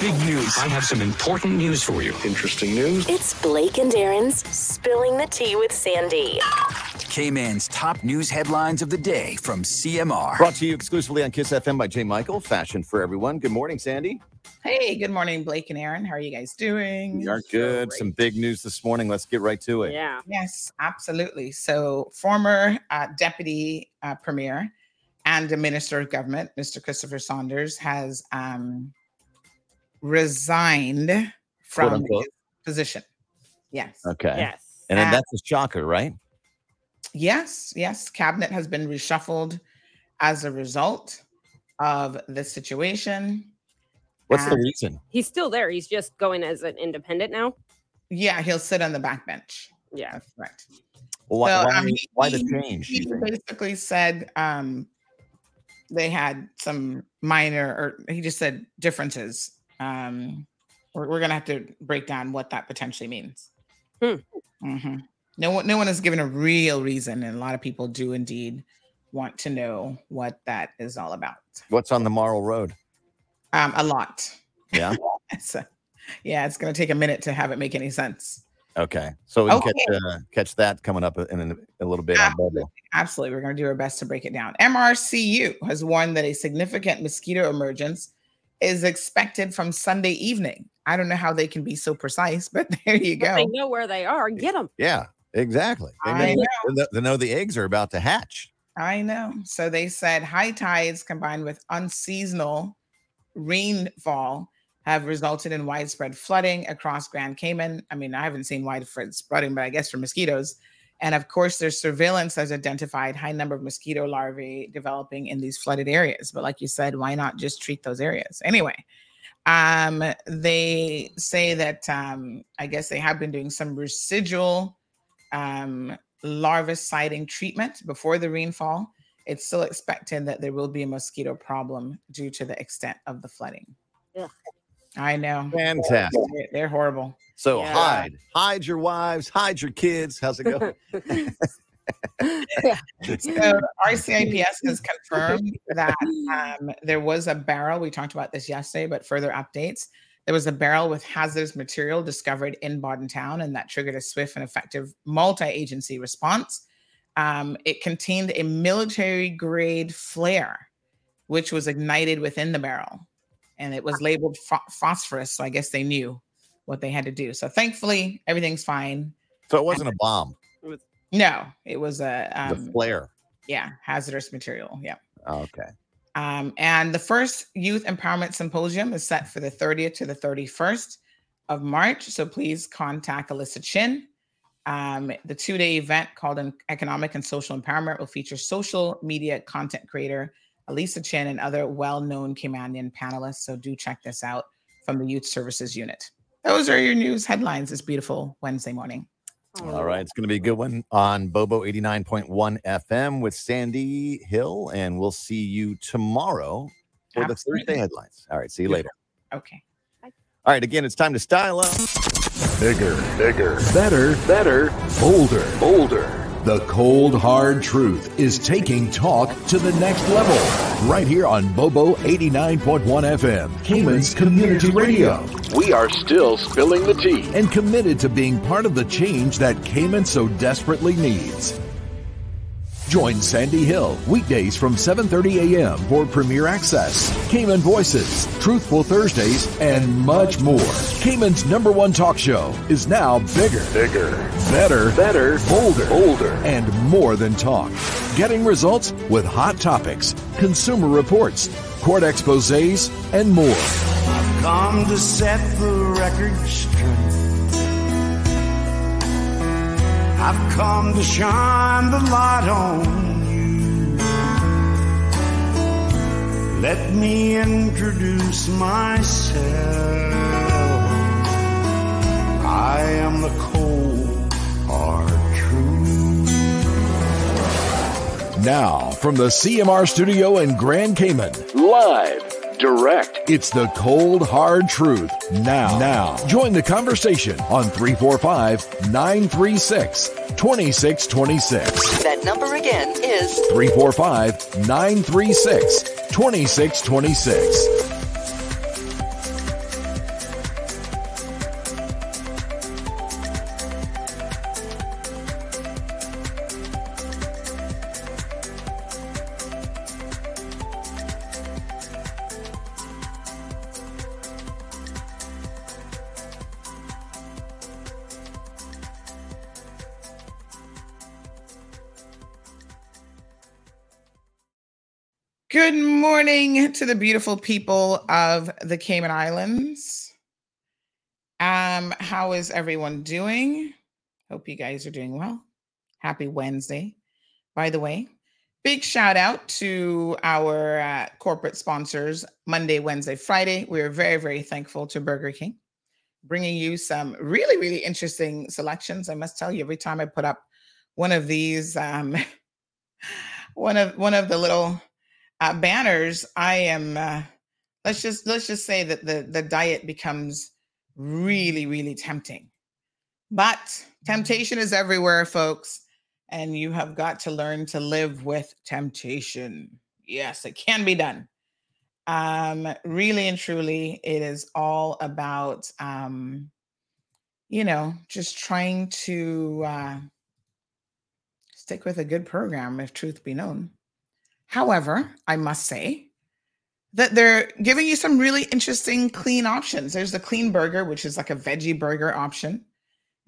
Big news. I have some important news for you. Interesting news. It's Blake and Aaron's Spilling the Tea with Sandy. Cayman's top news headlines of the day from CMR. Brought to you exclusively on Kiss FM by Jay Michael. Fashion for everyone. Good morning, Sandy. Hey, good morning, Blake and Aaron. How are you guys doing? We are good. Some big news this morning. Let's get right to it. Yeah. Yes, absolutely. So, former uh, deputy uh, premier and a minister of government, Mr. Christopher Saunders, has um, resigned from his position. Yes. Okay. Yes. And then Uh, that's a shocker, right? Yes, yes. Cabinet has been reshuffled as a result of this situation. What's the reason? He's still there. He's just going as an independent now. Yeah, he'll sit on the backbench. Yeah. That's correct. Well, why, So, why, um, he- why the change? He basically said um, they had some minor, or he just said differences. Um, we're, we're gonna have to break down what that potentially means. Hmm. Mhm. No one, no one has given a real reason, and a lot of people do indeed want to know what that is all about. What's on the Marl Road? Um, a lot. Yeah. so, yeah, it's gonna take a minute to have it make any sense. Okay. So we can Okay. catch, uh, catch that coming up in a, a little bit on Bobo. Absolutely. We're going to do our best to break it down. MRCU has warned that a significant mosquito emergence is expected from Sunday evening. I don't know how they can be so precise, but there you But They know where they are. Get them. Yeah, exactly. They I know, they know- they know the eggs are about to hatch. I know. So they said high tides combined with unseasonal rainfall have resulted in widespread flooding across Grand Cayman. I mean, I haven't seen widespread flooding, but I guess for mosquitoes. And of course, there's surveillance has identified high number of mosquito larvae developing in these flooded areas. But like you said, why not just treat those areas anyway? Um, they say that um, I guess they have been doing some residual um, larviciding treatment before the rainfall. It's still expected that there will be a mosquito problem due to the extent of the flooding. Ugh. I know. Fantastic. They're, they're horrible. So Yeah. hide, hide your wives, hide your kids. How's it go? So RCIPS has confirmed that um, there was a barrel. We talked about this yesterday, but further updates. There was a barrel with hazardous material discovered in Bodden Town, and that triggered a swift and effective multi-agency response. Um, it contained a military-grade flare, which was ignited within the barrel, and it was labeled pho- phosphorus. So I guess they knew what they had to do. So thankfully, everything's fine. so it wasn't a bomb, No, it was a the um, flare. yeah hazardous material. Yeah. Okay. Um, and the first Youth Empowerment Symposium is set for the 30th to the 31st of March. So please contact Alyssa Chin. Um, the two day event called An Economic and Social Empowerment will feature social media content creator Elisa Chin and other well known Caymanian panelists. So do check this out from the Youth Services Unit. Those are your news headlines this beautiful Wednesday morning. All right. It's going to be a good one on Bobo 89.1 FM with Sandy Hill. And we'll see you tomorrow for the Thursday headlines. All right. See you later. Okay. All right. Again, it's time to style up. Bigger, bigger, Better, better, bolder. bolder. The cold, hard truth is taking talk to the next level. Right here on Bobo 89.1 FM, Cayman's Community Radio. We are still spilling the tea. And committed to being part of the change that Cayman so desperately needs. Join Sandy Hill weekdays from 7:30 a.m. for Premier Access, Cayman Voices, Truthful Thursdays, and much more. Cayman's number one talk show is now bigger, Bigger, better, better, bolder, bolder. and more than talk. Getting results with hot topics, consumer reports, court exposés, and more. I've come to set the record straight. I've come to shine the light on you. Let me introduce myself. I am the cold, hard truth. Now, from the CMR studio in Grand Cayman, Live, direct. it's the cold, hard truth. Now, now, join the conversation on 345 936 2626. That number again is 345 936 2626. Morning to the beautiful people of the Cayman Islands. Um, how is everyone doing? Hope you guys are doing well. Happy Wednesday, by the way. Big shout out to our uh, corporate sponsors Monday, Wednesday, Friday. We are very, very thankful to Burger King, bringing you some really, really interesting selections. I must tell you, every time I put up one of these, um, one of one of the little uh, banners, I am. Uh, let's just let's just say that the the diet becomes really, really tempting. But temptation is everywhere, folks and you have got to learn to live with temptation. Yes, it can be done. Um, really and truly, it is all about, um, you know, just trying to uh, stick with a good program, if truth be known. However, I must say that they're giving you some really interesting clean options. There's the clean burger, which is like a veggie burger option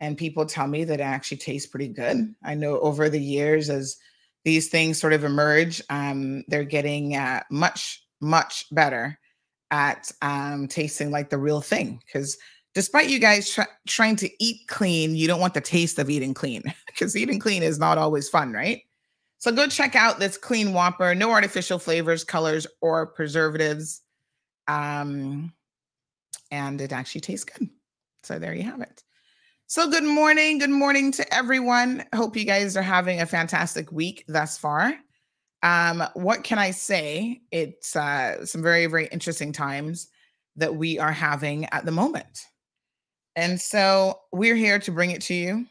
and people tell me that it actually tastes pretty good. I know over the years, as these things sort of emerge, um, they're getting uh, much, much better at um, tasting like the real thing. Because despite you guys tr- trying to eat clean, you don't want the taste of eating clean because eating clean is not always fun, right? So go check out this clean Whopper, no artificial flavors, colors, or preservatives. Um, and it actually tastes good. So there you have it. So, good morning. Good morning to everyone. Hope you guys are having a fantastic week thus far. Um, what can I say? It's uh, some very, very interesting times that we are having at the moment. And so we're here to bring it to you.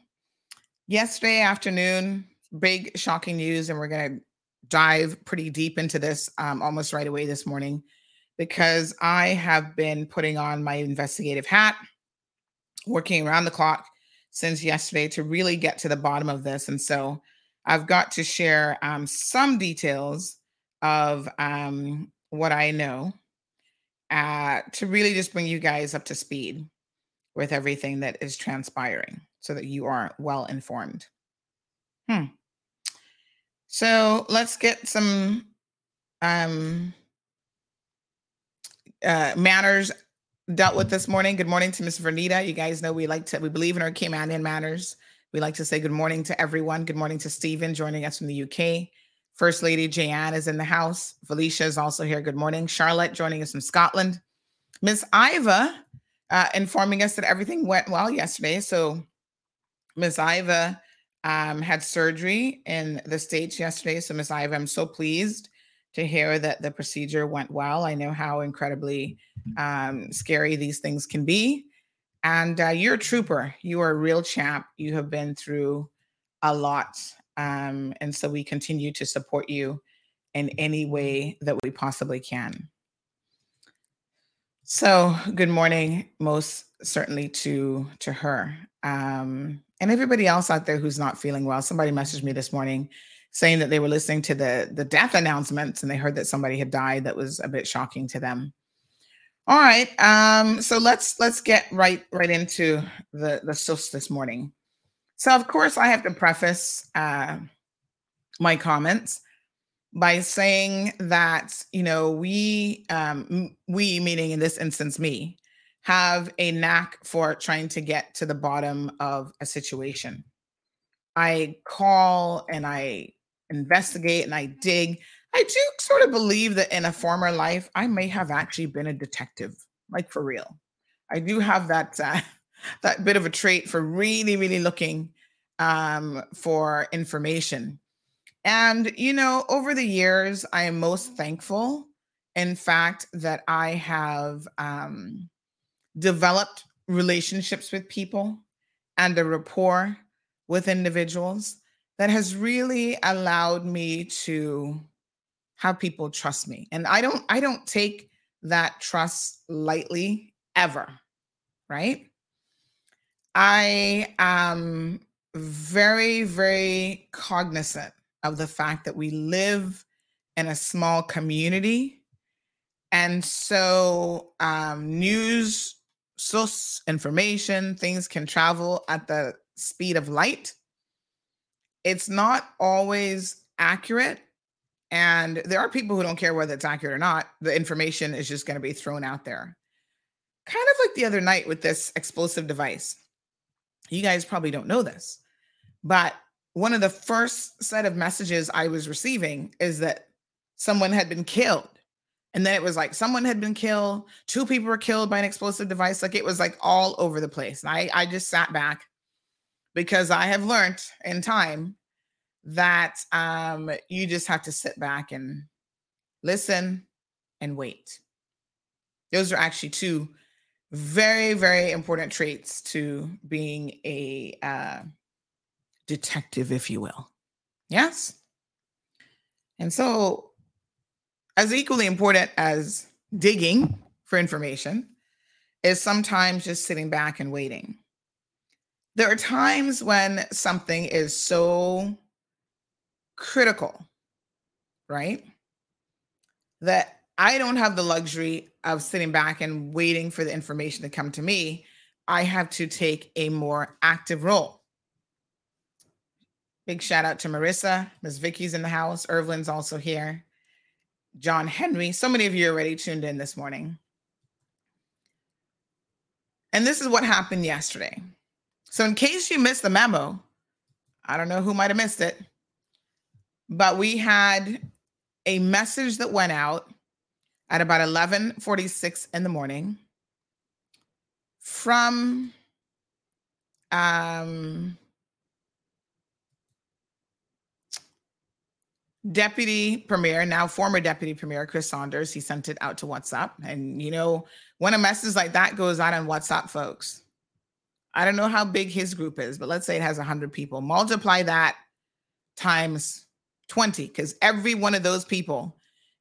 Yesterday afternoon, big shocking news, and we're going to dive pretty deep into this um, almost right away this morning because I have been putting on my investigative hat, working around the clock since yesterday to really get to the bottom of this. And so I've got to share um, some details of um, what I know uh, to really just bring you guys up to speed with everything that is transpiring so that you are well informed. Hmm. So let's get some um, uh, manners dealt with this morning. Good morning to Miss Vernita. You guys know we like to we believe in our Caymanian manners. We like to say good morning to everyone. Good morning to Stephen joining us from the UK. First Lady Jayanne is in the house. Felicia is also here. Good morning. Charlotte joining us from Scotland. Miss Iva uh, informing us that everything went well yesterday. So Miss Iva um, had surgery in the States yesterday. So Miss Iva, I'm so pleased to hear that the procedure went well. I know how incredibly um, scary these things can be. And uh, you're a trooper. You are a real champ. You have been through a lot. Um, and so we continue to support you in any way that we possibly can. So, good morning, most certainly to to her um, and everybody else out there who's not feeling well. Somebody messaged me this morning saying that they were listening to the the death announcements and they heard that somebody had died that was a bit shocking to them all right um so let's let's get right right into the the sus this morning so of course i have to preface uh my comments by saying that you know we um we meaning in this instance me have a knack for trying to get to the bottom of a situation i call and i investigate and I dig. I do sort of believe that in a former life, I may have actually been a detective, like for real. I do have that uh, that bit of a trait for really, really looking um, for information. And you know, over the years, I am most thankful, in fact, that I have um, developed relationships with people and a rapport with individuals that has really allowed me to have people trust me. And I don't I don't take that trust lightly ever, right? I am very very cognizant of the fact that we live in a small community and so um, news source information things can travel at the speed of light it's not always accurate And there are people who don't care whether it's accurate or not. The information is just going to be thrown out there. Kind of like the other night with this explosive device. You guys probably don't know this, but one of the first set of messages I was receiving is that someone had been killed. And then it was like someone had been killed, two people were killed by an explosive device. Like it was like all over the place. And I, I just sat back because I have learned in time that um, you just have to sit back and listen and wait. Those are actually two very, very important traits to being a uh, detective, if you will. Yes. And so, as equally important as digging for information is sometimes just sitting back and waiting. There are times when something is so critical, right? That I don't have the luxury of sitting back and waiting for the information to come to me. I have to take a more active role. Big shout out to Marissa. Ms. Vicky's in the house. Irvin's also here. John Henry. So many of you already tuned in this morning. And this is what happened yesterday. So, in case you missed the memo, I don't know who might have missed it, but we had a message that went out at about 11:46 in the morning from um, Deputy Premier, now former Deputy Premier Chris Saunders. He sent it out to WhatsApp, and you know when a message like that goes out on WhatsApp, folks, I don't know how big his group is, but let's say it has 100 people. Multiply that times 20, because every one of those people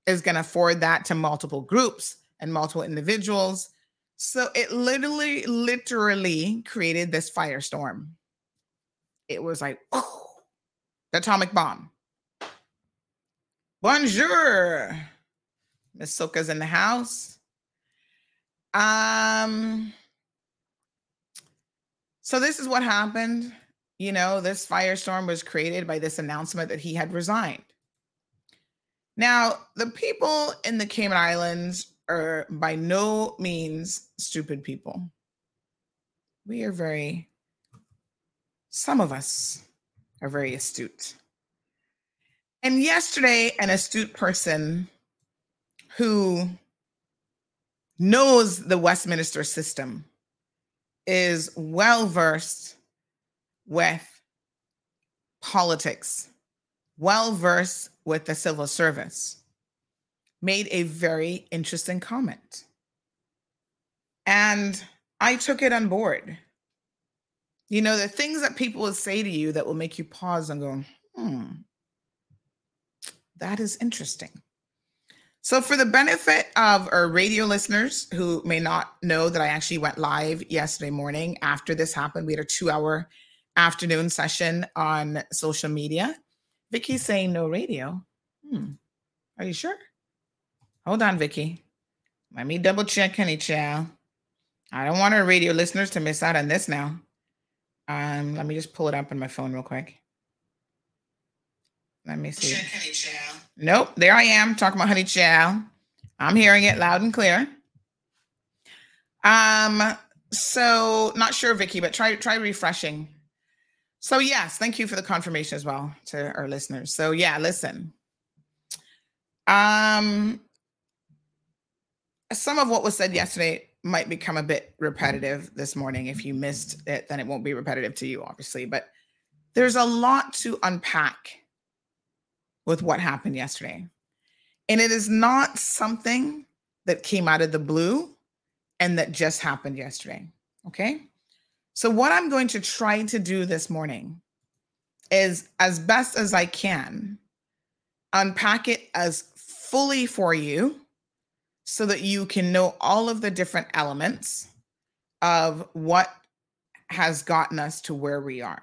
is going to forward that to multiple groups and multiple individuals. So it literally, literally created this firestorm. It was like, oh, the atomic bomb. Bonjour. Miss Soka's in the house. Um, so this is what happened. You know, this firestorm was created by this announcement that he had resigned. Now, the people in the Cayman Islands are by no means stupid people. We are very, some of us are very astute. And yesterday, an astute person who knows the Westminster system is well versed with politics, well versed with the civil service, made a very interesting comment. And I took it on board. You know, the things that people will say to you that will make you pause and go, hmm, that is interesting. So, for the benefit of our radio listeners who may not know that I actually went live yesterday morning after this happened, we had a two hour afternoon session on social media. Vicky's saying no radio. Hmm. Are you sure? Hold on, Vicky. Let me double check, honey child. I don't want our radio listeners to miss out on this now. Um, let me just pull it up on my phone real quick. Let me see. Nope, there I am talking about Honey Chow. I'm hearing it loud and clear. Um, so not sure, Vicky, but try try refreshing. So yes, thank you for the confirmation as well to our listeners. So yeah, listen. Um, some of what was said yesterday might become a bit repetitive this morning. If you missed it, then it won't be repetitive to you, obviously. But there's a lot to unpack with what happened yesterday. And it is not something that came out of the blue and that just happened yesterday. Okay. So, what I'm going to try to do this morning is, as best as I can, unpack it as fully for you so that you can know all of the different elements of what has gotten us to where we are.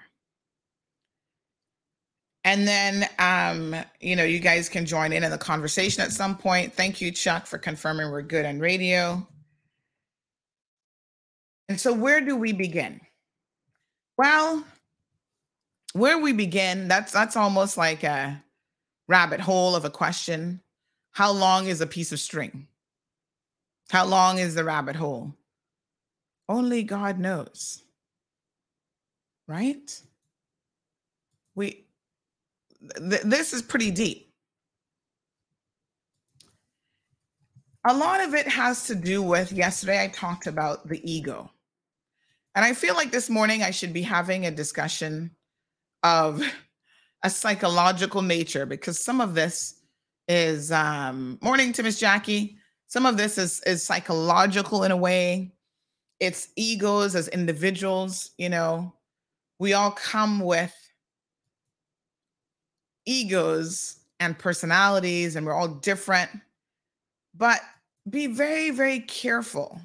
And then, um, you know, you guys can join in in the conversation at some point. Thank you, Chuck, for confirming we're good on radio. And so, where do we begin? Well, where we begin, that's that's almost like a rabbit hole of a question. How long is a piece of string? How long is the rabbit hole? Only God knows. Right? We th- this is pretty deep. A lot of it has to do with yesterday I talked about the ego. And I feel like this morning I should be having a discussion of a psychological nature because some of this is um morning to Miss Jackie. Some of this is is psychological in a way. It's egos as individuals, you know. We all come with egos and personalities and we're all different. But be very very careful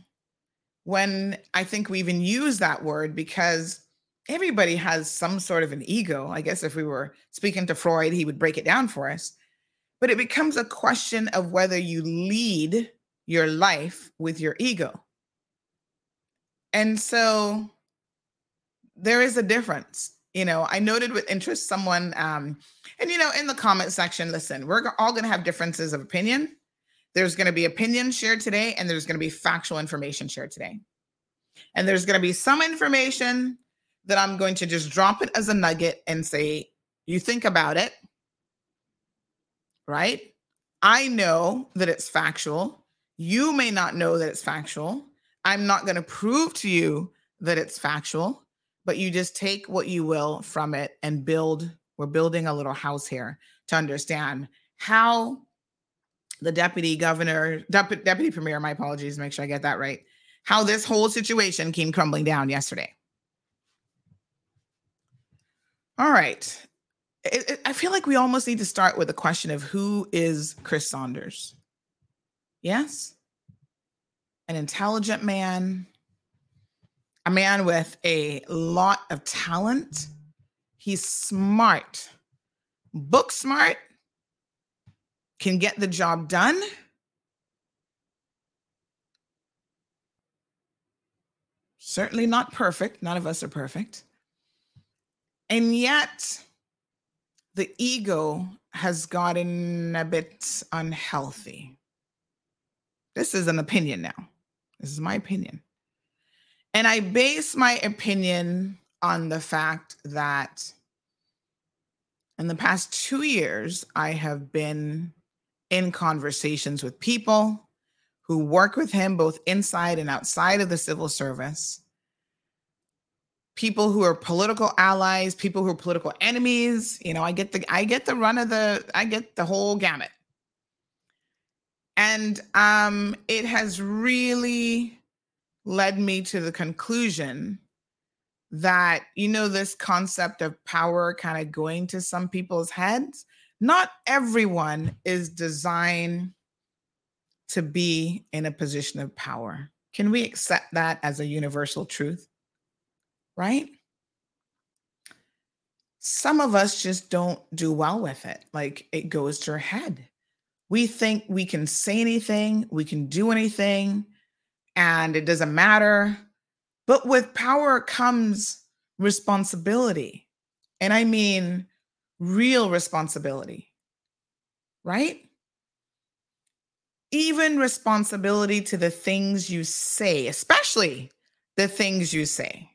when I think we even use that word because everybody has some sort of an ego. I guess if we were speaking to Freud, he would break it down for us. But it becomes a question of whether you lead your life with your ego. And so there is a difference. You know, I noted with interest someone, um, and you know, in the comment section, listen, we're all going to have differences of opinion. There's going to be opinion shared today, and there's going to be factual information shared today. And there's going to be some information that I'm going to just drop it as a nugget and say, you think about it, right? I know that it's factual. You may not know that it's factual. I'm not going to prove to you that it's factual, but you just take what you will from it and build. We're building a little house here to understand how the deputy governor, dep- deputy premier, my apologies, make sure I get that right, how this whole situation came crumbling down yesterday. All right. It, it, I feel like we almost need to start with the question of who is Chris Saunders? Yes? An intelligent man, a man with a lot of talent. He's smart, book smart, can get the job done. Certainly not perfect. None of us are perfect. And yet, the ego has gotten a bit unhealthy. This is an opinion now. This is my opinion. And I base my opinion on the fact that in the past two years, I have been in conversations with people who work with him both inside and outside of the civil service people who are political allies, people who are political enemies. You know, I get the I get the run of the I get the whole gamut. And um it has really led me to the conclusion that you know this concept of power kind of going to some people's heads not everyone is designed to be in a position of power can we accept that as a universal truth right? Some of us just don't do well with it. Like it goes to our head. We think we can say anything, we can do anything, and it doesn't matter. But with power comes responsibility. And I mean real responsibility, right? Even responsibility to the things you say, especially the things you say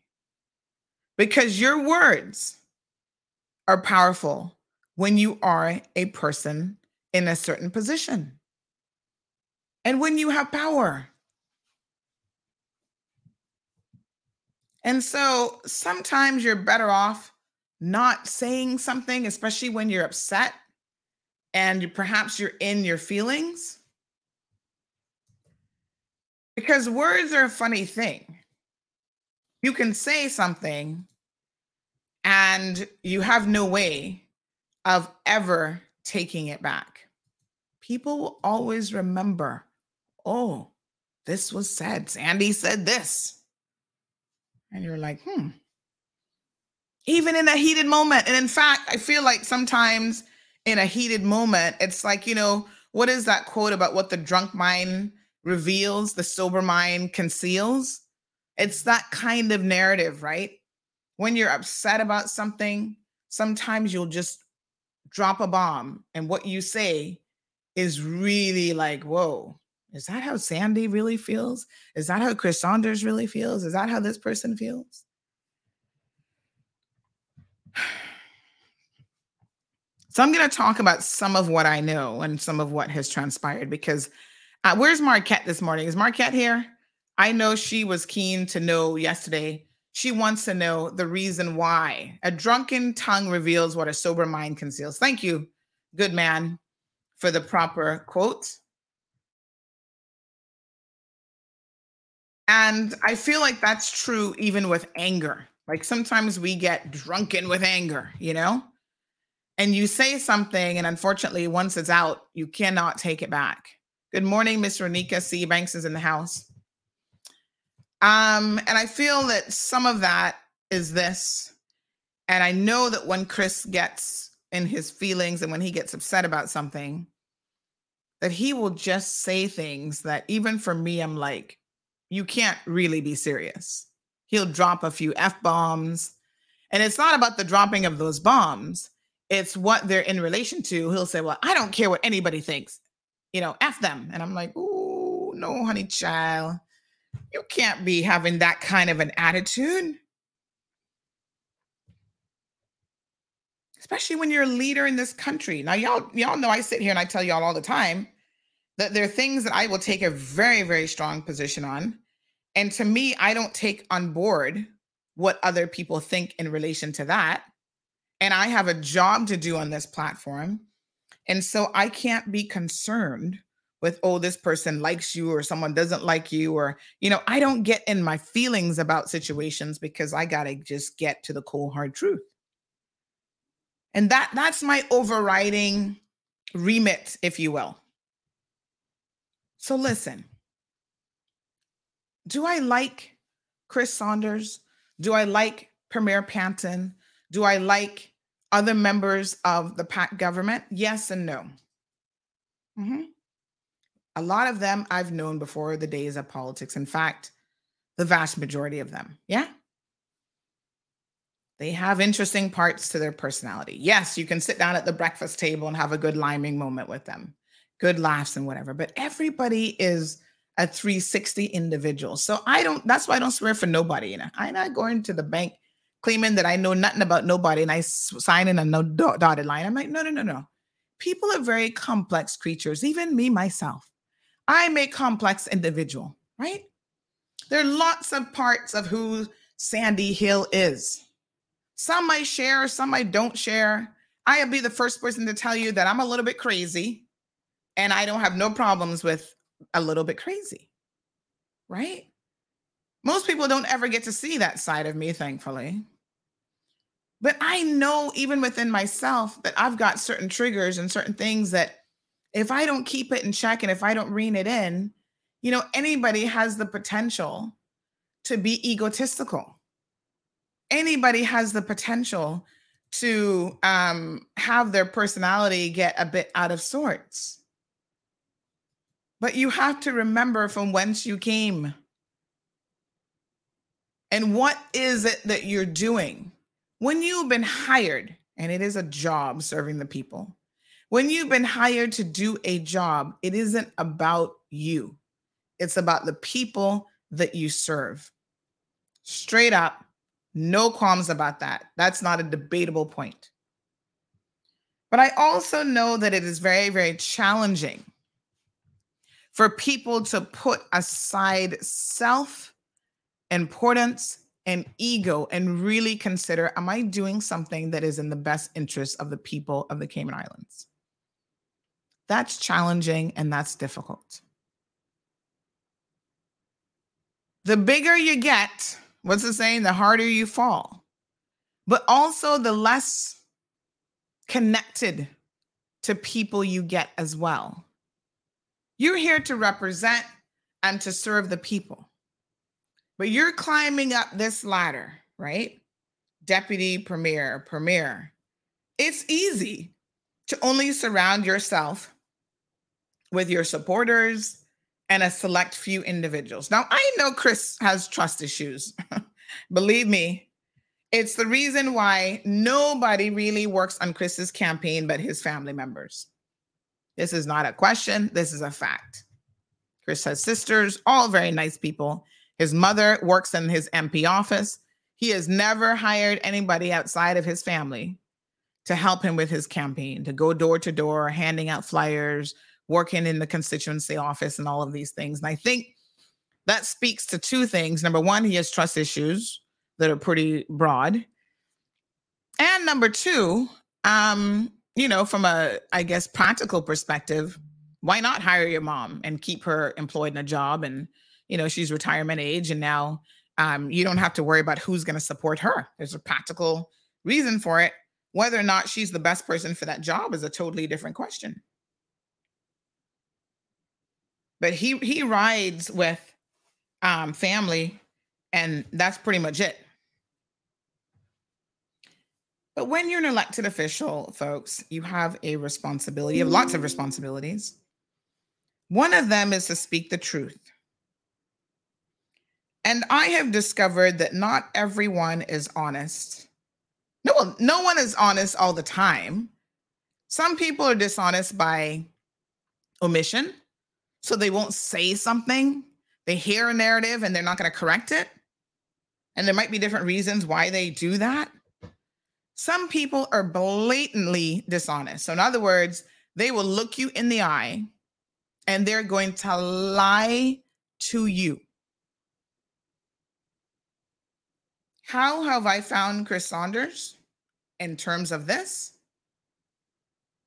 because your words are powerful when you are a person in a certain position and when you have power. And so sometimes you're better off not saying something, especially when you're upset and perhaps you're in your feelings. Because words are a funny thing you can say something and you have no way of ever taking it back. People will always remember, oh, this was said. Sandy said this. And you're like, hmm. Even in a heated moment. And in fact, I feel like sometimes in a heated moment, it's like, you know, what is that quote about what the drunk mind reveals, the sober mind conceals? It's that kind of narrative, right? When you're upset about something, sometimes you'll just drop a bomb and what you say is really like, whoa, is that how Sandy really feels? Is that how Chris Saunders really feels? Is that how this person feels? So I'm going to talk about some of what I know and some of what has transpired because uh, where's Marquette this morning? Is Marquette here? I know she was keen to know yesterday. She wants to know the reason why. A drunken tongue reveals what a sober mind conceals. Thank you, good man, for the proper quote. And I feel like that's true even with anger. Like sometimes we get drunken with anger, you know? And you say something, and unfortunately, once it's out, you cannot take it back. Good morning, Miss Ronika C. Banks is in the house. Um, and I feel that some of that is this. And I know that when Chris gets in his feelings and when he gets upset about something, that he will just say things that even for me, I'm like, you can't really be serious. He'll drop a few F bombs. And it's not about the dropping of those bombs, it's what they're in relation to. He'll say, Well, I don't care what anybody thinks, you know, F them. And I'm like, Oh, no, honey child. You can't be having that kind of an attitude. Especially when you're a leader in this country. Now, y'all, y'all know I sit here and I tell y'all all the time that there are things that I will take a very, very strong position on. And to me, I don't take on board what other people think in relation to that. And I have a job to do on this platform. And so I can't be concerned with, oh, this person likes you or someone doesn't like you. Or, you know, I don't get in my feelings about situations because I got to just get to the cold, hard truth. And that that's my overriding remit, if you will. So listen, do I like Chris Saunders? Do I like Premier Panton? Do I like other members of the PACT government? Yes and no. Mm-hmm. A lot of them I've known before the days of politics. In fact, the vast majority of them. Yeah. They have interesting parts to their personality. Yes, you can sit down at the breakfast table and have a good liming moment with them, good laughs and whatever, but everybody is a 360 individual. So I don't, that's why I don't swear for nobody. You know, I'm not going to the bank claiming that I know nothing about nobody and I sign in a no dotted line. I'm like, no, no, no, no. People are very complex creatures, even me myself. I'm a complex individual, right? There are lots of parts of who Sandy Hill is. Some I share, some I don't share. I'll be the first person to tell you that I'm a little bit crazy and I don't have no problems with a little bit crazy, right? Most people don't ever get to see that side of me, thankfully. But I know even within myself that I've got certain triggers and certain things that if I don't keep it in check and if I don't rein it in, you know, anybody has the potential to be egotistical. Anybody has the potential to um, have their personality get a bit out of sorts. But you have to remember from whence you came. And what is it that you're doing? When you've been hired, and it is a job serving the people, when you've been hired to do a job, it isn't about you, it's about the people that you serve. Straight up, no qualms about that. That's not a debatable point. But I also know that it is very, very challenging for people to put aside self importance and ego and really consider am I doing something that is in the best interest of the people of the Cayman Islands? That's challenging and that's difficult. The bigger you get, what's the saying? The harder you fall, but also the less connected to people you get as well. You're here to represent and to serve the people. But you're climbing up this ladder, right? Deputy premier, premier. It's easy to only surround yourself with your supporters and a select few individuals. Now, I know Chris has trust issues. Believe me, It's the reason why nobody really works on Chris's campaign but his family members. This is not a question, this is a fact. Chris has sisters, all very nice people. His mother works in his MP office. He has never hired anybody outside of his family to help him with his campaign, to go door to door, handing out flyers, working in the constituency office, and all of these things. And I think that speaks to two things. Number one, he has trust issues that are pretty broad. And number two, um, you know, from a, I guess, practical perspective, why not hire your mom and keep her employed in a job? And, you know, she's retirement age and now um, you don't have to worry about who's going to support her. There's a practical reason for it. Whether or not she's the best person for that job is a totally different question. But he he rides with um, family, and that's pretty much it. But when you're an elected official, folks, you have a responsibility. You have lots of responsibilities. One of them is to speak the truth. And I have discovered that not everyone is honest. No, no one is honest all the time. Some people are dishonest by omission. So they won't say something. They hear a narrative and they're not going to correct it. And there might be different reasons why they do that. Some people are blatantly dishonest. So, in other words, they will look you in the eye and they're going to lie to you. How have I found Chris Saunders in terms of this?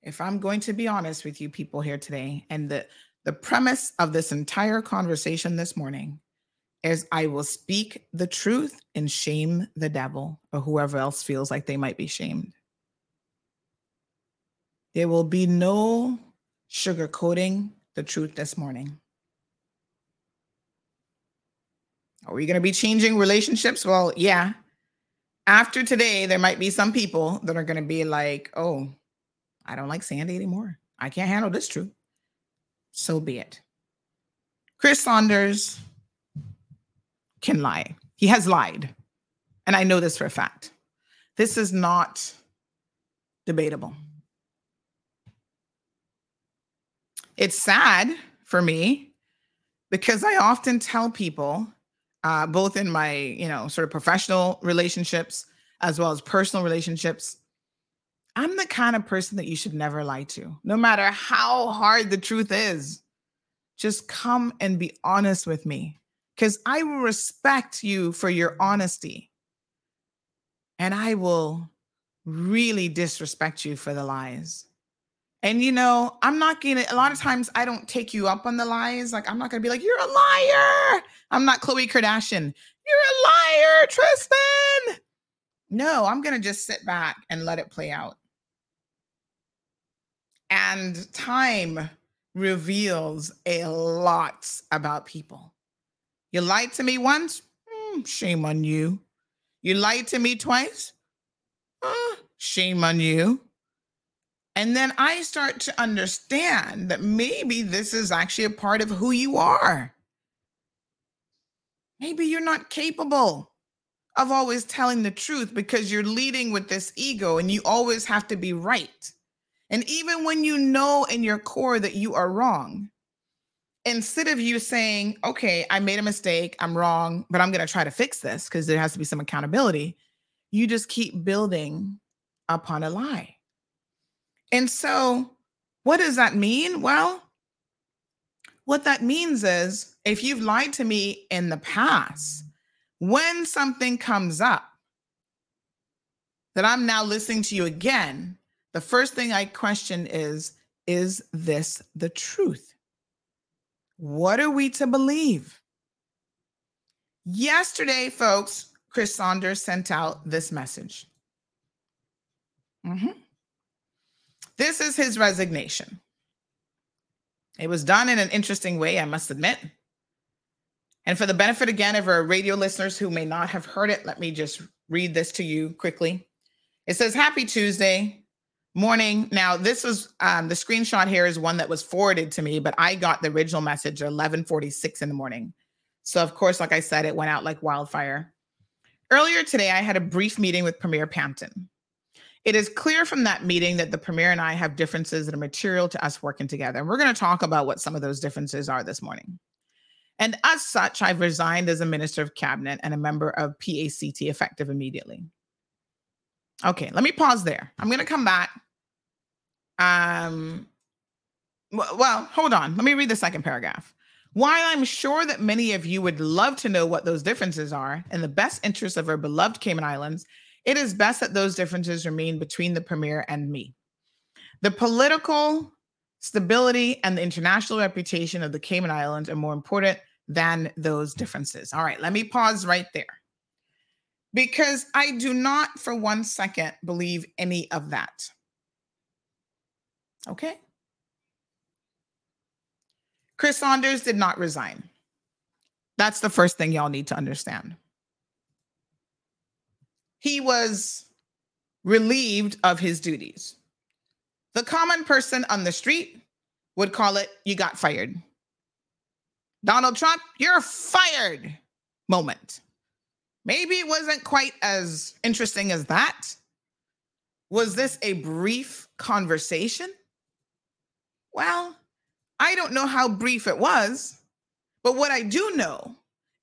If I'm going to be honest with you people here today, and the, the premise of this entire conversation this morning is I will speak the truth and shame the devil or whoever else feels like they might be shamed. There will be no sugarcoating the truth this morning. Are we going to be changing relationships? Well, yeah. After today, there might be some people that are going to be like, oh, I don't like Sandy anymore. I can't handle this truth. So be it. Chris Saunders can lie. He has lied. And I know this for a fact. This is not debatable. It's sad for me because I often tell people, uh, both in my, you know, sort of professional relationships as well as personal relationships, I'm the kind of person that you should never lie to, no matter how hard the truth is. Just come and be honest with me because I will respect you for your honesty. And I will really disrespect you for the lies. And you know, I'm not gonna, a lot of times I don't take you up on the lies. Like, I'm not gonna be like, you're a liar. I'm not Khloe Kardashian. You're a liar, Tristan. No, I'm gonna just sit back and let it play out. And time reveals a lot about people. You lied to me once? Mm, shame on you. You lied to me twice? Uh, shame on you. And then I start to understand that maybe this is actually a part of who you are. Maybe you're not capable of always telling the truth because you're leading with this ego and you always have to be right. And even when you know in your core that you are wrong, instead of you saying, okay, I made a mistake, I'm wrong, but I'm going to try to fix this because there has to be some accountability, you just keep building upon a lie. And so, what does that mean? Well, what that means is if you've lied to me in the past, when something comes up that I'm now listening to you again, the first thing I question is Is this the truth? What are we to believe? Yesterday, folks, Chris Saunders sent out this message. Mm-hmm. This is his resignation. It was done in an interesting way, I must admit. And for the benefit again of our radio listeners who may not have heard it, let me just read this to you quickly. It says, Happy Tuesday morning. Now, this was um, the screenshot here is one that was forwarded to me, but I got the original message at 1146 in the morning. So, of course, like I said, it went out like wildfire. Earlier today, I had a brief meeting with Premier Panton. It is clear from that meeting that the Premier and I have differences that are material to us working together. And we're going to talk about what some of those differences are this morning. And as such, I've resigned as a Minister of Cabinet and a member of PACT effective immediately. Okay, let me pause there. I'm going to come back. Um, well, hold on. Let me read the second paragraph. While I'm sure that many of you would love to know what those differences are in the best interest of our beloved Cayman Islands, it is best that those differences remain between the Premier and me. The political stability and the international reputation of the Cayman Islands are more important than those differences. All right, let me pause right there. Because I do not for one second believe any of that. Okay? Chris Saunders did not resign. That's the first thing y'all need to understand. He was relieved of his duties. The common person on the street would call it, you got fired. Donald Trump, you're fired moment. Maybe it wasn't quite as interesting as that. Was this a brief conversation? Well, I don't know how brief it was, but what I do know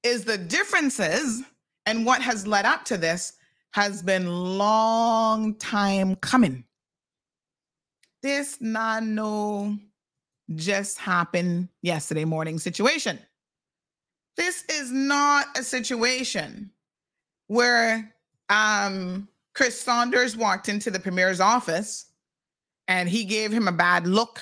is the differences and what has led up to this has been long time coming. This not no just happened yesterday morning situation. This is not a situation where um, Chris Saunders walked into the premier's office and he gave him a bad look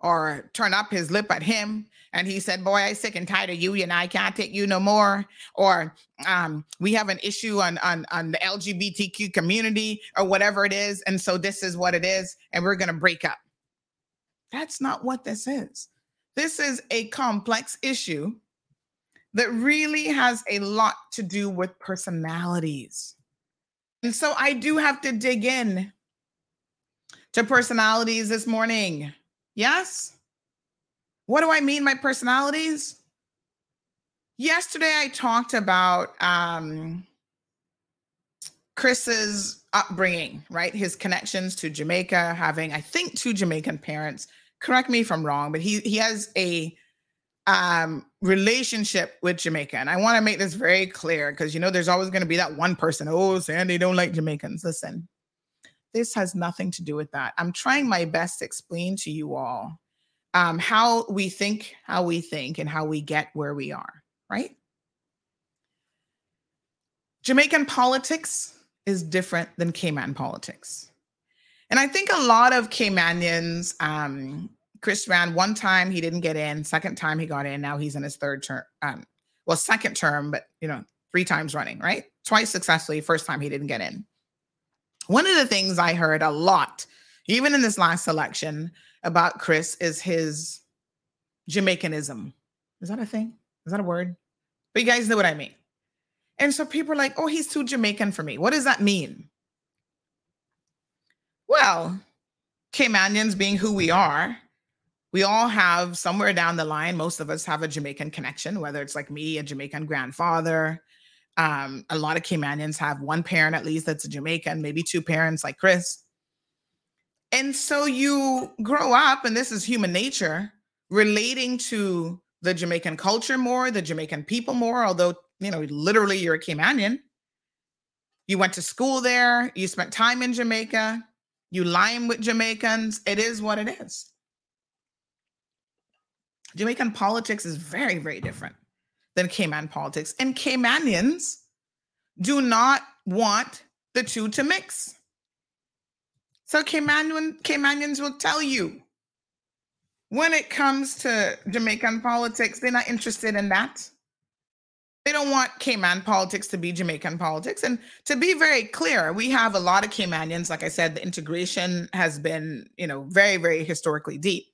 or turn up his lip at him. And he said boy i sick and tired of you. And i can't take you no more. Or um, we have an issue on, on on the lgbtq community or whatever it is. And so this is what it is and we're going to break up. That's not what this is. This is a complex issue that really has a lot to do with personalities and so i do have to dig in to personalities this morning Yes? What do I mean by personalities? Yesterday I talked about um, Chris's upbringing, right? His connections to Jamaica, having, I think, two Jamaican parents. Correct me if I'm wrong, but he he has a um, relationship with Jamaica. And I want to make this very clear because you know there's always going to be that one person, oh, Sandy don't like Jamaicans. Listen, this has nothing to do with that. I'm trying my best to explain to you all um, how we think, how we think, and how we get where we are, right? Jamaican politics is different than Cayman politics. And I think a lot of Caymanians, um, Chris ran one time, he didn't get in. Second time he got in. Now he's in his third term. Um, well, second term, but you know, three times running, right? Twice successfully. First time he didn't get in. One of the things I heard a lot, even in this last election, about Chris is his Jamaicanism. Is that a thing? Is that a word? But you guys know what I mean. And so people are like, oh, he's too Jamaican for me. What does that mean? Well, Caymanians being who we are, we all have somewhere down the line, most of us have a Jamaican connection, whether it's like me, a Jamaican grandfather, um, a lot of Caymanians have one parent at least that's a Jamaican, maybe two parents like Chris. And so you grow up, and this is human nature, relating to the Jamaican culture more, the Jamaican people more, although, you know, literally you're a Caymanian. You went to school there, you spent time in Jamaica, you line with Jamaicans. It is what it is. Jamaican politics is very, very different than Cayman politics. And Caymanians do not want the two to mix. So Caymanian, Caymanians will tell you when it comes to Jamaican politics, they're not interested in that. They don't want Cayman politics to be Jamaican politics. And to be very clear, we have a lot of Caymanians. Like I said, the integration has been, you know, very, very historically deep.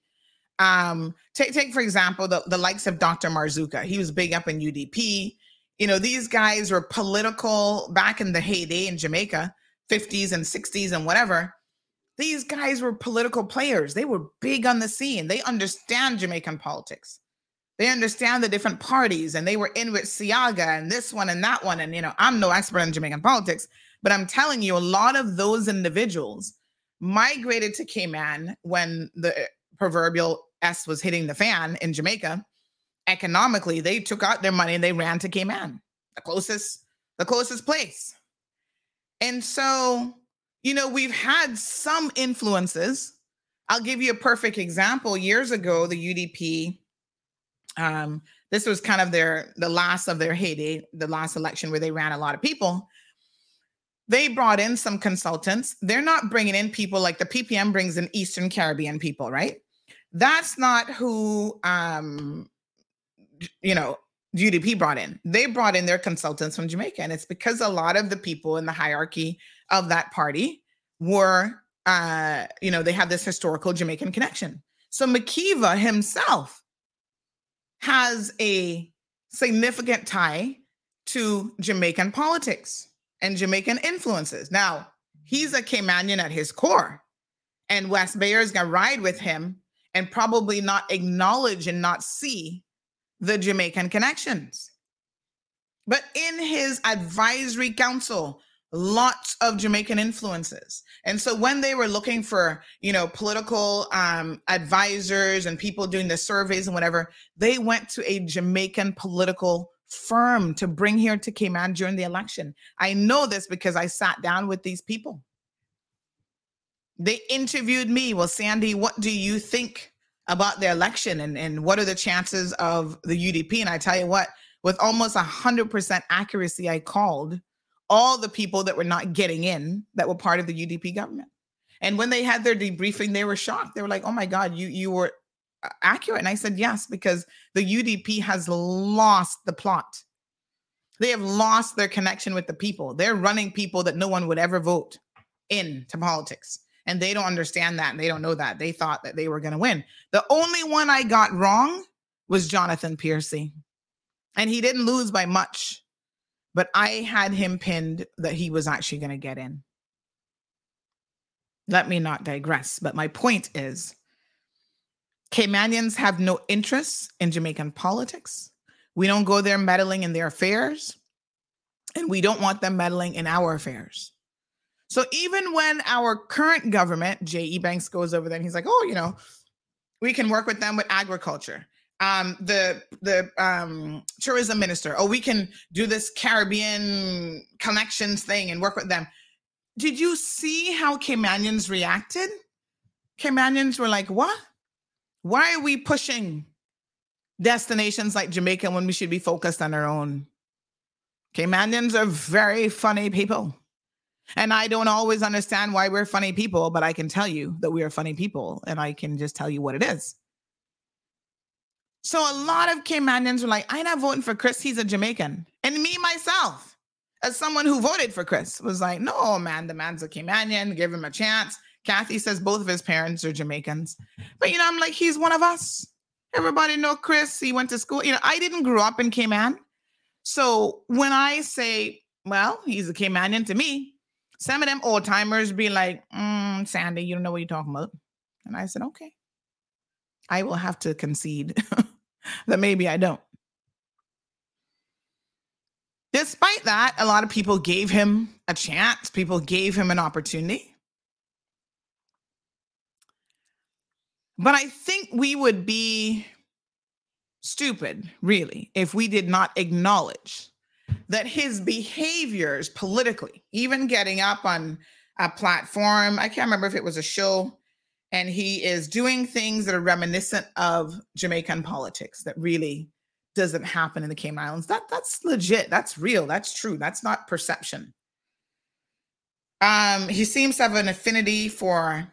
Um, take take for example the, the likes of Dr. Marzuka. He was big up in UDP. You know, these guys were political back in the heyday in Jamaica, 50s and 60s and whatever. These guys were political players. They were big on the scene. They understand Jamaican politics. They understand the different parties and they were in with Seaga and this one and that one. And, you know, I'm no expert in Jamaican politics, but I'm telling you, a lot of those individuals migrated to Cayman when the proverbial S was hitting the fan in Jamaica. Economically, they took out their money and they ran to Cayman, the closest, the closest place. And so, you know, we've had some influences. I'll give you a perfect example. Years ago, the UDP um, this was kind of their the last of their heyday, the last election where they ran a lot of people. They brought in some consultants. They're not bringing in people like the PPM brings in Eastern Caribbean people, right? That's not who um, you know UDP brought in. They brought in their consultants from Jamaica, and it's because a lot of the people in the hierarchy of that party were, uh, you know, they have this historical Jamaican connection. So McKeeva himself has a significant tie to Jamaican politics and Jamaican influences. Now, he's a Caymanian at his core, and West Bayer is going to ride with him and probably not acknowledge and not see the Jamaican connections. But in his advisory council, lots of Jamaican influences. And so when they were looking for, you know, political um, advisors and people doing the surveys and whatever, they went to a Jamaican political firm to bring here to Cayman during the election. I know this because I sat down with these people. They interviewed me. Well, Sandy, what do you think about the election and, and what are the chances of the UDP? And I tell you what, with almost 100% accuracy, I called all the people that were not getting in that were part of the UDP government. And when they had their debriefing, they were shocked. They were like, "Oh my God, you you were uh, accurate." And I said, "Yes, because the UDP has lost the plot. They have lost their connection with the people. They're running people that no one would ever vote into politics." And they don't understand that. And they don't know that. They thought that they were going to win. The only one I got wrong was Jonathan Piercy. And he didn't lose by much but I had him pinned that he was actually going to get in. Let me not digress, but my point is Caymanians have no interest in Jamaican politics. We don't go there meddling in their affairs, and we don't want them meddling in our affairs. So even when our current government, Jay Ebanks, goes over there and he's like, oh, you know, we can work with them with agriculture um, the the um, tourism minister, oh, we can do this Caribbean connections thing and work with them. Did you see how Caymanians reacted? Caymanians were like, what? Why are we pushing destinations like Jamaica when we should be focused on our own? Caymanians are very funny people. And I don't always understand why we're funny people, but I can tell you that we are funny people and I can just tell you what it is. So a lot of Caymanians were like, I'm not voting for Chris. He's a Jamaican. And me, myself, as someone who voted for Chris, was like, no, man, the man's a Caymanian. Give him a chance. Kathy says both of his parents are Jamaicans. But, you know, I'm like, he's one of us. Everybody know Chris. He went to school. You know, I didn't grow up in Cayman. So when I say, well, he's a Caymanian to me, some of them old timers be like, mm, Sandy, you don't know what you're talking about. And I said, okay. I will have to concede that maybe I don't. Despite that, a lot of people gave him a chance, people gave him an opportunity. But I think we would be stupid, really, if we did not acknowledge that his behaviors politically, even getting up on a platform, I can't remember if it was a show and he is doing things that are reminiscent of Jamaican politics that really doesn't happen in the Cayman Islands. That that's legit. That's real. That's true. That's not perception. Um, he seems to have an affinity for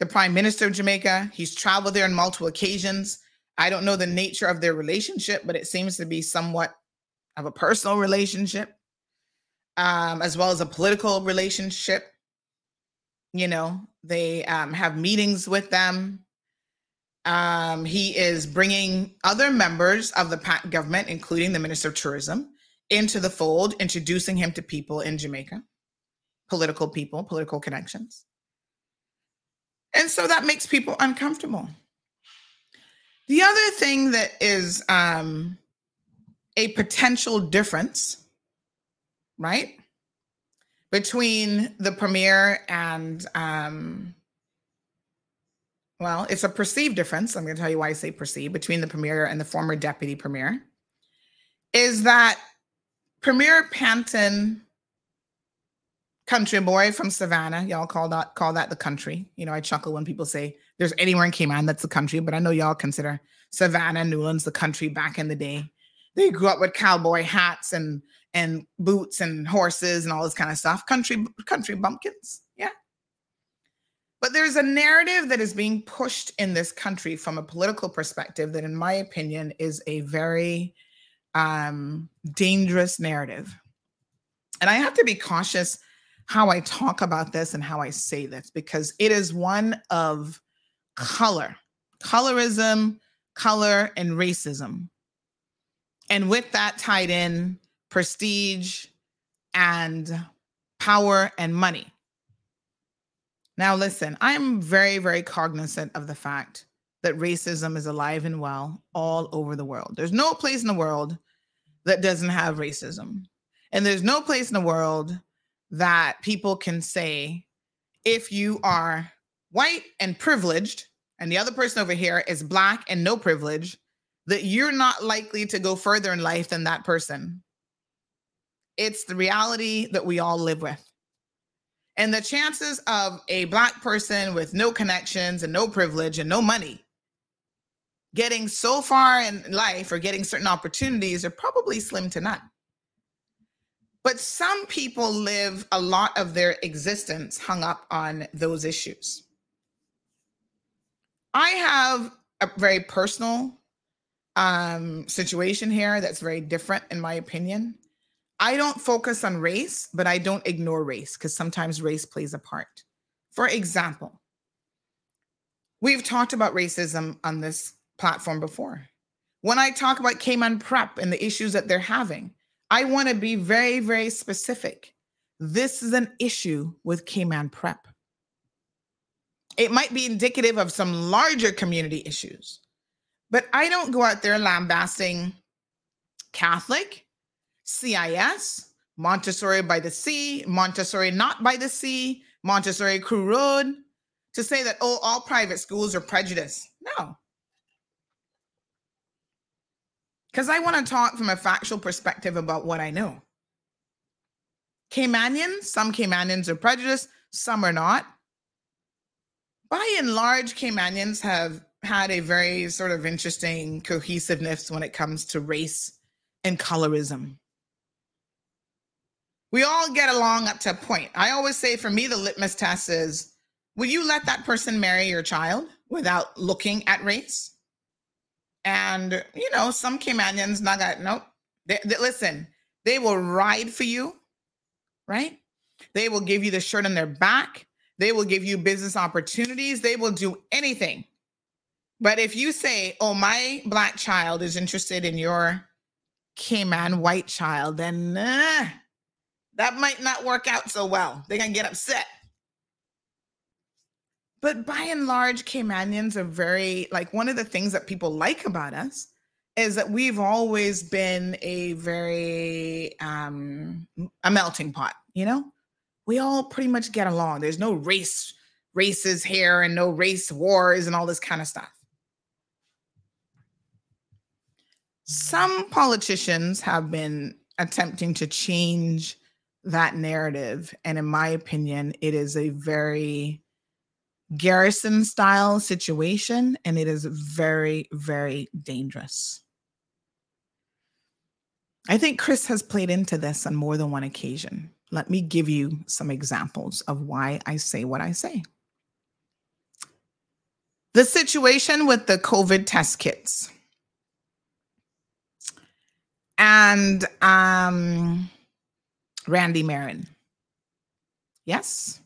the Prime Minister of Jamaica. He's traveled there on multiple occasions. I don't know the nature of their relationship, but it seems to be somewhat of a personal relationship, um, as well as a political relationship. You know they um, have meetings with them. Um, he is bringing other members of the government including the minister of tourism into the fold introducing him to people in jamaica political people political connections. And so that makes people uncomfortable. The other thing that is um, a potential difference, right, between the premier and, um, well, it's a perceived difference. I'm going to tell you why I say perceived between the premier and the former deputy premier, is that Premier Panton country boy from Savannah. Y'all call that call that the country. You know, I chuckle when people say there's anywhere in Cayman that's the country, but I know y'all consider Savannah, Newlands the country back in the day. They grew up with cowboy hats and and boots and horses and all this kind of stuff. Country country bumpkins. Yeah. But there's a narrative that is being pushed in this country from a political perspective that in my opinion is a very um dangerous narrative. And I have to be cautious how I talk about this and how I say this because it is one of color, colorism, color, and racism. And with that tied in prestige and power and money. Now, listen, I'm very, very cognizant of the fact that racism is alive and well all over the world. There's no place in the world that doesn't have racism. And there's no place in the world that people can say if you are white and privileged and the other person over here is black and no privilege that you're not likely to go further in life than that person. It's the reality that we all live with. And the chances of a black person with no connections and no privilege and no money getting so far in life or getting certain opportunities are probably slim to none. But some people live a lot of their existence hung up on those issues. I have a very personal um, situation here that's very different, in my opinion. I don't focus on race, but I don't ignore race because sometimes race plays a part. For example, we've talked about racism on this platform before. When I talk about Cayman Prep and the issues that they're having, I want to be very, very specific. This is an issue with Cayman Prep. It might be indicative of some larger community issues, but I don't go out there lambasting Catholic, CIS, Montessori by the Sea, Montessori not by the Sea, Montessori Crew Road, to say that, oh, all private schools are prejudiced. No, because I want to talk from a factual perspective about what I know. Caymanians, some Caymanians are prejudiced, some are not. By and large, Caymanians have had a very sort of interesting cohesiveness when it comes to race and colorism. We all get along up to a point. I always say for me, the litmus test is will you let that person marry your child without looking at race? And you know, some Caymanians not got nope. They, they, listen, they will ride for you, right? They will give you the shirt on their back. They will give you business opportunities. They will do anything. But if you say, "Oh, my black child is interested in your Cayman white child," then uh, that might not work out so well. They're gonna get upset. But by and large, Caymanians are very like one of the things that people like about us is that we've always been a very um a melting pot, you know? We all pretty much get along. There's no race races here and no race wars and all this kind of stuff. Some politicians have been attempting to change that narrative. And in my opinion, it is a very garrison style situation, and it is very, very dangerous. I think Chris has played into this on more than one occasion. Let me give you some examples of why I say what I say. The situation with the COVID test kits. And um, Randy Merren. Yes,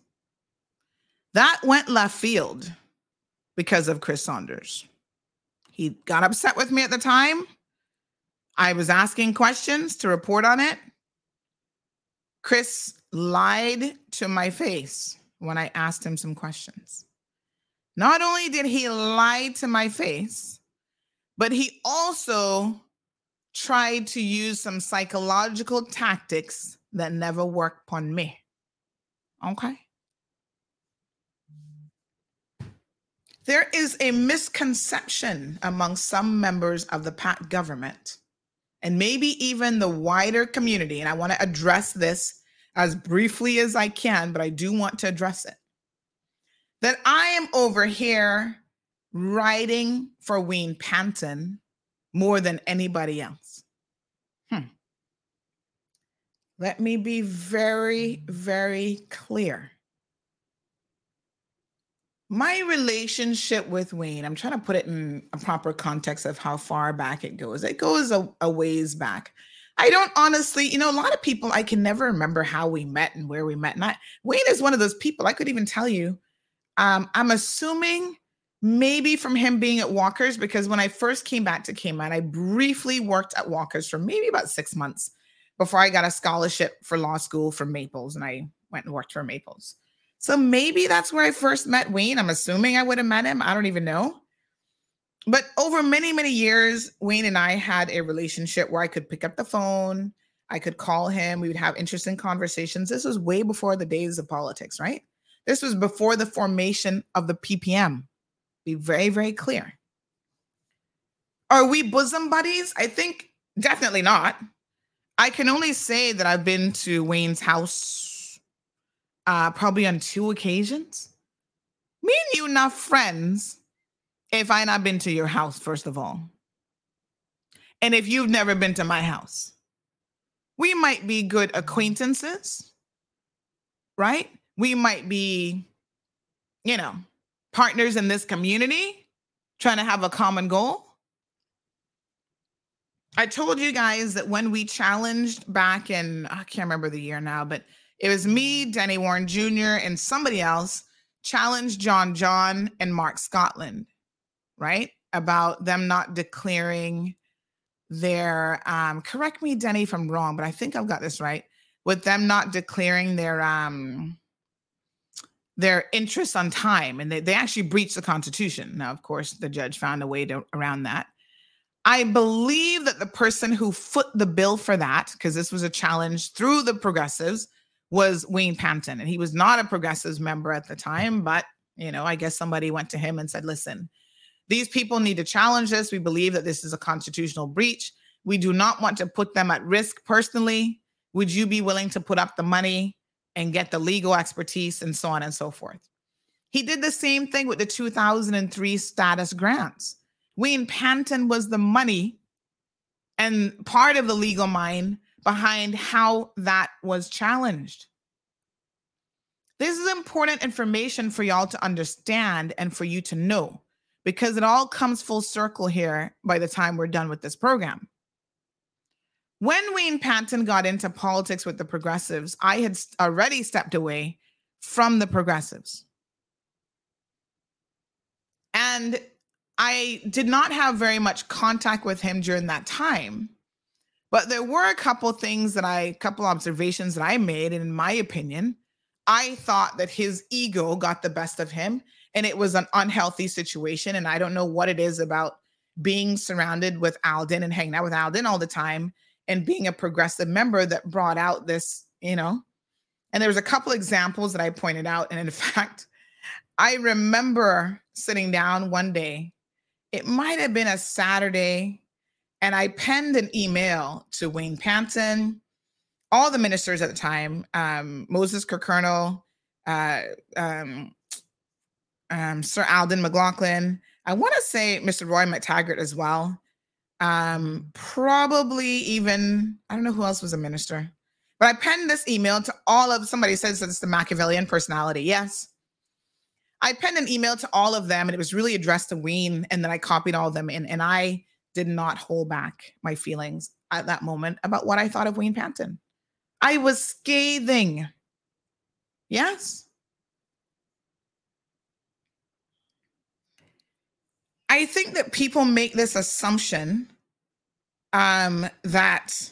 that went left field because of Chris Saunders. He got upset with me at the time. I was asking questions to report on it. Chris lied to my face when I asked him some questions. Not only did he lie to my face, but he also tried to use some psychological tactics that never worked on me. Okay. There is a misconception among some members of the PACT government and maybe even the wider community. And I want to address this as briefly as I can, but I do want to address it. That I am over here writing for Wayne Panton more than anybody else. Hmm. Let me be very, very clear. My relationship with Wayne, I'm trying to put it in a proper context of how far back it goes. It goes a, a ways back. I don't honestly, you know, a lot of people I can never remember how we met and where we met. I, Wayne is one of those people I could even tell you. Um, I'm assuming maybe from him being at Walker's because when I first came back to Cayman, I briefly worked at Walker's for maybe about six months before I got a scholarship for law school from Maples and I went and worked for Maples. So maybe that's where I first met Wayne. I'm assuming I would have met him. I don't even know. But over many, many years, Wayne and I had a relationship where I could pick up the phone, I could call him, we would have interesting conversations. This was way before the days of politics, right? This was before the formation of the PPM. Be very, very clear. Are we bosom buddies? I think definitely not. I can only say that I've been to Wayne's house uh, probably on two occasions. Me and you not friends if I not been to your house, first of all. And if you've never been to my house, we might be good acquaintances, right? We might be, you know, partners in this community trying to have a common goal. I told you guys that when we challenged back in, I can't remember the year now, but it was me, Denny Warren Jr., and somebody else challenged John John and Mark Scotland, right? About them not declaring their, um, correct me, Denny, if I'm wrong, but I think I've got this right. With them not declaring their, um, their interest on time and they, they actually breached the constitution. Now of course the judge found a way to around that. I believe that the person who foot the bill for that because this was a challenge through the progressives was wayne panton and he was not a progressives member at the time but you know i guess somebody went to him and said listen these people need to challenge this. We believe that this is a constitutional breach. We do not want to put them at risk personally. Would you be willing to put up the money and get the legal expertise and so on and so forth. He did the same thing with the 2003 status grants. Wayne Panton was the money and part of the legal mind behind how that was challenged. This is important information for y'all to understand and for you to know because it all comes full circle here by the time we're done with this program. When Wayne Panton got into politics with the progressives, I had already stepped away from the progressives. And I did not have very much contact with him during that time. But there were a couple things that I, a couple observations that I made. And in my opinion, I thought that his ego got the best of him and it was an unhealthy situation. And I don't know what it is about being surrounded with Alden and hanging out with Alden all the time and being a progressive member that brought out this, you know. And there was a couple examples that I pointed out. And in fact, I remember sitting down one day, it might have been a Saturday, and I penned an email to Wayne Panton, all the ministers at the time, um, Moses Kirkconnell, uh, um, um, Sir Alden McLaughlin. I want to say Mr. Roy McTaggart as well um, probably even I don't know who else was a minister, but I penned this email to all of somebody says it's the Machiavellian personality. Yes. I penned an email to all of them and it was really addressed to Wayne, and then I copied all of them in, and I did not hold back my feelings at that moment about what I thought of Wayne Panton. I was scathing. Yes. I think that people make this assumption um, that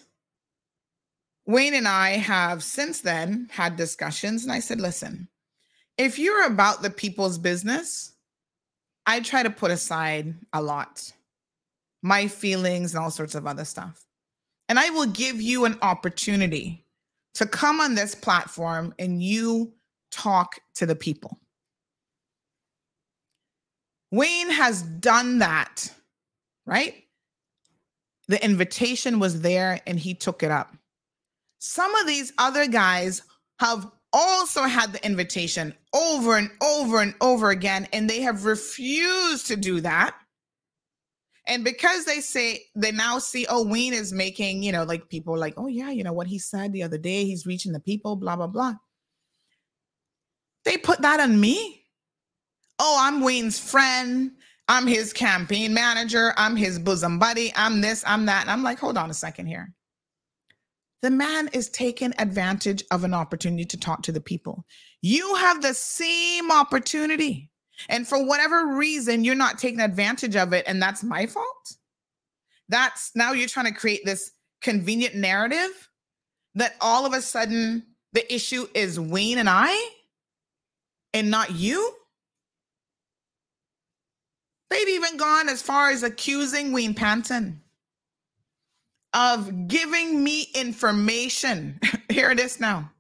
Wayne and I have since then had discussions, and I said, listen, if you're about the people's business, I try to put aside a lot my feelings and all sorts of other stuff. And I will give you an opportunity to come on this platform and you talk to the people. Wayne has done that, right? The invitation was there and he took it up. Some of these other guys have also had the invitation over and over and over again, and they have refused to do that. And because they say they now see, oh, Wayne is making, you know, like people like, oh, yeah, you know what he said the other day, he's reaching the people, blah, blah, blah. They put that on me. Oh, I'm Wayne's friend. I'm his campaign manager. I'm his bosom buddy. I'm this, I'm that. And I'm like, hold on a second here. The man is taking advantage of an opportunity to talk to the people. You have the same opportunity. And for whatever reason, you're not taking advantage of it. And that's my fault. That's now you're trying to create this convenient narrative that all of a sudden the issue is Wayne and I and not you. They've even gone as far as accusing Wayne Panton of giving me information. Here it is now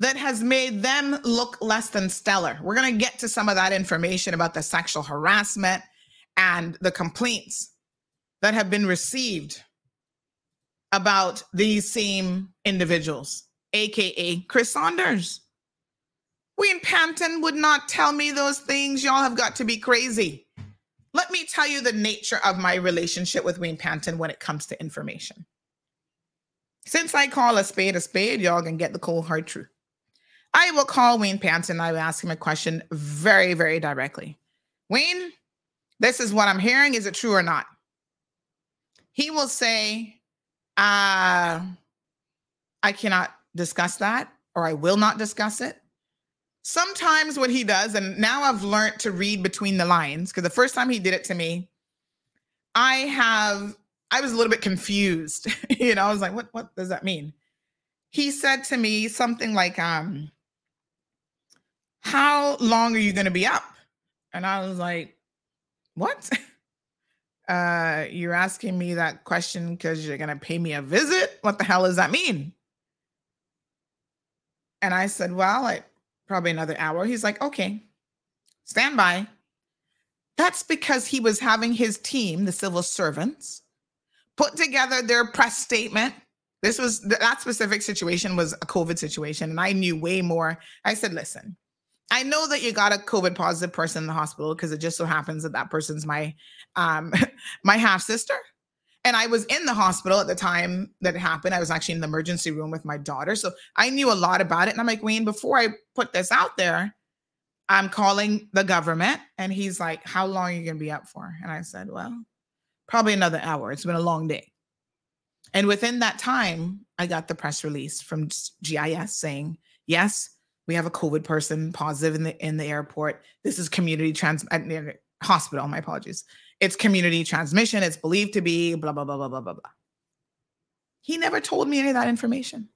that has made them look less than stellar. We're going to get to some of that information about the sexual harassment and the complaints that have been received about these same individuals, aka Chris Saunders. Wayne Panton would not tell me those things. Y'all have got to be crazy. Let me tell you the nature of my relationship with Wayne Panton when it comes to information. Since I call a spade a spade, y'all can get the cold hard truth. I will call Wayne Panton. I will ask him a question very, very directly. Wayne, this is what I'm hearing. Is it true or not? He will say, uh, I cannot discuss that, or I will not discuss it. Sometimes what he does, and now I've learned to read between the lines, because the first time he did it to me, I have I was a little bit confused. you know, I was like, what what does that mean? He said to me something like, um, how long are you gonna be up? And I was like, what? uh, you're asking me that question because you're gonna pay me a visit? What the hell does that mean? And I said, well, I probably another hour. He's like, okay, stand by. That's because he was having his team, the civil servants, put together their press statement. This was that specific situation was a COVID situation, and I knew way more. I said, listen, I know that you got a COVID positive person in the hospital because it just so happens that that person's my um my half sister. And I was in the hospital at the time that it happened. I was actually in the emergency room with my daughter. So I knew a lot about it. And I'm like, Wayne, before I put this out there, I'm calling the government. And he's like, How long are you going to be up for? And I said, Well, probably another hour. It's been a long day. And within that time, I got the press release from GIS saying, Yes, we have a COVID person positive in the in the airport. This is community trans uh, hospital. My apologies. It's community transmission. It's believed to be blah, blah, blah, blah, blah, blah, blah. He never told me any of that information.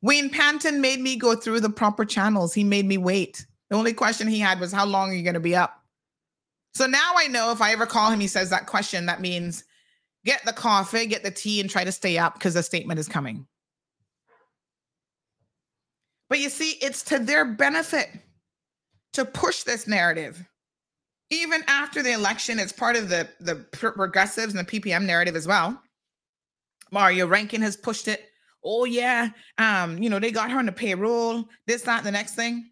Wayne Panton made me go through the proper channels. He made me wait. The only question he had was, How long are you going to be up? So now I know if I ever call him, he says that question, that means get the coffee, get the tea, and try to stay up because the statement is coming. But you see, it's to their benefit to push this narrative even after the election, it's part of the the progressives and the PPM narrative as well. Mario Rankin has pushed it. Oh yeah, um, you know they got her on the payroll. This, that, the next thing.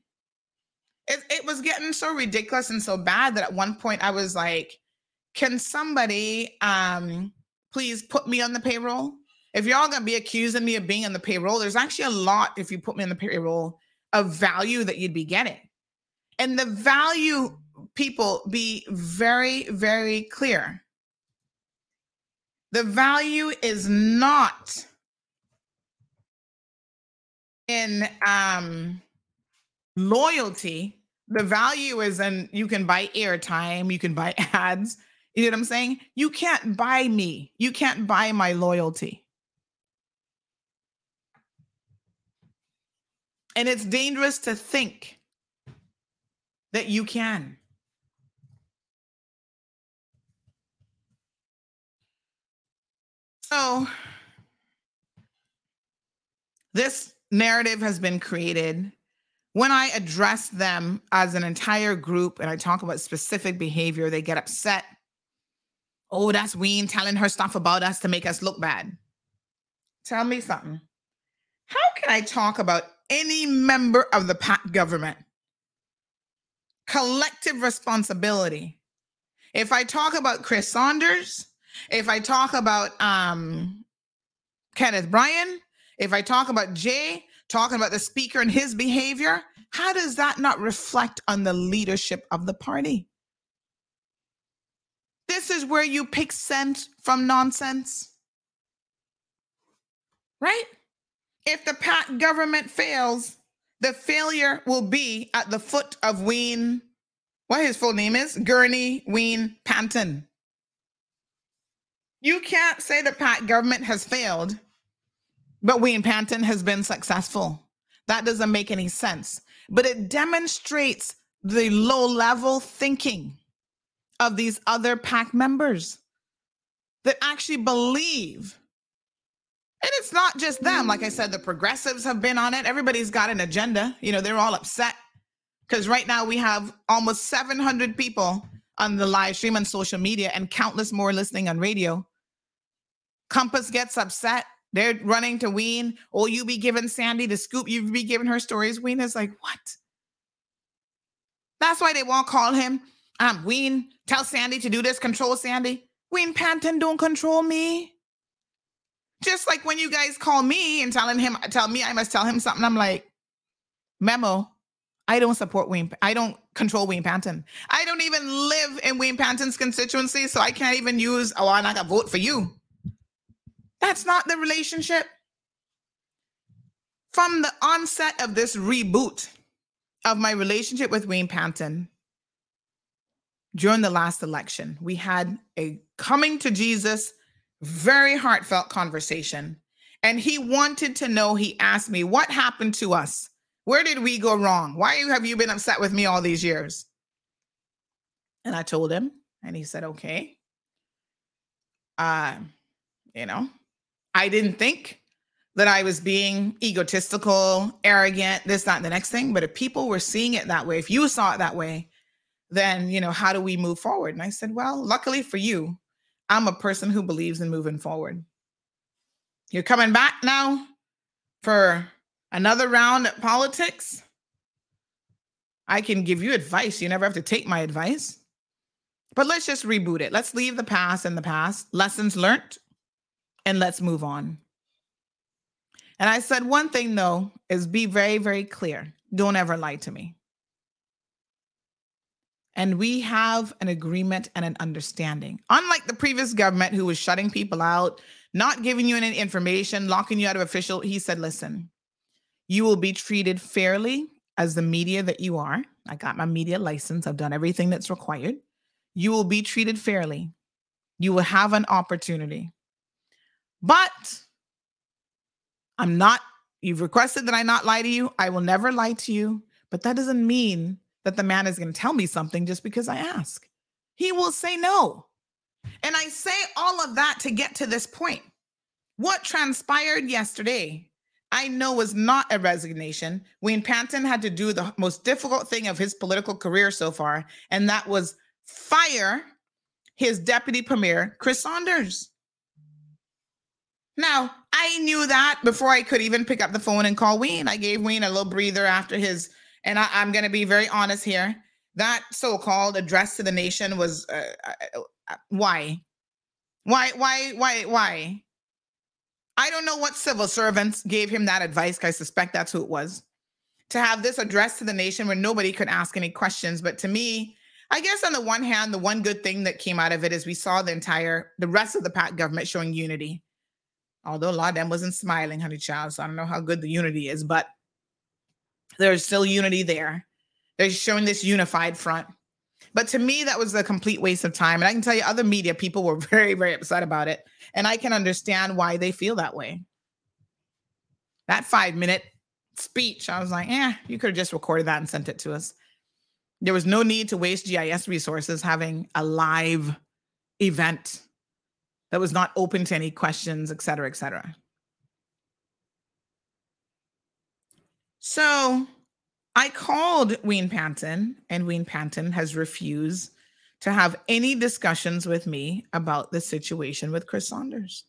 It it was getting so ridiculous and so bad that at one point I was like, "Can somebody um please put me on the payroll?" If you're all gonna be accusing me of being on the payroll, there's actually a lot if you put me on the payroll of value that you'd be getting. And the value people be very, very clear. The value is not in um, loyalty. The value is in you can buy airtime, you can buy ads. You know what I'm saying? You can't buy me. You can't buy my loyalty. And it's dangerous to think that you can. So this narrative has been created. When I address them as an entire group and I talk about specific behavior, they get upset. Oh, that's Wayne telling her stuff about us to make us look bad. Tell me something. How can I talk about any member of the PACT government? Collective responsibility. If I talk about Chris Saunders, if I talk about um, Kenneth Bryan, if I talk about Jay, talking about the speaker and his behavior, how does that not reflect on the leadership of the party? This is where you pick sense from nonsense. Right? If the PACT government fails, the failure will be at the foot of Wayne, what his full name is, Gurney Wayne Panton. You can't say the PACT government has failed, but Wayne Panton has been successful. That doesn't make any sense. But it demonstrates the low level thinking of these other PACT members that actually believe. And it's not just them. Like I said, the progressives have been on it. Everybody's got an agenda. You know, they're all upset because right now we have almost 700 people on the live stream on social media and countless more listening on radio. Compass gets upset. They're running to Wayne. Oh, you be giving Sandy the scoop. You be giving her stories. Wayne is like, what? That's why they won't call him. Um, Wayne, tell Sandy to do this, control Sandy. Wayne Panton don't control me. Just like when you guys call me and telling him, tell me I must tell him something. I'm like, memo. I don't support Wayne. I don't control Wayne Panton. I don't even live in Wayne Panton's constituency, so I can't even use, oh, I'm not gonna vote for you. That's not the relationship. From the onset of this reboot of my relationship with Wayne Panton, during the last election, we had a coming to Jesus, very heartfelt conversation. And he wanted to know, he asked me, What happened to us? Where did we go wrong? Why have you been upset with me all these years? And I told him, and he said, Okay. Uh, you know, I didn't think that I was being egotistical, arrogant, this, that, and the next thing. But if people were seeing it that way, if you saw it that way, then, you know, how do we move forward? And I said, well, luckily for you, I'm a person who believes in moving forward. You're coming back now for another round at politics. I can give you advice. You never have to take my advice. But let's just reboot it. Let's leave the past in the past. Lessons learned, and let's move on. And I said, one thing though is be very, very clear. Don't ever lie to me. And we have an agreement and an understanding. Unlike the previous government who was shutting people out, not giving you any information, locking you out of official, he said, listen, you will be treated fairly as the media that you are. I got my media license, I've done everything that's required. You will be treated fairly. You will have an opportunity. But I'm not, you've requested that I not lie to you. I will never lie to you. But that doesn't mean that the man is going to tell me something just because I ask. He will say no. And I say all of that to get to this point. What transpired yesterday, I know was not a resignation. Wayne Panton had to do the most difficult thing of his political career so far, and that was fire his deputy premier, Chris Saunders. Now, I knew that before I could even pick up the phone and call Wayne. I gave Wayne a little breather after his, and I, am going to be very honest here. That so called address to the nation was uh, uh, uh, why? Why, why, why, why? I don't know what civil servants gave him that advice. I suspect that's who it was to have this address to the nation where nobody could ask any questions. But to me, I guess on the one hand, the one good thing that came out of it is we saw the entire, the rest of the PACT government showing unity Although a lot of them wasn't smiling, honey child. So I don't know how good the unity is, but there's still unity there. They're showing this unified front. But to me, that was a complete waste of time. And I can tell you, other media people were very, very upset about it. And I can understand why they feel that way. That five minute speech, I was like, eh, you could have just recorded that and sent it to us. There was no need to waste GIS resources having a live event that was not open to any questions, et cetera, et cetera. So I called Wayne Panton, and Wayne Panton has refused to have any discussions with me about the situation with Chris Saunders.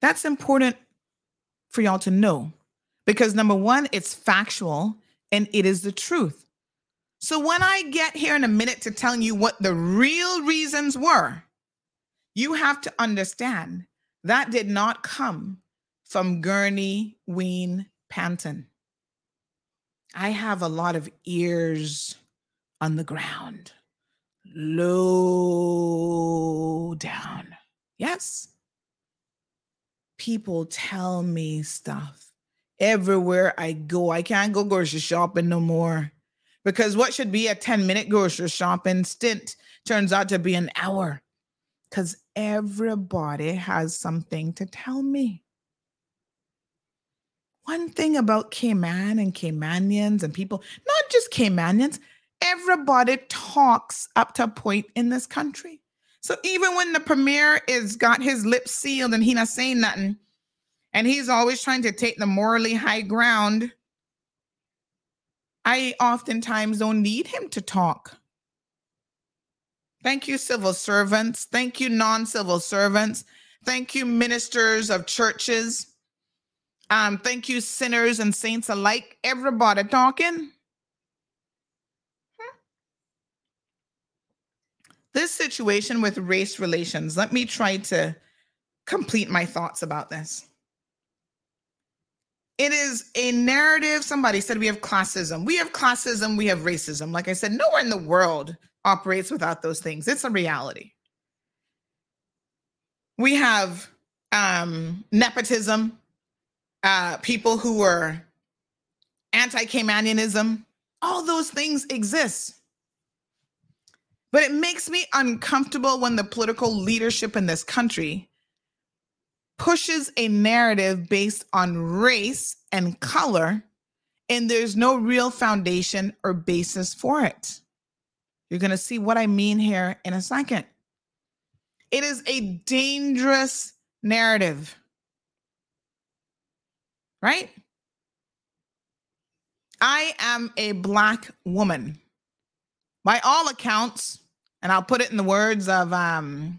That's important for y'all to know because number one, it's factual and it is the truth. So when I get here in a minute to tell you what the real reasons were, you have to understand that did not come from Gurney Wayne Panton. I have a lot of ears on the ground, low down. Yes. People tell me stuff everywhere I go. I can't go grocery shopping no more because what should be a 10 minute grocery shopping stint turns out to be an hour because everybody has something to tell me. One thing about Cayman and Caymanians and people, not just Caymanians, everybody talks up to a point in this country. So even when the premier is got his lips sealed and he not saying nothing, and he's always trying to take the morally high ground, I oftentimes don't need him to talk. Thank you, civil servants. Thank you, non civil servants. Thank you, ministers of churches. Um, thank you, sinners and saints alike. Everybody talking. This situation with race relations, let me try to complete my thoughts about this. It is a narrative. Somebody said we have classism. We have classism. We have racism. Like I said, nowhere in the world operates without those things. It's a reality. We have um, nepotism, uh, people who are anti Caymanianism. All those things exist. But it makes me uncomfortable when the political leadership in this country pushes a narrative based on race and color, and there's no real foundation or basis for it. You're going to see what I mean here in a second. It is a dangerous narrative, right? I am a Black woman. By all accounts, and I'll put it in the words of um,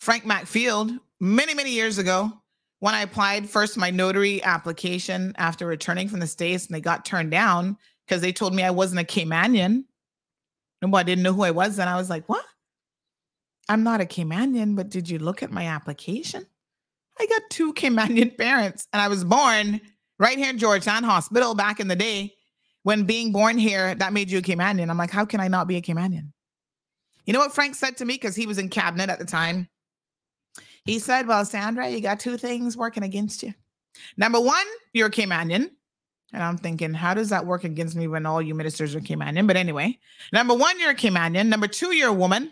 Frank McField, many, many years ago when I applied first my notary application after returning from the States and they got turned down because they told me I wasn't a Caymanian. And I didn't know who I was. And I was like, what? I'm not a Caymanian, but did you look at my application? I got two Caymanian parents and I was born right here in Georgetown Hospital back in the day when being born here, that made you a Caymanian. I'm like, how can I not be a Caymanian? You know what Frank said to me? Because he was in cabinet at the time. He said, Well, Sandra, you got two things working against you. Number one, you're a Caymanian. And I'm thinking, how does that work against me when all you ministers are Caymanian? But anyway, number one, you're a Caymanian. Number two, you're a woman.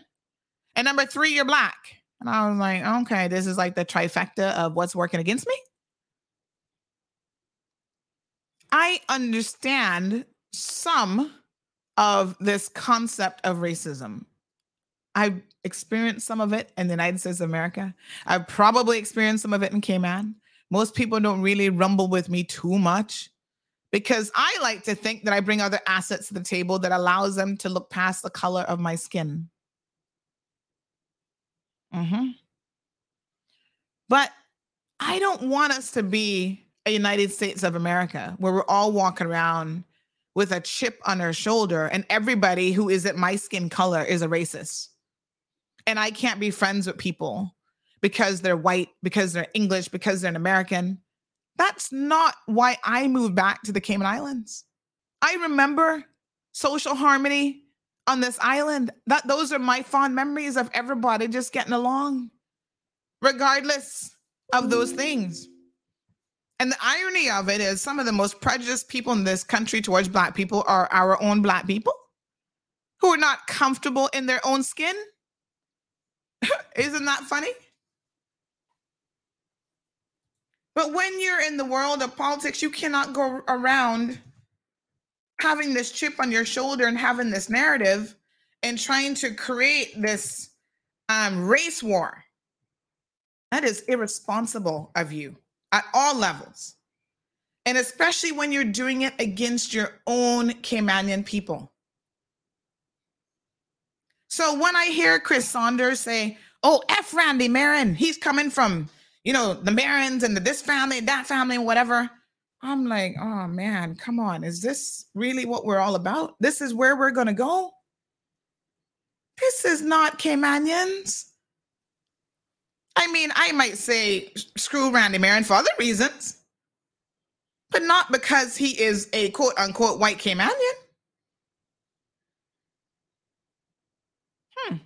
And number three, you're black. And I was like, okay, this is like the trifecta of what's working against me. I understand some of this concept of racism. I've experienced some of it in the United States of America. I've probably experienced some of it in Cayman. Most people don't really rumble with me too much because I like to think that I bring other assets to the table that allows them to look past the color of my skin. Mm-hmm. But I don't want us to be a United States of America where we're all walking around with a chip on our shoulder and everybody who isn't my skin color is a racist and I can't be friends with people because they're white, because they're English, because they're an American. That's not why I moved back to the Cayman Islands. I remember social harmony on this island. That those are my fond memories of everybody just getting along, regardless of those things. And the irony of it is some of the most prejudiced people in this country towards black people are our own black people who are not comfortable in their own skin isn't that funny? But when you're in the world of politics, you cannot go around having this chip on your shoulder and having this narrative and trying to create this um, race war. That is irresponsible of you at all levels. And especially when you're doing it against your own Caymanian people. So when I hear Chris Saunders say, oh, F Randy Merren, he's coming from, you know, the Merrens and the this family, that family, whatever. I'm like, oh man, come on. Is this really what we're all about? This is where we're going to go? This is not Caymanians. I mean, I might say screw Randy Merren for other reasons, but not because he is a quote unquote white Caymanian. Hmm.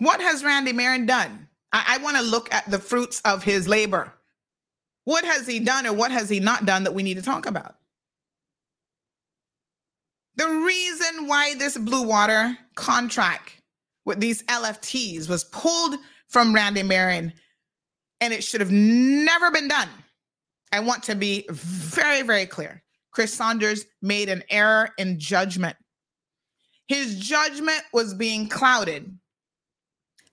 What has Randy Merren done? I, I want to look at the fruits of his labor. What has he done or what has he not done that we need to talk about? The reason why this Blue Water contract with these LFTs was pulled from Randy Merren and it should have never been done. I want to be very, very clear. Chris Saunders made an error in judgment. His judgment was being clouded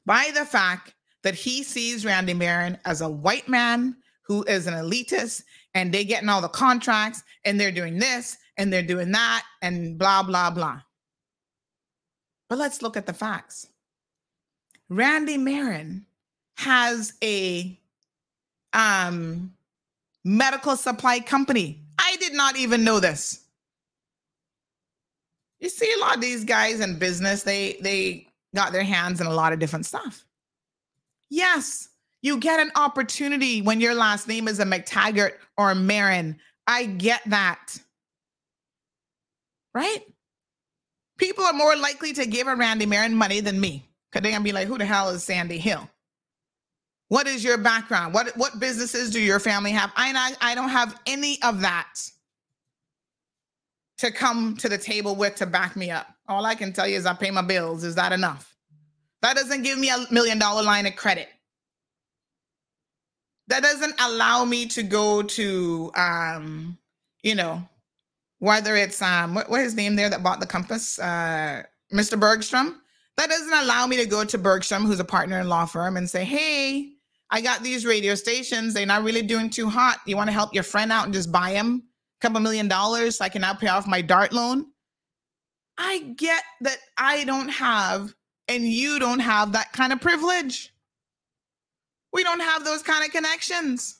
by the fact that he sees Randy Merren as a white man who is an elitist and they getting all the contracts and they're doing this and they're doing that and blah blah blah. But let's look at the facts. Randy Merren has a um medical supply company. I did not even know this. You see a lot of these guys in business, they they got their hands in a lot of different stuff. Yes, you get an opportunity when your last name is a McTaggart or a Merren. I get that. Right? People are more likely to give a Randy Merren money than me. Because they're gonna be like, who the hell is Sandy Hill? What is your background? What what businesses do your family have? I I, I don't have any of that to come to the table with to back me up. All I can tell you is I pay my bills. Is that enough? That doesn't give me a million dollar line of credit. That doesn't allow me to go to um, you know, whether it's um what, what his name there that bought the compass, uh Mr. Bergstrom. That doesn't allow me to go to Bergstrom, who's a partner in law firm, and say, hey, I got these radio stations. They're not really doing too hot. You want to help your friend out and just buy them couple million dollars I can now pay off my DART loan? I get that I don't have and you don't have that kind of privilege. We don't have those kind of connections.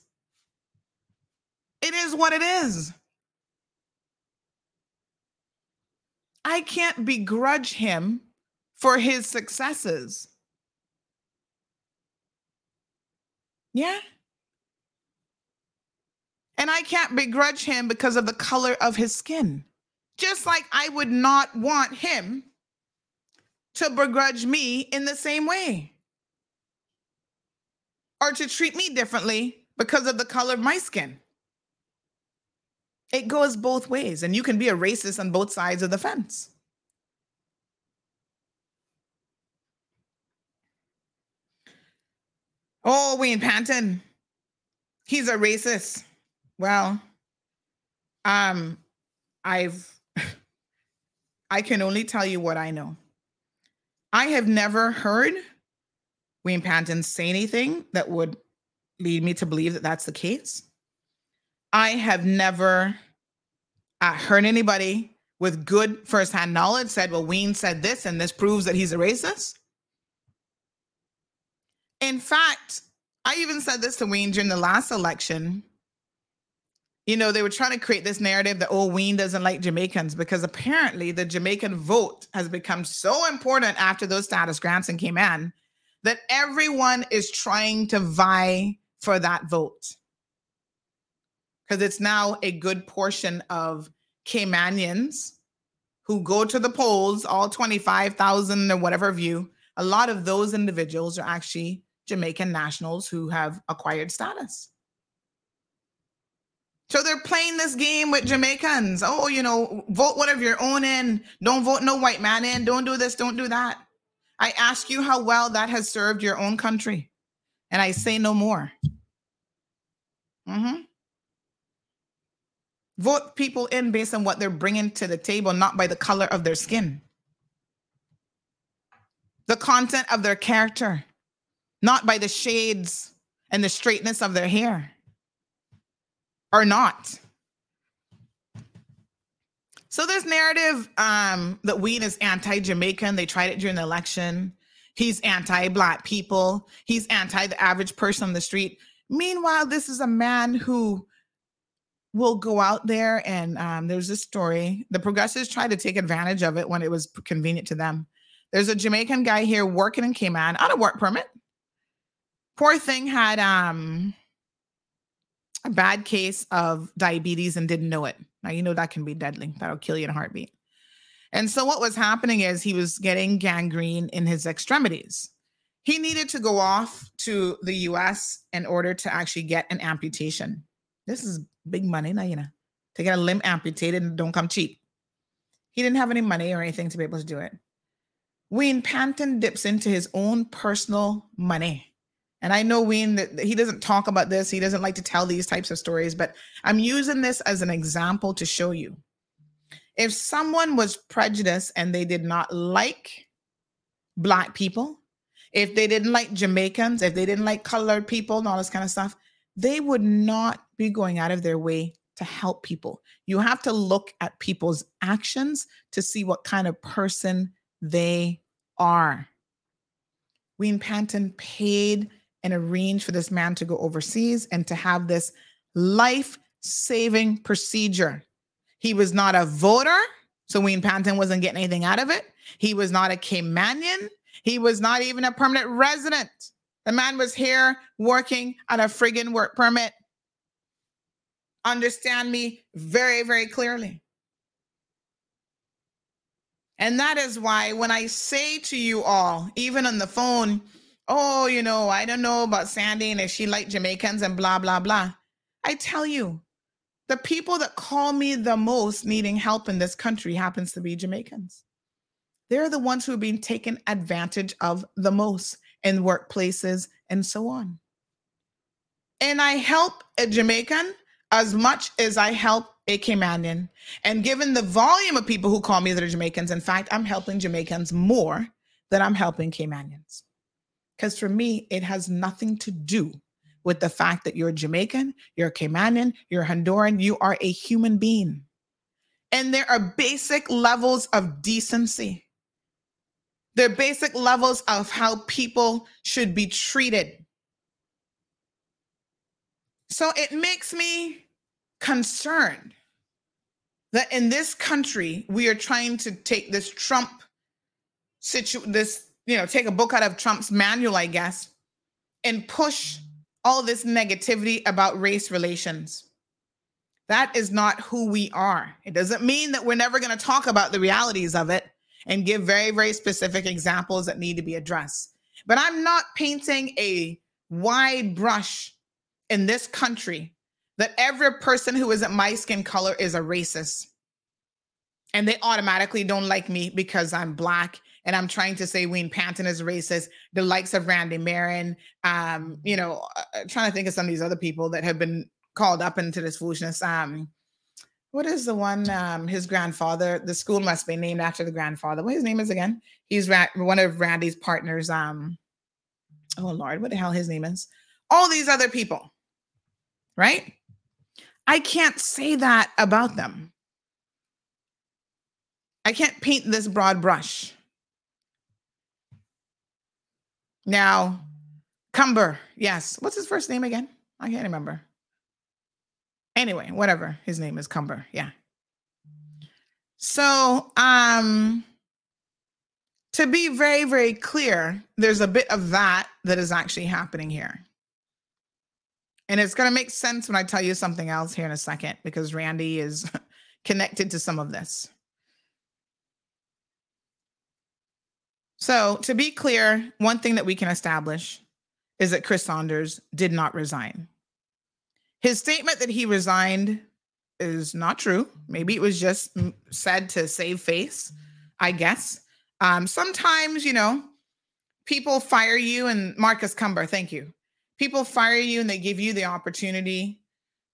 It is what it is. I can't begrudge him for his successes. Yeah. And I can't begrudge him because of the color of his skin. Just like I would not want him to begrudge me in the same way or to treat me differently because of the color of my skin. It goes both ways, and you can be a racist on both sides of the fence. Oh, Wayne Panton. He's a racist. Well, um, I've I can only tell you what I know. I have never heard Wayne Panton say anything that would lead me to believe that that's the case. I have never uh, heard anybody with good firsthand knowledge said, well, Wayne said this, and this proves that he's a racist. In fact, I even said this to Wayne during the last election. You know, they were trying to create this narrative that, oh, Wayne doesn't like Jamaicans because apparently the Jamaican vote has become so important after those status grants and came in that everyone is trying to vie for that vote. Because it's now a good portion of Caymanians who go to the polls, all 25,000 or whatever of you, a lot of those individuals are actually Jamaican nationals who have acquired status. So they're playing this game with Jamaicans. Oh, you know, vote one of your own in. Don't vote no white man in. Don't do this. Don't do that. I ask you how well that has served your own country. And I say no more. Mm-hmm. Vote people in based on what they're bringing to the table, not by the color of their skin. the content of their character, not by the shades and the straightness of their hair, or not. So this narrative um, that Wayne is anti-Jamaican, they tried it during the election. He's anti-black people. He's anti the average person on the street. Meanwhile, this is a man who will go out there and um, there's this story. The progressives tried to take advantage of it when it was convenient to them. There's a Jamaican guy here working in Cayman on a work permit. Poor thing had um, a bad case of diabetes and didn't know it. Now, you know that can be deadly, that'll kill you in a heartbeat. And so, what was happening is he was getting gangrene in his extremities. He needed to go off to the US in order to actually get an amputation. This is big money now, you know, to get a limb amputated and don't come cheap. He didn't have any money or anything to be able to do it. Wayne Panton dips into his own personal money. And I know Wayne that he doesn't talk about this. He doesn't like to tell these types of stories, but I'm using this as an example to show you. If someone was prejudiced and they did not like black people, if they didn't like Jamaicans, if they didn't like colored people and all this kind of stuff, they would not be going out of their way to help people. You have to look at people's actions to see what kind of person they are. Wayne Panton paid and arrange for this man to go overseas and to have this life saving procedure. He was not a voter, so Wayne Panton wasn't getting anything out of it. He was not a Caymanian. He was not even a permanent resident. The man was here working on a friggin' work permit. Understand me very, very clearly. And that is why when I say to you all, even on the phone, oh, you know, I don't know about Sandy and if she liked Jamaicans and blah, blah, blah. I tell you, the people that call me the most needing help in this country happens to be Jamaicans. They're the ones who are being taken advantage of the most in workplaces and so on. And I help a Jamaican as much as I help a Caymanian. And given the volume of people who call me that are Jamaicans, in fact, I'm helping Jamaicans more than I'm helping Caymanians. Because for me, it has nothing to do with the fact that you're Jamaican, you're Caymanian, you're Honduran, you are a human being. And there are basic levels of decency. There are basic levels of how people should be treated. So it makes me concerned that in this country we are trying to take this Trump situ this you know take a book out of Trump's manual, I guess, and push all this negativity about race relations. That is not who we are. It doesn't mean that we're never going to talk about the realities of it and give very, very specific examples that need to be addressed. But I'm not painting a wide brush in this country that every person who isn't my skin color is a racist. And they automatically don't like me because I'm black and I'm trying to say Wayne Panton is racist. The likes of Randy Merren, um, you know, uh, uh, trying to think of some of these other people that have been called up into this foolishness. Um, what is the one? Um, his grandfather. The school must be named after the grandfather. What his name is again? He's Ra- one of Randy's partners. Um, oh Lord, what the hell his name is? All these other people, right? I can't say that about them. I can't paint this broad brush. Now, Cumber, yes. What's his first name again? I can't remember. Anyway, whatever. His name is Cumber. Yeah. So, um, to be very, very clear, there's a bit of that that is actually happening here. And it's going to make sense when I tell you something else here in a second because Randy is connected to some of this. So, to be clear, one thing that we can establish is that Chris Saunders did not resign. His statement that he resigned is not true. Maybe it was just said to save face, I guess. Um, sometimes, you know, people fire you, and Marcus Cumber, thank you. People fire you and they give you the opportunity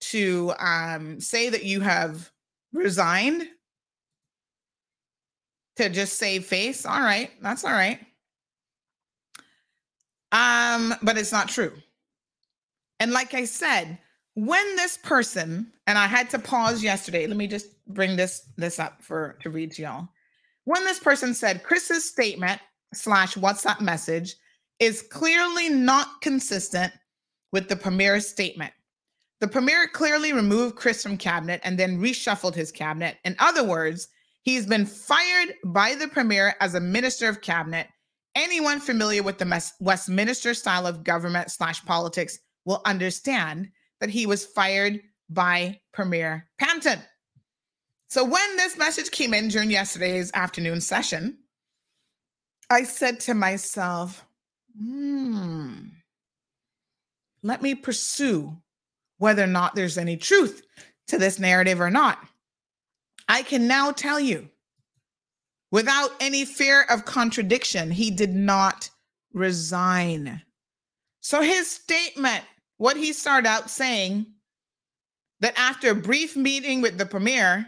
to um, say that you have resigned to just save face. All right, that's all right. Um, but it's not true. And like I said, when this person, and I had to pause yesterday, let me just bring this this up for to read to y'all. When this person said Chris's statement slash WhatsApp message is clearly not consistent with the premier's statement. The premier clearly removed Chris from cabinet and then reshuffled his cabinet. In other words, he's been fired by the premier as a minister of cabinet. Anyone familiar with the Westminster style of government slash politics will understand that he was fired by Premier Panton. So when this message came in during yesterday's afternoon session, I said to myself, hmm, let me pursue whether or not there's any truth to this narrative or not. I can now tell you without any fear of contradiction, he did not resign. So his statement, what he started out saying, that after a brief meeting with the premier,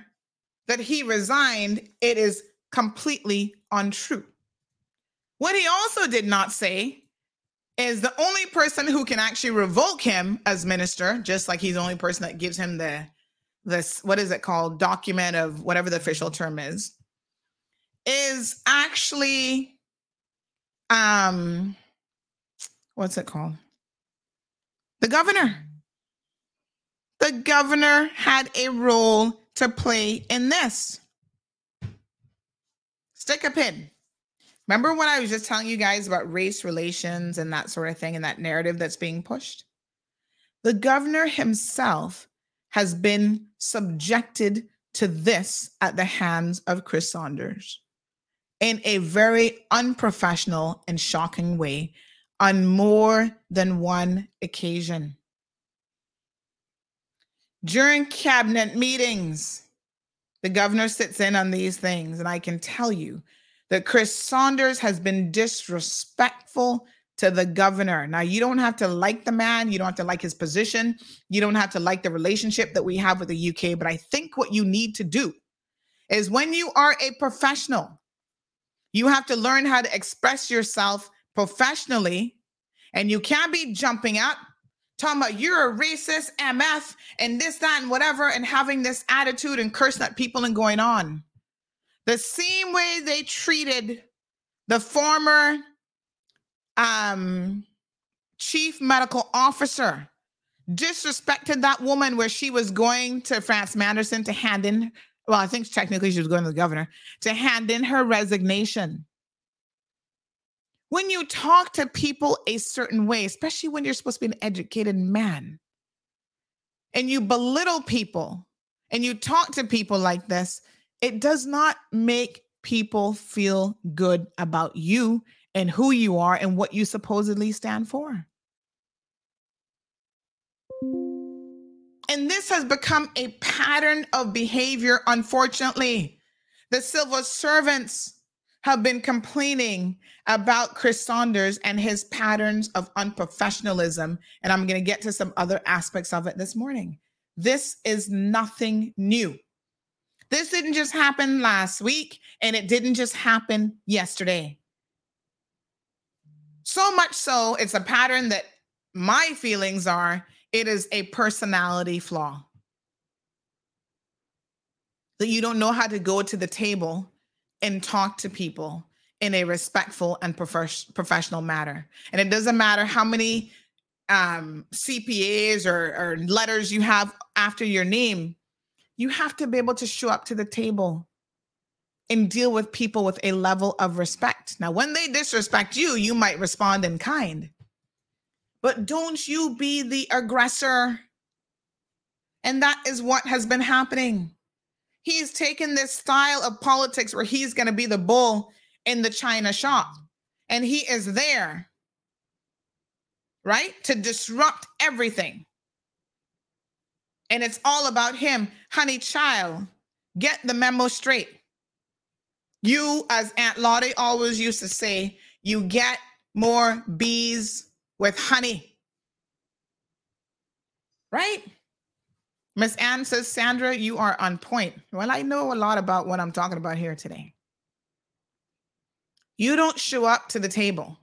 that he resigned, it is completely untrue. What he also did not say is the only person who can actually revoke him as minister, just like he's the only person that gives him the this what is it called document of whatever the official term is, is actually um what's it called? The governor. The governor had a role to play in this. Stick a pin. Remember when I was just telling you guys about race relations and that sort of thing and that narrative that's being pushed? The governor himself has been subjected to this at the hands of Chris Saunders in a very unprofessional and shocking way on more than one occasion. During cabinet meetings, the governor sits in on these things, and I can tell you that Chris Saunders has been disrespectful to the governor. Now, you don't have to like the man, you don't have to like his position, you don't have to like the relationship that we have with the UK, but I think what you need to do is when you are a professional, you have to learn how to express yourself professionally, and you can't be jumping out talking about you're a racist MF and this, that, and whatever, and having this attitude and cursing at people and going on the same way they treated the former um, chief medical officer, disrespected that woman where she was going to Franz Manderson to hand in, well, I think technically she was going to the governor to hand in her resignation. When you talk to people a certain way, especially when you're supposed to be an educated man, and you belittle people and you talk to people like this, it does not make people feel good about you and who you are and what you supposedly stand for. And this has become a pattern of behavior, unfortunately. The civil servants have been complaining about Chris Saunders and his patterns of unprofessionalism. And I'm going to get to some other aspects of it this morning. This is nothing new. This didn't just happen last week and it didn't just happen yesterday. So much so, it's a pattern that my feelings are it is a personality flaw. That you don't know how to go to the table and talk to people in a respectful and prof- professional manner. And it doesn't matter how many um, CPAs or, or letters you have after your name, you have to be able to show up to the table and deal with people with a level of respect. Now, when they disrespect you, you might respond in kind, but don't you be the aggressor. And that is what has been happening. He's taken this style of politics where he's going to be the bull in the china shop, and he is there, right, to disrupt everything and it's all about him. Honey, child, get the memo straight. You, as Aunt Lottie always used to say, you get more bees with honey. Right? Miss Ann says, Sandra, you are on point. Well, I know a lot about what I'm talking about here today. You don't show up to the table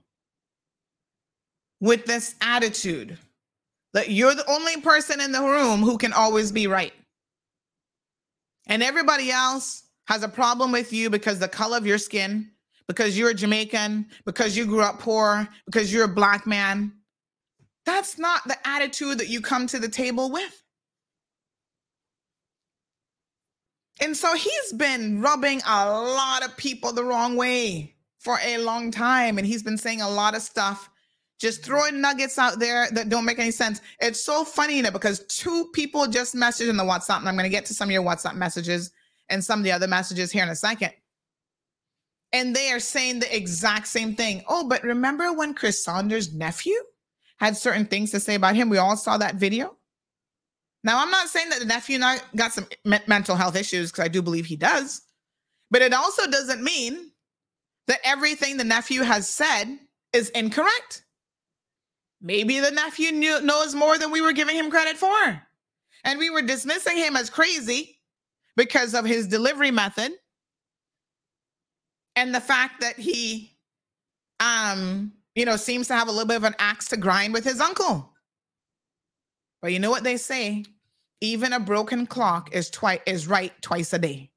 with this attitude that you're the only person in the room who can always be right. And everybody else has a problem with you because the color of your skin, because you're Jamaican, because you grew up poor, because you're a black man. That's not the attitude that you come to the table with. And so he's been rubbing a lot of people the wrong way for a long time. And he's been saying a lot of stuff, just throwing nuggets out there that don't make any sense. It's so funny you know, because two people just messaged in the WhatsApp, and I'm going to get to some of your WhatsApp messages and some of the other messages here in a second. And they are saying the exact same thing. Oh, but remember when Chris Saunders' nephew had certain things to say about him? We all saw that video. Now, I'm not saying that the nephew not got some me- mental health issues because I do believe he does, but it also doesn't mean that everything the nephew has said is incorrect. Maybe the nephew knew, knows more than we were giving him credit for. And we were dismissing him as crazy because of his delivery method and the fact that he um you know seems to have a little bit of an axe to grind with his uncle. But you know what they say? Even a broken clock is twice is right twice a day.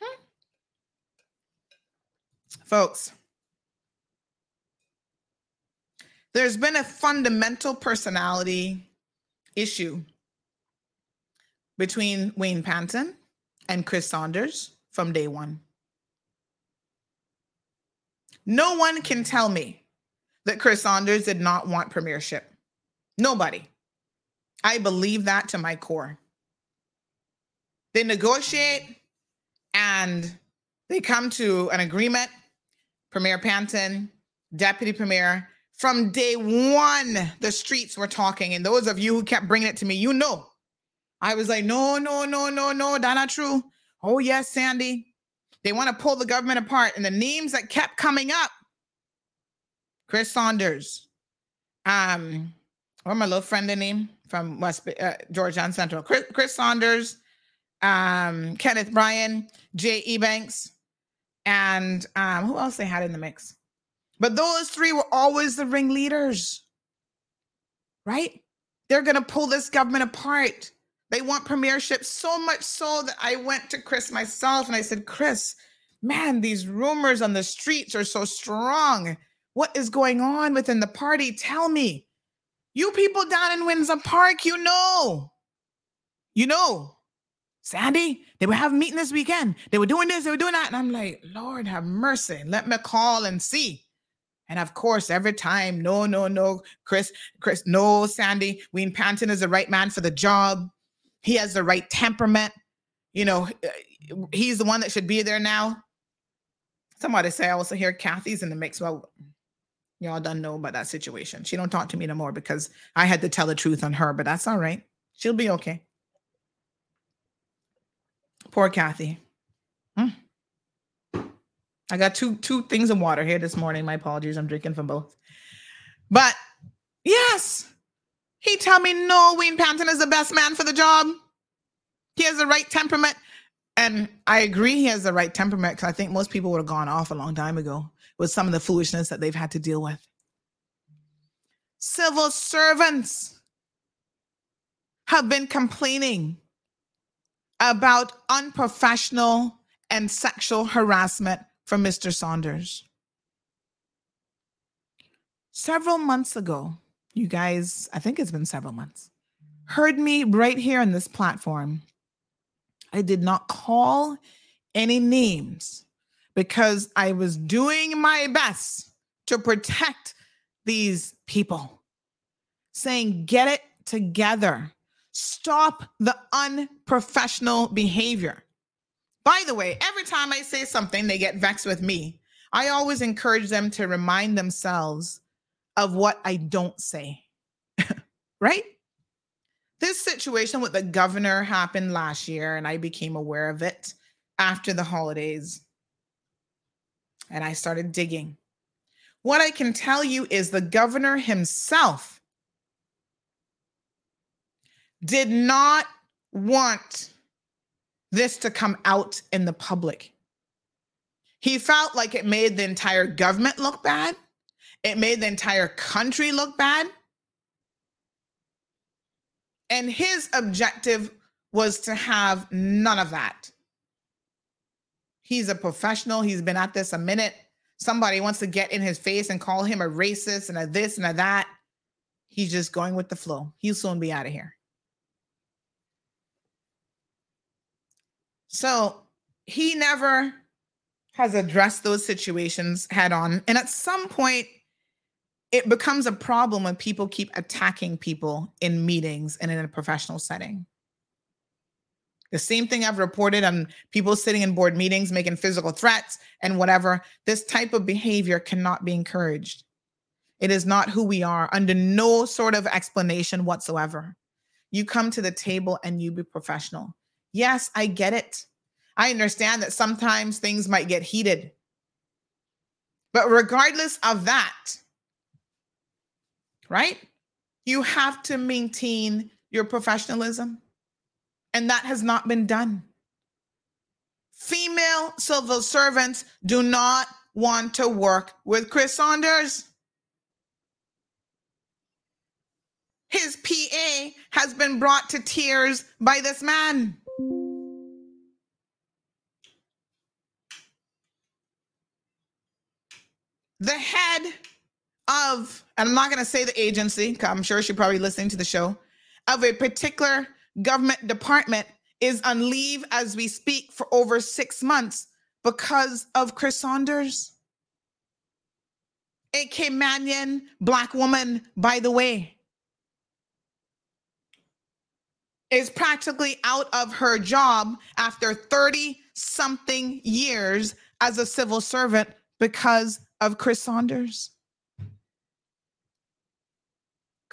Hmm. folks there's been a fundamental personality issue between Wayne Panton and Chris Saunders from day one. No one can tell me that Chris Saunders did not want premiership. Nobody. I believe that to my core. They negotiate and they come to an agreement. Premier Panton, Deputy Premier, from day one, the streets were talking. And those of you who kept bringing it to me, you know I was like, no, no, no, no, no, that's not true. Oh, yes, Sandy. They want to pull the government apart. And the names that kept coming up Chris Saunders, um, what my little friend the name from West uh, Georgetown Central, Chris, Chris Saunders, um, Kenneth Bryan, Jay Ebanks, and um, who else they had in the mix? But those three were always the ringleaders, right? They're going to pull this government apart. They want premiership so much so that I went to Chris myself and I said, Chris, man, these rumors on the streets are so strong. What is going on within the party? Tell me. You people down in Windsor Park, you know. You know. Sandy, they were having a meeting this weekend. They were doing this, they were doing that. And I'm like, Lord have mercy. Let me call and see. And of course, every time, no, no, no, Chris, Chris, no, Sandy, Wayne Panton is the right man for the job. He has the right temperament. You know, he's the one that should be there now. Somebody say I also hear Kathy's in the mix. Well, y'all don't know about that situation. She don't talk to me no more because I had to tell the truth on her, but that's all right. She'll be okay. Poor Kathy. Hmm. I got two two things of water here this morning. My apologies. I'm drinking from both. But yes, he tell me no, Wayne Panton is the best man for the job. He has the right temperament. And I agree he has the right temperament because I think most people would have gone off a long time ago with some of the foolishness that they've had to deal with. Civil servants have been complaining about unprofessional and sexual harassment from Mr. Saunders. Several months ago, you guys, I think it's been several months, heard me right here on this platform. I did not call any names because I was doing my best to protect these people, saying, get it together. Stop the unprofessional behavior. By the way, every time I say something, they get vexed with me. I always encourage them to remind themselves of what I don't say. right? This situation with the governor happened last year, and I became aware of it after the holidays. And I started digging. What I can tell you is the governor himself did not want this to come out in the public. He felt like it made the entire government look bad It made the entire country look bad. And his objective was to have none of that. He's a professional. He's been at this a minute. Somebody wants to get in his face and call him a racist and a this and a that. He's just going with the flow. He'll soon be out of here. So he never has addressed those situations head on. And at some point, it becomes a problem when people keep attacking people in meetings and in a professional setting. The same thing I've reported on people sitting in board meetings making physical threats and whatever. This type of behavior cannot be encouraged. It is not who we are under no sort of explanation whatsoever. You come to the table and you be professional. Yes, I get it. I understand that sometimes things might get heated. But regardless of that, right? You have to maintain your professionalism. And that has not been done. Female civil servants do not want to work with Chris Saunders. His PA has been brought to tears by this man. The head of, and I'm not going to say the agency, I'm sure she's probably listening to the show, of a particular government department is on leave as we speak for over six months because of Chris Saunders. A Caymanian black woman, by the way, is practically out of her job after 30 something years as a civil servant because of Chris Saunders.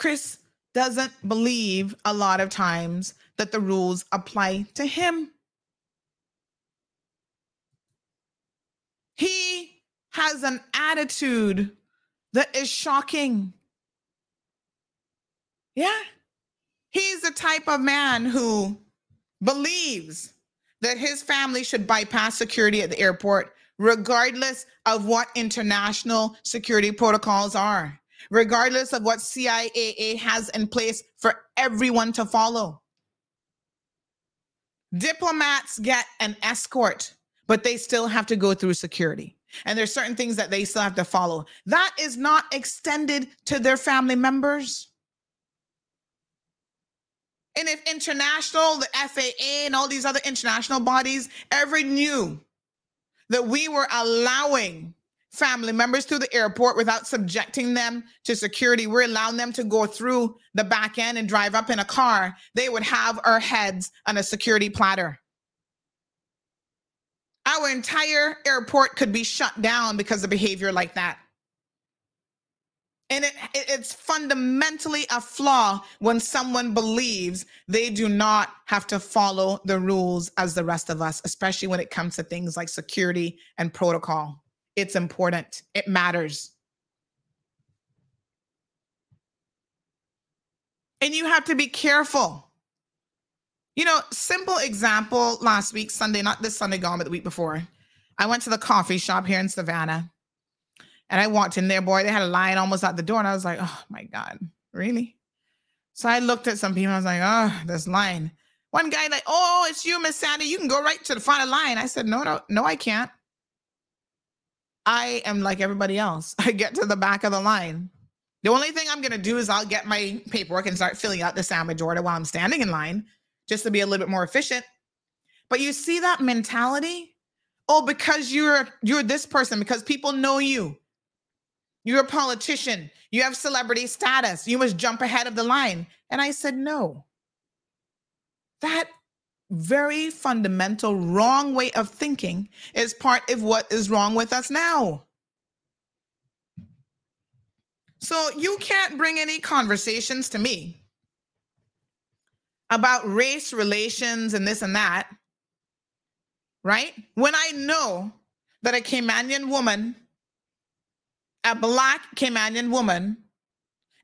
Chris doesn't believe a lot of times that the rules apply to him. He has an attitude that is shocking. Yeah. He's the type of man who believes that his family should bypass security at the airport, regardless of what international security protocols are regardless of what CIAA has in place for everyone to follow. Diplomats get an escort, but they still have to go through security. And there's certain things that they still have to follow. That is not extended to their family members. And if international, the FAA, and all these other international bodies ever knew that we were allowing family members through the airport without subjecting them to security. We're allowing them to go through the back end and drive up in a car. They would have our heads on a security platter. Our entire airport could be shut down because of behavior like that. And it, it's fundamentally a flaw when someone believes they do not have to follow the rules as the rest of us, especially when it comes to things like security and protocol. It's important. It matters. And you have to be careful. You know, simple example last week, Sunday, not this Sunday gone, but the week before. I went to the coffee shop here in Savannah and I walked in there, boy, they had a line almost at the door. And I was like, oh my God, really? So I looked at some people. I was like, oh, this line. One guy like, oh, it's you, Miss Sandy. You can go right to the front of the line. I said, no, no, no, I can't. I am like everybody else. I get to the back of the line. The only thing I'm going to do is I'll get my paperwork and start filling out the sandwich order while I'm standing in line just to be a little bit more efficient. But you see that mentality? Oh, because you're you're this person because people know you. You're a politician. You have celebrity status. You must jump ahead of the line. And I said, "No." That very fundamental wrong way of thinking is part of what is wrong with us now. So you can't bring any conversations to me about race relations and this and that, right? When I know that a Caymanian woman, a black Caymanian woman,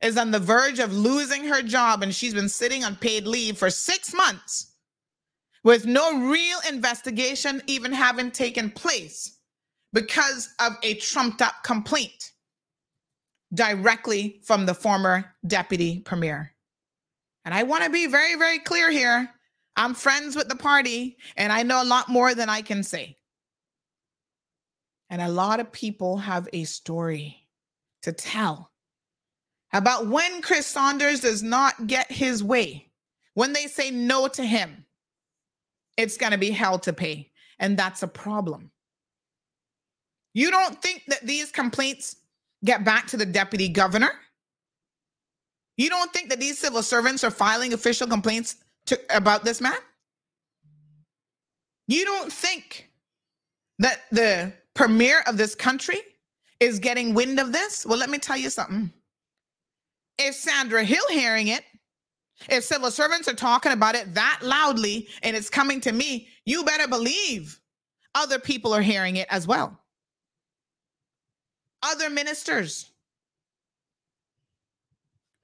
is on the verge of losing her job and she's been sitting on paid leave for six months with no real investigation even having taken place because of a trumped up complaint. directly from the former deputy premier. And I want to be very, very clear here. I'm friends with the party and I know a lot more than I can say. And a lot of people have a story to tell about when Chris Saunders does not get his way, when they say no to him, it's going to be hell to pay. And that's a problem. You don't think that these complaints get back to the deputy governor? You don't think that these civil servants are filing official complaints to, about this man? You don't think that the premier of this country is getting wind of this? Well, let me tell you something. If Sandra Hill hearing it, if civil servants are talking about it that loudly and it's coming to me, you better believe other people are hearing it as well. Other ministers.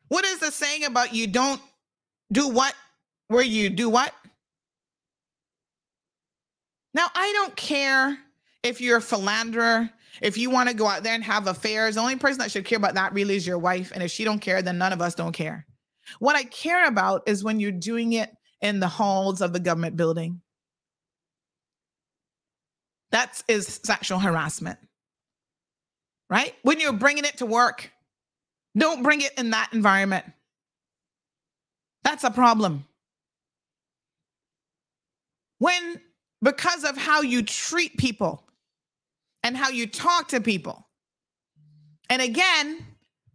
What is the saying about you don't do what where you do what? Now, I don't care if you're a philanderer, if you want to go out there and have affairs. The only person that should care about that really is your wife. And if she don't care, then none of us don't care. What I care about is when you're doing it in the halls of the government building. That is sexual harassment, right? When you're bringing it to work, don't bring it in that environment. That's a problem. When, because of how you treat people and how you talk to people, and again,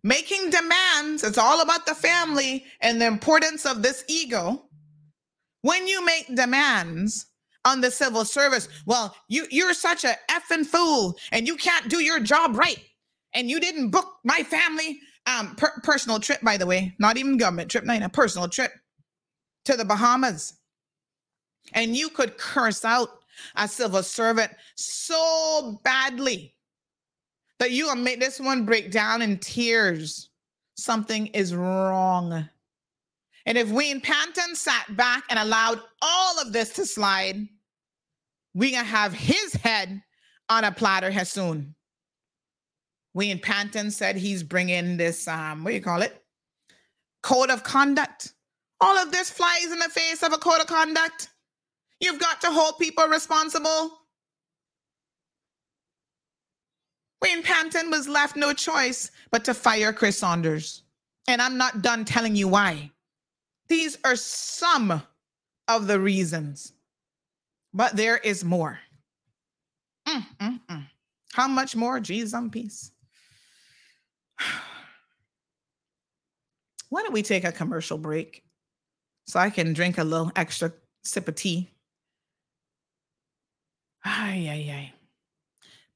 making demands, it's all about the family and the importance of this ego. When you make demands on the civil service, well, you, you're such a effing fool and you can't do your job right. And you didn't book my family um per- personal trip, by the way, not even government trip, not a personal trip to the Bahamas. And you could curse out a civil servant so badly that you will make this one break down in tears. Something is wrong. And if Wayne Panton sat back and allowed all of this to slide, we gonna have his head on a platter here soon. Wayne Panton said he's bringing this, um, what do you call it? Code of conduct. All of this flies in the face of a code of conduct. You've got to hold people responsible. Wayne Panton was left no choice but to fire Chris Saunders. And I'm not done telling you why. These are some of the reasons, but there is more. Mm, mm, mm. How much more? Jesus on peace. Why don't we take a commercial break so I can drink a little extra sip of tea? Ay, ay, ay.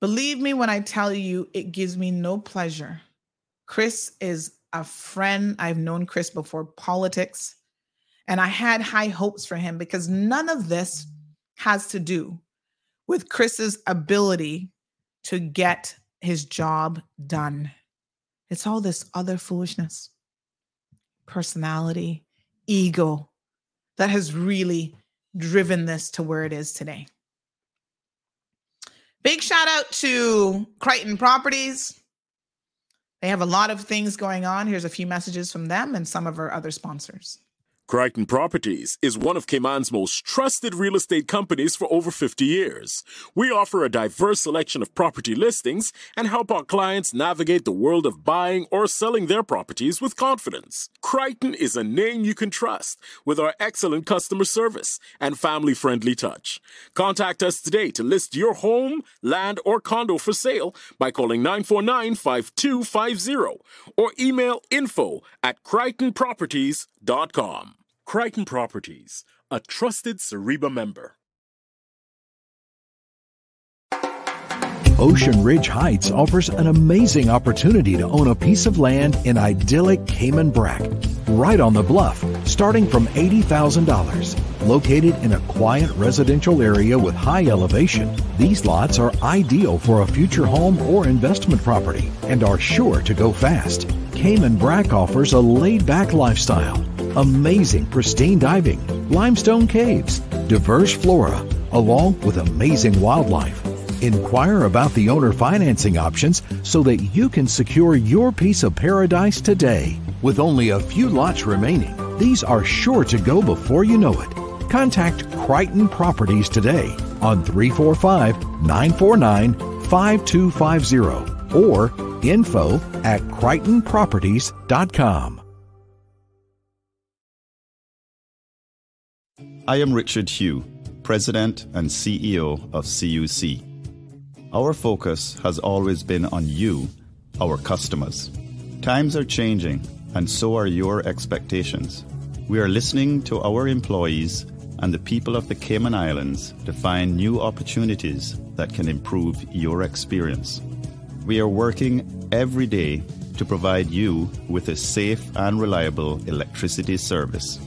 Believe me when I tell you, it gives me no pleasure. Chris is a friend. I've known Chris before politics, and I had high hopes for him because none of this has to do with Chris's ability to get his job done. It's all this other foolishness, personality, ego that has really driven this to where it is today. Big shout out to Crichton Properties. They have a lot of things going on. Here's a few messages from them and some of our other sponsors. Crichton Properties is one of Cayman's most trusted real estate companies for over 50 years. We offer a diverse selection of property listings and help our clients navigate the world of buying or selling their properties with confidence. Crichton is a name you can trust with our excellent customer service and family friendly touch. Contact us today to list your home, land, or condo for sale by calling 949 5250 or email info at crichtonproperties.com. Crichton Properties, a trusted CIREBA member. Ocean Ridge Heights offers an amazing opportunity to own a piece of land in idyllic Cayman Brac, right on the bluff, starting from $80,000. Located in a quiet residential area with high elevation, these lots are ideal for a future home or investment property and are sure to go fast. Cayman Brac offers a laid back lifestyle, amazing pristine diving, limestone caves, diverse flora, along with amazing wildlife. Inquire about the owner financing options so that you can secure your piece of paradise today. With only a few lots remaining, these are sure to go before you know it. Contact Crichton Properties today on 345 949 5250 or info at crichtonproperties.com. I am Richard Hew, President and CEO of CUC. Our focus has always been on you, our customers. Times are changing, and so are your expectations. We are listening to our employees and the people of the Cayman Islands to find new opportunities that can improve your experience. We are working every day to provide you with a safe and reliable electricity service.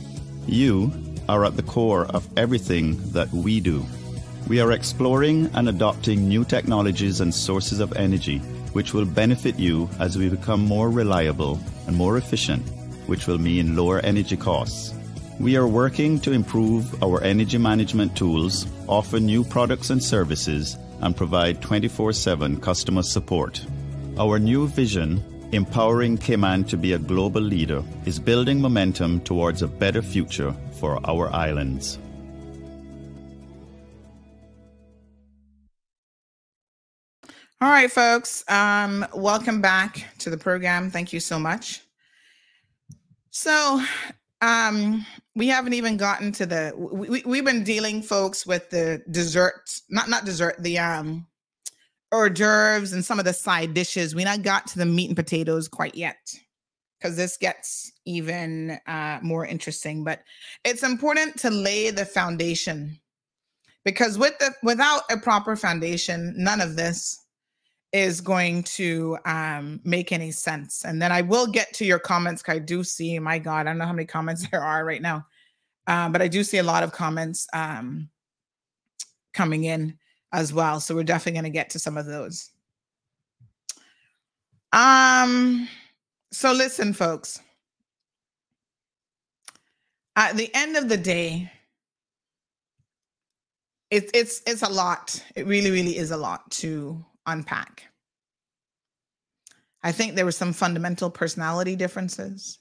You are at the core of everything that we do. We are exploring and adopting new technologies and sources of energy which will benefit you as we become more reliable and more efficient, which will mean lower energy costs. We are working to improve our energy management tools, offer new products and services, and provide 24 7 customer support. Our new vision, empowering Cayman to be a global leader, is building momentum towards a better future for our islands. All right, folks. Um, welcome back to the program. Thank you so much. So, um, we haven't even gotten to the we, we, have been dealing folks with the dessert, not not dessert, the um hors d'oeuvres and some of the side dishes. We not got to the meat and potatoes quite yet because this gets even uh, more interesting. But it's important to lay the foundation because with the without a proper foundation, none of this is going to um, make any sense. And then I will get to your comments. I do see, my God, I don't know how many comments there are right now, um, but I do see a lot of comments um, coming in as well. So we're definitely going to get to some of those. Um, so listen, folks. At the end of the day, it's it's it's a lot. It really, really is a lot to unpack. I think there were some fundamental personality differences.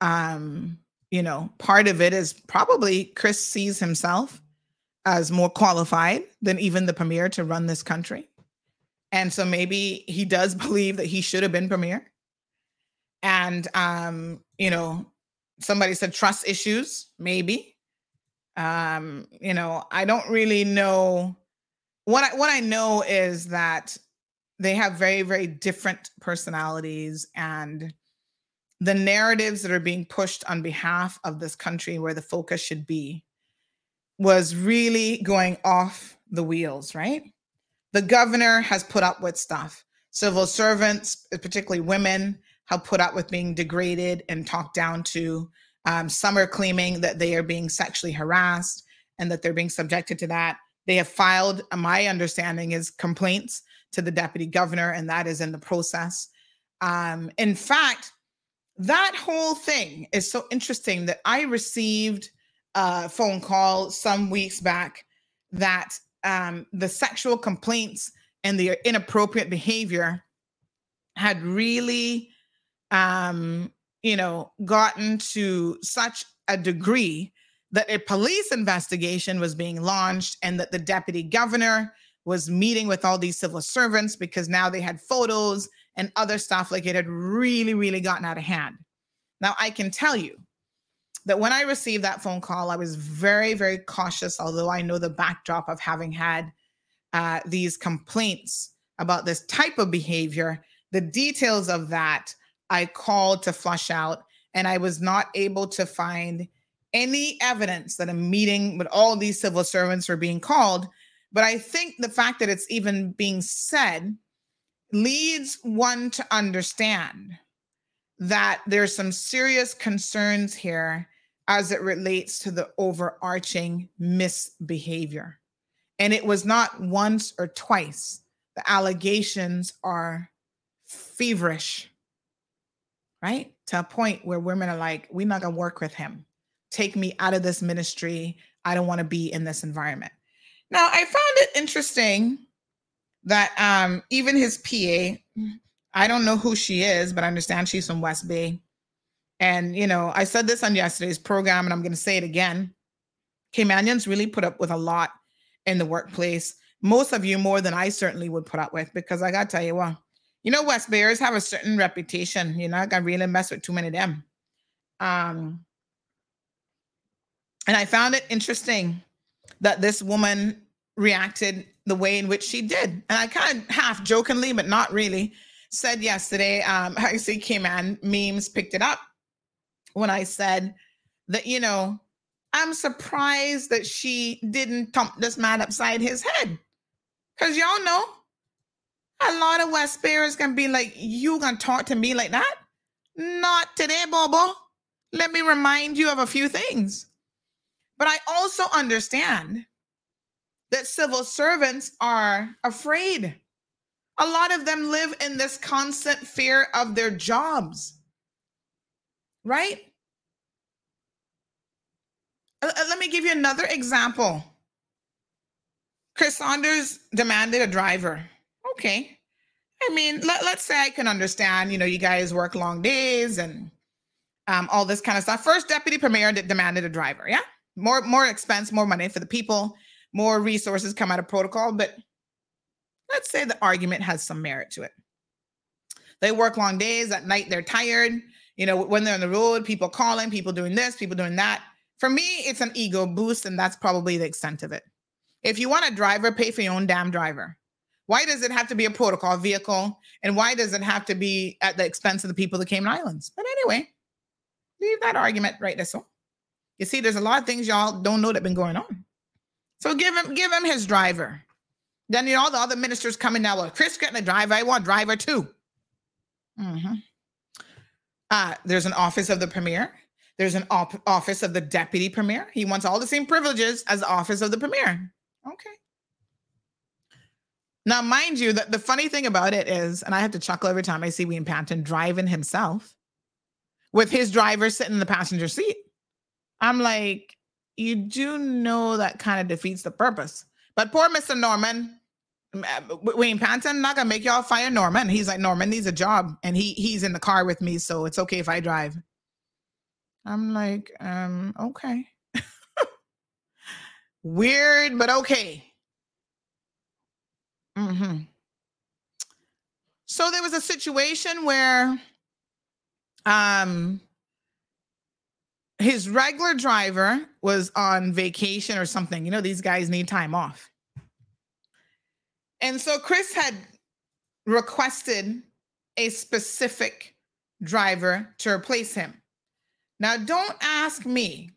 Um, you know, part of it is probably Chris sees himself as more qualified than even the premier to run this country. And so maybe he does believe that he should have been premier. And um, you know, somebody said trust issues, maybe. Um, you know, I don't really know what I, what I know is that they have very very different personalities and the narratives that are being pushed on behalf of this country where the focus should be was really going off the wheels right? The governor has put up with stuff. Civil servants particularly women have put up with being degraded and talked down to. Um, some are claiming that they are being sexually harassed and that they're being subjected to that. They have filed, uh, my understanding is complaints to the deputy governor, and that is in the process. Um, in fact, that whole thing is so interesting that I received a phone call some weeks back that um, the sexual complaints and the inappropriate behavior had really, um, you know, gotten to such a degree that a police investigation was being launched and that the deputy governor was meeting with all these civil servants because now they had photos and other stuff like it had really really gotten out of hand. Now i can tell you that when i received that phone call i was very very cautious although i know the backdrop of having had uh, these complaints about this type of behavior the details of that i called to flush out and i was not able to find any evidence that a meeting with all these civil servants were being called. But I think the fact that it's even being said leads one to understand that there's some serious concerns here as it relates to the overarching misbehavior. And it was not once or twice. The allegations are feverish, right? To a point where women are like, we're not going to work with him take me out of this ministry. I don't want to be in this environment. Now, I found it interesting that um even his PA, I don't know who she is, but I understand she's from West Bay. And you know, I said this on yesterday's program, and I'm gonna say it again. Caymanians really put up with a lot in the workplace. Most of you more than I certainly would put up with, because I gotta tell you what, you know, West Bayers have a certain reputation. You're not gonna really mess with too many of them. Um, and I found it interesting that this woman reacted the way in which she did. And I kind of half jokingly, but not really, said yesterday, um, I see Cayman memes picked it up when I said that, you know, I'm surprised that she didn't thump this man upside his head. Because y'all know a lot of West Bayers can be like, you gonna talk to me like that? Not today, Bobo. Let me remind you of a few things. But I also understand that civil servants are afraid. A lot of them live in this constant fear of their jobs, right? Uh, uh, let me give you another example. Chris Saunders demanded a driver. Okay. I mean, let, us say I can understand, you know, you guys work long days and um, all this kind of stuff. First deputy premier demanded a driver. Yeah more more expense, more money for the people, more resources come out of protocol. But let's say the argument has some merit to it. They work long days at night, they're tired. You know, when they're on the road, people calling, people doing this, people doing that. For me, it's an ego boost, and that's probably the extent of it. If you want a driver, pay for your own damn driver. Why does it have to be a protocol vehicle? And why does it have to be at the expense of the people of the Cayman Islands? But anyway, leave that argument right there. So you see, there's a lot of things y'all don't know that been going on. So give him, give him his driver. Then you know all the other ministers coming now. Well, Chris getting a driver. I want driver too. Mm-hmm. Uh, there's an office of the premier. There's an op- office of the deputy premier. He wants all the same privileges as the office of the premier. Okay. Now, mind you, that the funny thing about it is, and I have to chuckle every time I see Wayne Panton driving himself with his driver sitting in the passenger seat. I'm like, you do know that kind of defeats the purpose. But poor Mr. Norman, Wayne Panton, not gonna make y'all fire Norman. He's like, Norman needs a job, and he he's in the car with me, so it's okay if I drive. I'm like, um, okay. Weird, but okay. Mm-hmm. So there was a situation where um his regular driver was on vacation or something. You know, these guys need time off. And so Chris had requested a specific driver to replace him. Now, don't ask me.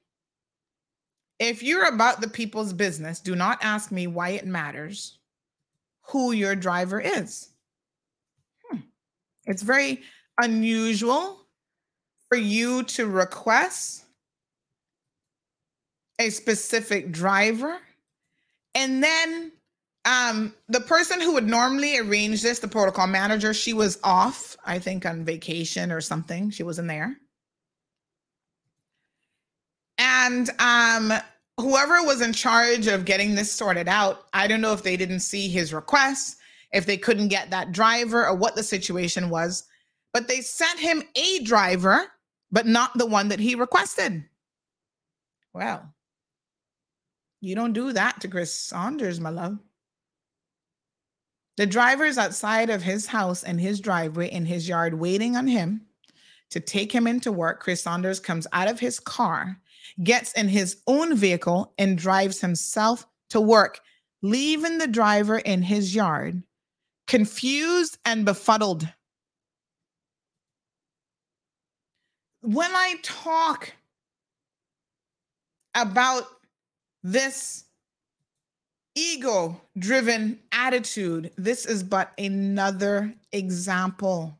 If you're about the people's business, do not ask me why it matters who your driver is. Hmm. It's very unusual for you to request a specific driver. And then um, the person who would normally arrange this, the protocol manager, she was off, I think on vacation or something. She wasn't there. And um, whoever was in charge of getting this sorted out, I don't know if they didn't see his request, if they couldn't get that driver, or what the situation was, but they sent him a driver, but not the one that he requested. Well, you don't do that to Chris Saunders, my love. The driver is outside of his house and his driveway in his yard waiting on him to take him into work. Chris Saunders comes out of his car, gets in his own vehicle, and drives himself to work, leaving the driver in his yard, confused and befuddled. When I talk about this ego driven attitude, this is but another example.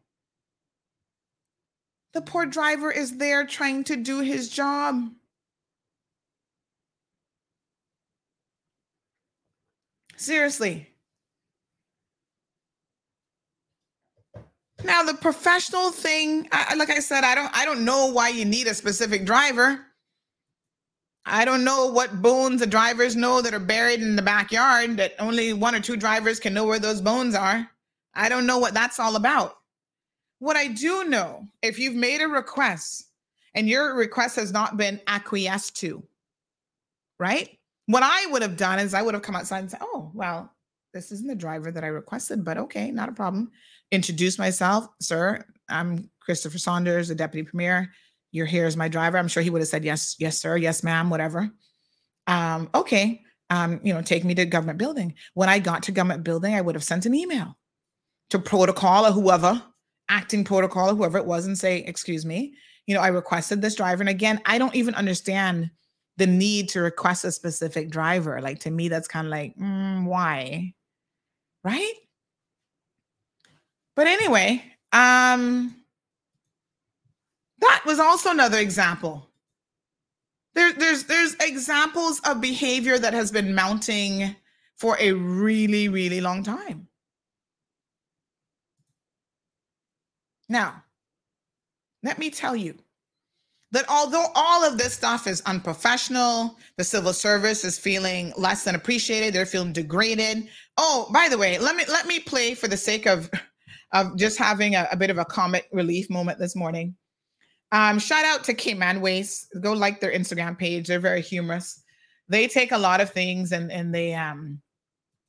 The poor driver is there trying to do his job. Seriously. Now the professional thing, I, like I said, I don't I don't know why you need a specific driver. I don't know what bones the drivers know that are buried in the backyard that only one or two drivers can know where those bones are. I don't know what that's all about. What I do know, if you've made a request and your request has not been acquiesced to, right? What I would have done is I would have come outside and said, Oh, well, this isn't the driver that I requested, but okay, not a problem. Introduce myself, sir. I'm Christopher Saunders, the deputy premier you're here as my driver. I'm sure he would have said yes, yes, sir, yes, ma'am, whatever. Um, okay. Um, you know, take me to government building. When I got to government building, I would have sent an email to protocol or whoever, acting protocol or whoever it was, and say, excuse me, you know, I requested this driver. And again, I don't even understand the need to request a specific driver. Like to me, that's kind of like, mm, why? Right? But anyway, um, that was also another example. There, there's there's examples of behavior that has been mounting for a really, really long time. Now, let me tell you that although all of this stuff is unprofessional, the civil service is feeling less than appreciated, they're feeling degraded. Oh, by the way, let me let me play for the sake of of just having a, a bit of a comic relief moment this morning. Um, shout out to Cayman Waste. Go like their Instagram page. They're very humorous. They take a lot of things and and they um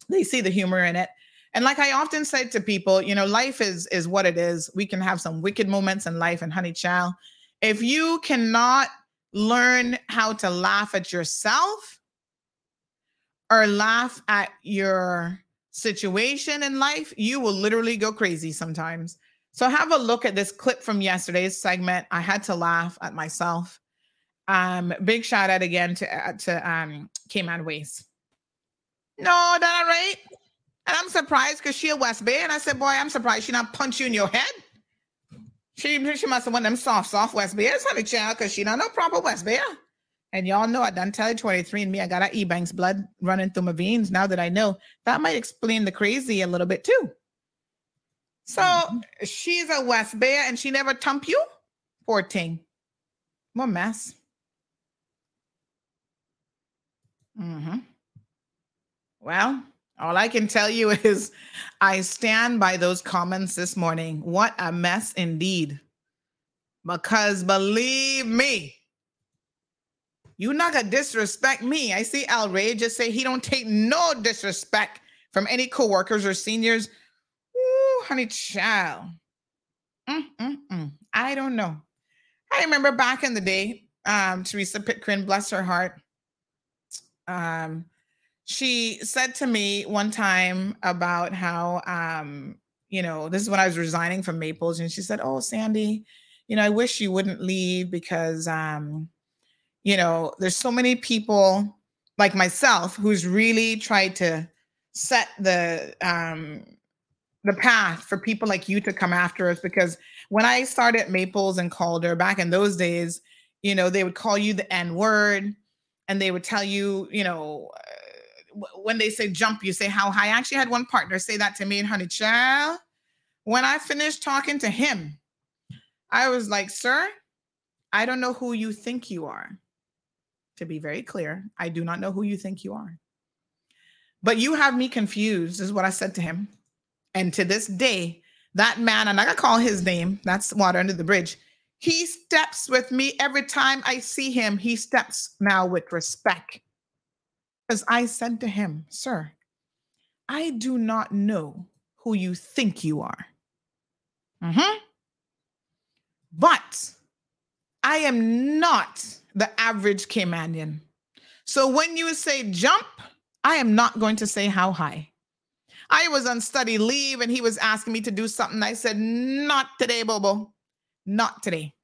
they see the humor in it. And like I often say to people, you know, life is is what it is. We can have some wicked moments in life and honey child. If you cannot learn how to laugh at yourself or laugh at your situation in life, you will literally go crazy sometimes. So have a look at this clip from yesterday's segment. I had to laugh at myself. Um, big shout out again to uh, to um Cayman Waste. No, that all right. And I'm surprised because she a West Bay. And I said, boy, I'm surprised she not punch you in your head. She she must have one of them soft, soft West Bayers, honey child, because she not no proper West Bay. And y'all know I done tell you 23 and me, I got a Ebanks blood running through my veins. Now that I know, that might explain the crazy a little bit too. So mm-hmm. she's a West Bayer and she never tump you? Poor thing. What mess. Mm-hmm. Well, all I can tell you is I stand by those comments this morning. What a mess indeed. Because believe me, you not gonna disrespect me. I see Al Ray just say he don't take no disrespect from any coworkers or seniors honey child. Mm, mm, mm. I don't know. I remember back in the day, um, Teresa Pitcairn, bless her heart, um, she said to me one time about how, um, you know, this is when I was resigning from Maples, and she said, "Oh, Sandy, you know, I wish you wouldn't leave because, um, you know, there's so many people like myself who's really tried to set the um the path for people like you to come after us because when I started Maples and Calder back in those days, you know, they would call you the N word and they would tell you, you know, uh, when they say jump, you say how high. I actually had one partner say that to me and honey child. When I finished talking to him, I was like, sir, I don't know who you think you are. To be very clear, I do not know who you think you are. But you have me confused, is what I said to him. And to this day, that man, and I gotta call his name, that's water under the bridge. He steps with me every time I see him. He steps now with respect. Because I said to him, Sir, I do not know who you think you are. Mm-hmm. But I am not the average Caymanian. So when you say jump, I am not going to say how high. I was on study leave and he was asking me to do something. I said, Not today, Bobo. Not today.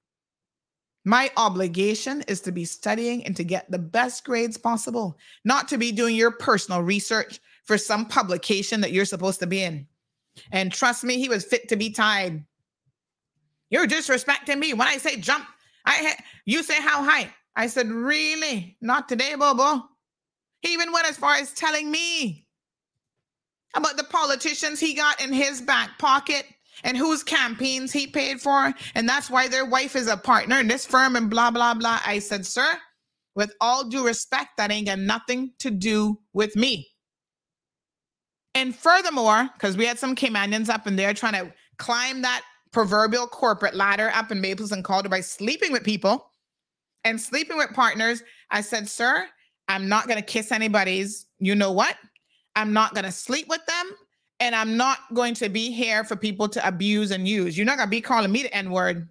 My obligation is to be studying and to get the best grades possible, not to be doing your personal research for some publication that you're supposed to be in. And trust me, he was fit to be tied. You're disrespecting me. When I say jump, I ha- you say how high. I said, really? Not today, Bobo. He even went as far as telling me about the politicians he got in his back pocket and whose campaigns he paid for. And that's why their wife is a partner in this firm and blah, blah, blah. I said, sir, with all due respect, that ain't got nothing to do with me. And furthermore, because we had some Caymanians up in there trying to climb that proverbial corporate ladder up in Maples and Calder by sleeping with people and sleeping with partners, I said, Sir, I'm not going to kiss anybody's, you know what? I'm not going to sleep with them. And I'm not going to be here for people to abuse and use. You're not going to be calling me the N word.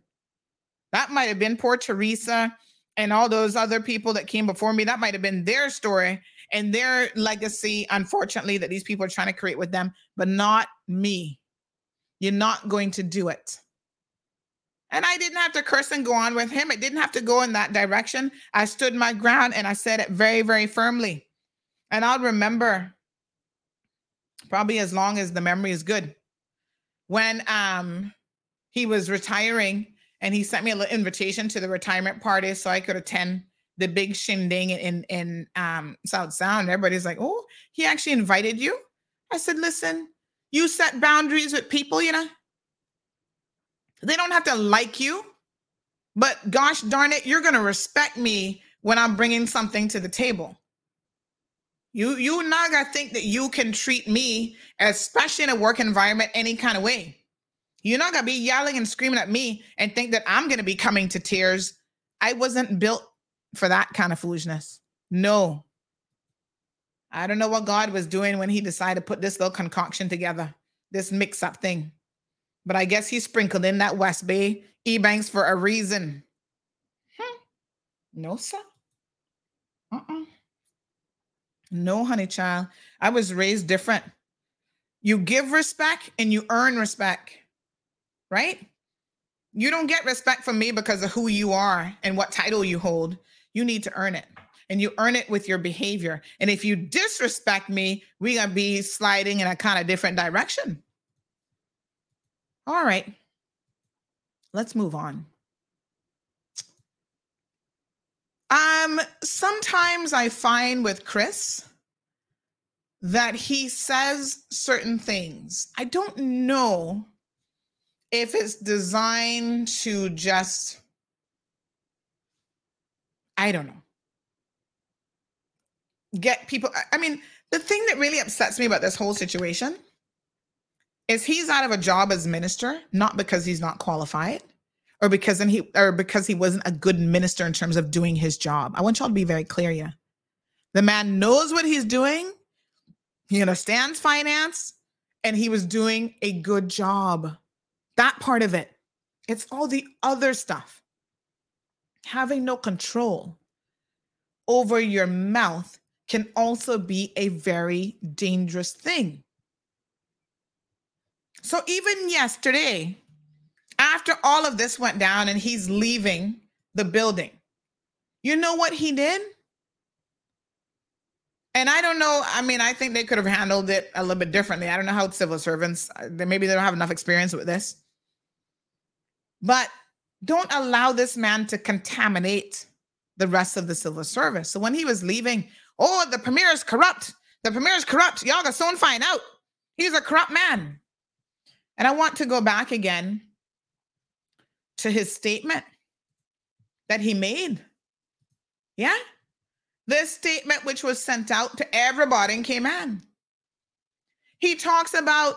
That might have been poor Teresa and all those other people that came before me. That might have been their story and their legacy, unfortunately, that these people are trying to create with them, but not me. You're not going to do it. And I didn't have to curse and go on with him. It didn't have to go in that direction. I stood my ground and I said it very, very firmly. And I'll remember probably as long as the memory is good. When um he was retiring and he sent me a little invitation to the retirement party so I could attend the big shindig in in um, South Sound. Everybody's like, "Oh, he actually invited you." I said, "Listen, you set boundaries with people, you know. They don't have to like you, but gosh darn it, you're to respect me when I'm bringing something to the table. You you not gonna think that you can treat me, especially in a work environment, any kind of way. You're not gonna be yelling and screaming at me and think that I'm gonna be coming to tears. I wasn't built for that kind of foolishness. No. I don't know what God was doing when he decided to put this little concoction together, this mix up thing. But I guess he sprinkled in that West Bay Ebanks for a reason. Hmm. No, sir. Uh-uh. No, honey child. I was raised different. You give respect and you earn respect, right? You don't get respect from me because of who you are and what title you hold. You need to earn it. And you earn it with your behavior. And if you disrespect me, we're going to be sliding in a kind of different direction. All right. Let's move on. Um, sometimes I find with Chris that he says certain things. I don't know if it's designed to just, I don't know, get people. I mean, the thing that really upsets me about this whole situation is he's out of a job as minister, not because he's not qualified or because and he or because he wasn't a good minister in terms of doing his job. I want y'all to be very clear Yeah, The man knows what he's doing. He understands finance and he was doing a good job. That part of it. It's all the other stuff. Having no control over your mouth can also be a very dangerous thing. So even yesterday, after all of this went down and he's leaving the building, you know what he did? And I don't know. I mean, I think they could have handled it a little bit differently. I don't know how civil servants, uh, maybe they don't have enough experience with this. But don't allow this man to contaminate the rest of the civil service. So when he was leaving, oh, the premier is corrupt. The premier is corrupt. Y'all got soon find out. He's a corrupt man. And I want to go back again to his statement that he made. Yeah. This statement, which was sent out to everybody in Cayman. He talks about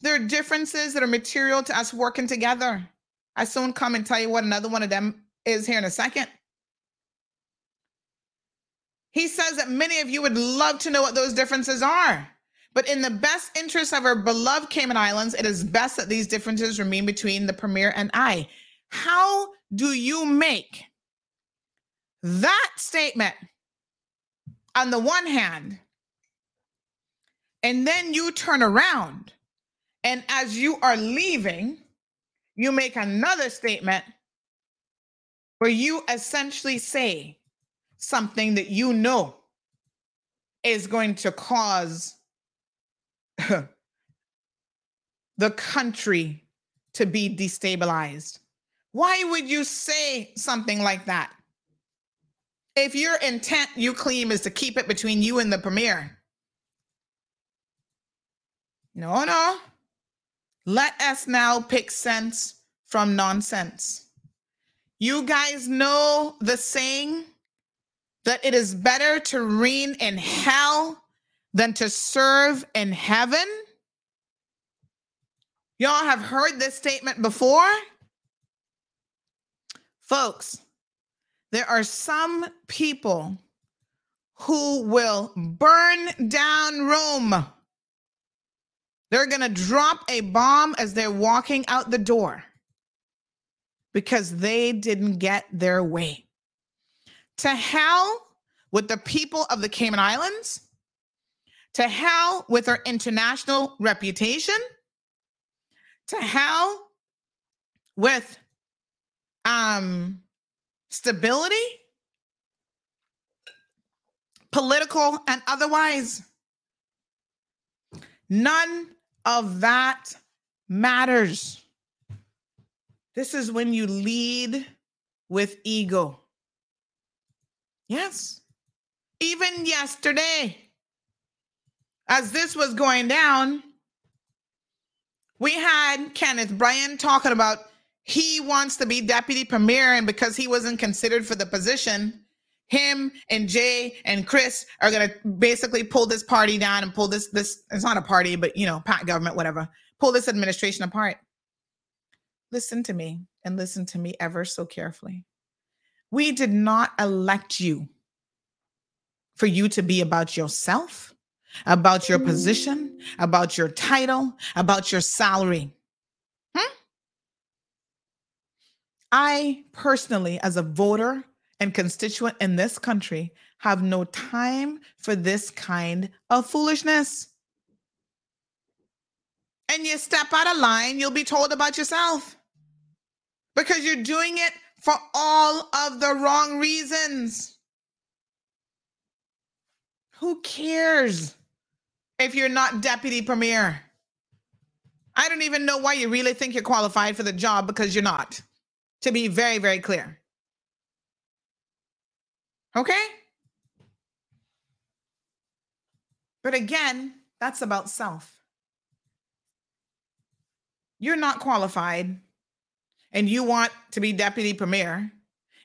their differences that are material to us working together. I soon come and tell you what another one of them is here in a second. He says that many of you would love to know what those differences are. But in the best interest of our beloved Cayman Islands, it is best that these differences remain between the Premier and I. How do you make that statement on the one hand, and then you turn around, and as you are leaving, you make another statement where you essentially say something that you know is going to cause the country to be destabilized. Why would you say something like that? If your intent, you claim, is to keep it between you and the premier. No, no. Let us now pick sense from nonsense. You guys know the saying that it is better to reign in hell than to serve in heaven? Y'all have heard this statement before? Folks, there are some people who will burn down Rome. They're going to drop a bomb as they're walking out the door because they didn't get their way. To hell with the people of the Cayman Islands, to hell with our international reputation, to hell with um stability political and otherwise. None of that matters. This is when you lead with ego. Yes. Even yesterday as this was going down we had Kenneth Bryan talking about he wants to be deputy premier, and because he wasn't considered for the position, him and Jay and Chris are gonna basically pull this party down and pull this this it's not a party, but you know, PACT government, whatever, pull this administration apart. Listen to me and listen to me ever so carefully. We did not elect you for you to be about yourself about your position, about your title, about your salary. Hmm? I personally, as a voter and constituent in this country, have no time for this kind of foolishness. And you step out of line, you'll be told about yourself because you're doing it for all of the wrong reasons. Who cares? if you're not deputy premier. I don't even know why you really think you're qualified for the job because you're not, to be very, very clear. Okay? But again, that's about self. You're not qualified and you want to be deputy premier.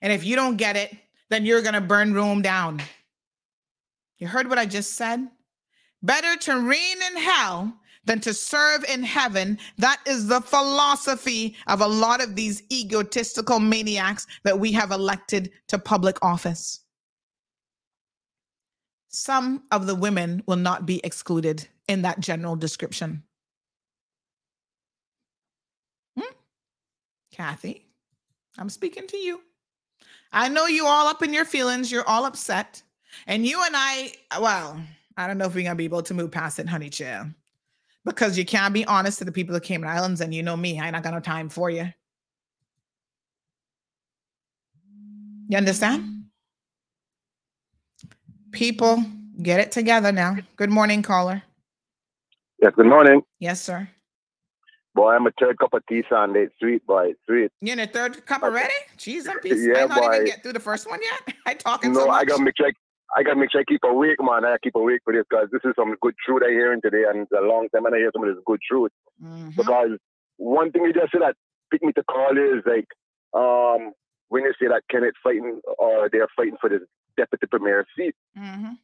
And if you don't get it, then you're going to burn Rome down. You heard what I just said? Better to reign in hell than to serve in heaven. That is the philosophy of a lot of these egotistical maniacs that we have elected to public office. Some of the women will not be excluded in that general description. Hmm? Kathy, I'm speaking to you. I know you all up in your feelings, you're all upset. And you and I, well, I don't know if we're gonna be able to move past it, honey chill. Because you can't be honest to the people of Cayman Islands, and you know me, I ain't not got no time for you. You understand? People, get it together now. Good morning, caller. Yes, good morning. Yes, sir. Boy, I'm a third cup of tea Sunday. Sweet, boy. Sweet. You in the third cup already? Jeez, I'm peace. Yeah, I not boy. even get through the first one yet. I talking No, so much. I gotta make sure I, gotta make sure I keep awake, man. I keep awake for this because this is some good truth I'm hearing today, and it's a long time and I hear some of this good truth. Mhm. Because one thing you just said that picked me to call is like, um, when you say that Kenneth fighting or they're fighting for the deputy premier seat. Mhm.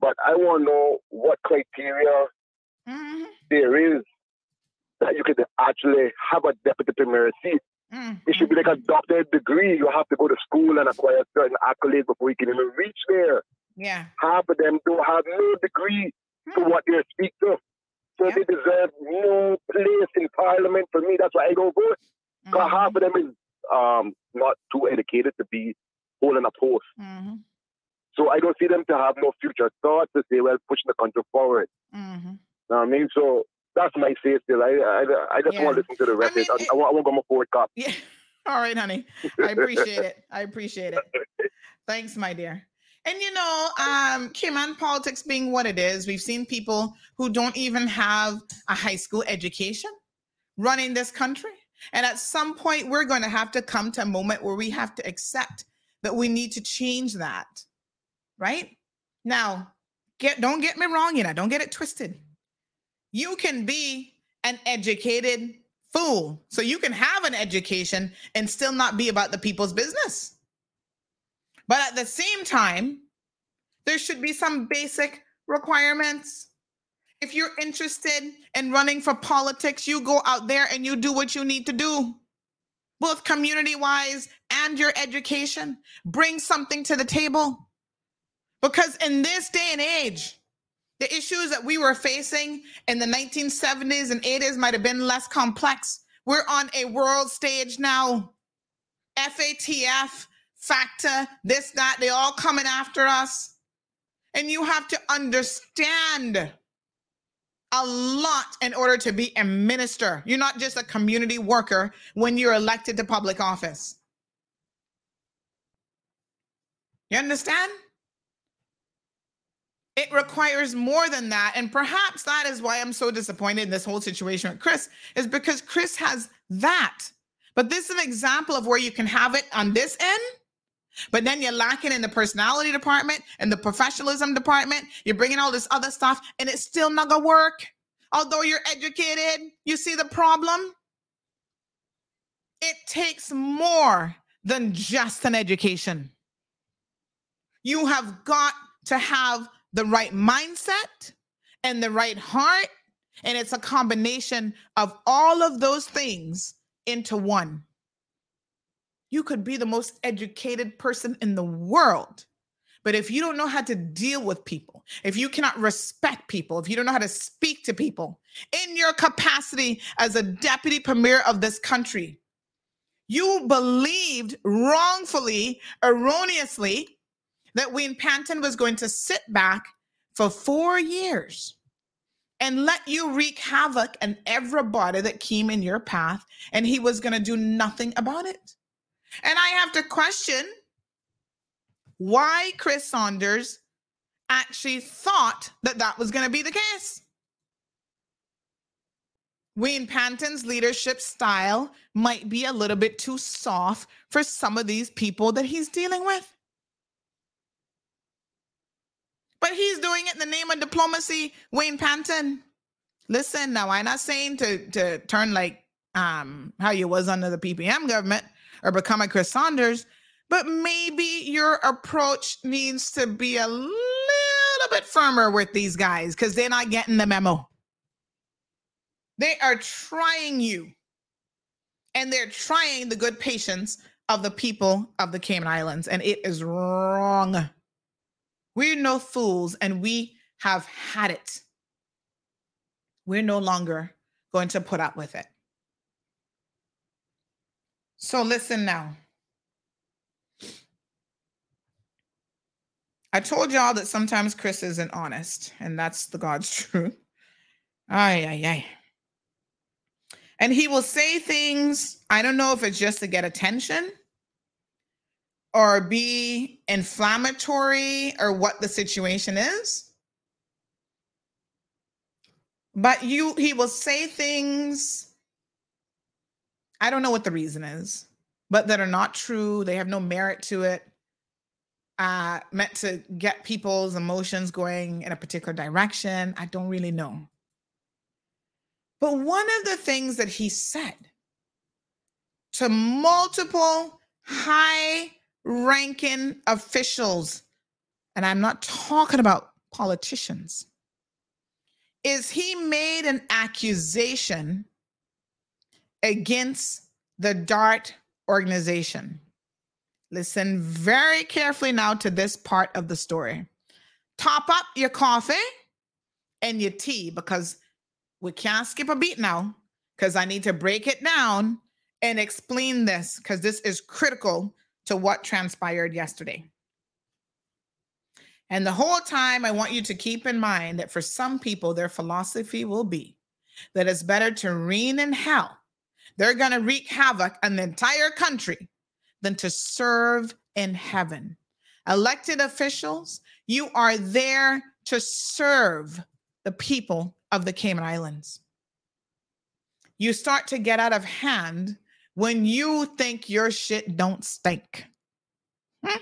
But I want to know what criteria Mhm. there is that you could actually have a deputy premier seat. Mm. It should be like a doctorate degree. You have to go to school and acquire certain accolades before you can even reach there. Yeah. Half of them don't have no degree to what they speak to. So they deserve no place in parliament. For me, that's why I don't vote. Because half of them is um, not too educated to be holding a post. Mm-hmm. So I don't see them to have no future thought to say, well, pushing the country forward. Mm-hmm. Know what I mean? So that's my say still. I, I, I just Yeah. want to listen to the rest. I, I, I, want, I want to go my forward cop. Yeah. All right, honey. I appreciate it. I appreciate it. Thanks, my dear. And you know, um, Cayman politics being what it is, we've seen people who don't even have a high school education running this country. And at some point, we're going to have to come to a moment where we have to accept that we need to change that. Right? Now, get don't get me wrong, you know, don't get it twisted. You can be an educated fool. So you can have an education and still not be about the people's business. But at the same time, There should be some basic requirements. If you're interested in running for politics, you go out there and you do what you need to do, both community wise and your education. Bring something to the table. Because in this day and age, the issues that we were facing in the 1970s and 80s might have been less complex. We're on a world stage now. FATF, FACTA, this, that, they all coming after us. And you have to understand a lot in order to be a minister. You're not just a community worker when you're elected to public office. You understand? It requires more than that. And perhaps that is why I'm so disappointed in this whole situation with Chris, is because Chris has that. But this is an example of where you can have it on this end, but then you're lacking in the personality department and the professionalism department. You're bringing all this other stuff, and it's still not gonna work. Although you're educated, you see the problem? It takes more than just an education. You have got to have the right mindset and the right heart. And it's a combination of all of those things into one. You could be the most educated person in the world. But if you don't know how to deal with people, if you cannot respect people, if you don't know how to speak to people in your capacity as a deputy premier of this country, you believed wrongfully, erroneously, that Wayne Panton was going to sit back for four years and let you wreak havoc on everybody that came in your path, and he was going to do nothing about it. And I have to question why Chris Saunders actually thought that that was going to be the case. Wayne Panton's leadership style might be a little bit too soft for some of these people that he's dealing with. But he's doing it in the name of diplomacy, Wayne Panton. Listen, now I'm not saying to to turn like um how you was under the PPM government or become a Chris Saunders, but maybe your approach needs to be a little bit firmer with these guys because they're not getting the memo. They are trying you, and they're trying the good patience of the people of the Cayman Islands, and it is wrong. We're no fools and we have had it. We're no longer going to put up with it. So listen now. I told y'all that sometimes Chris isn't honest, and that's the God's truth. Ay, ay, ay. And he will say things, I don't know if it's just to get attention or be inflammatory or what the situation is. But you he will say things I don't know what the reason is, but that are not true. They have no merit to it. Uh meant to get people's emotions going in a particular direction. I don't really know. But one of the things that he said to multiple high ranking officials, and I'm not talking about politicians, is he made an accusation against the DART organization. Listen very carefully now to this part of the story. Top up your coffee and your tea because we can't skip a beat now because I need to break it down and explain this because this is critical to what transpired yesterday. And the whole time, I want you to keep in mind that for some people, their philosophy will be that it's better to reign in hell. They're going to wreak havoc on the entire country than to serve in heaven. Elected officials, you are there to serve the people of the Cayman Islands. You start to get out of hand when you think your shit don't stink. Hmm?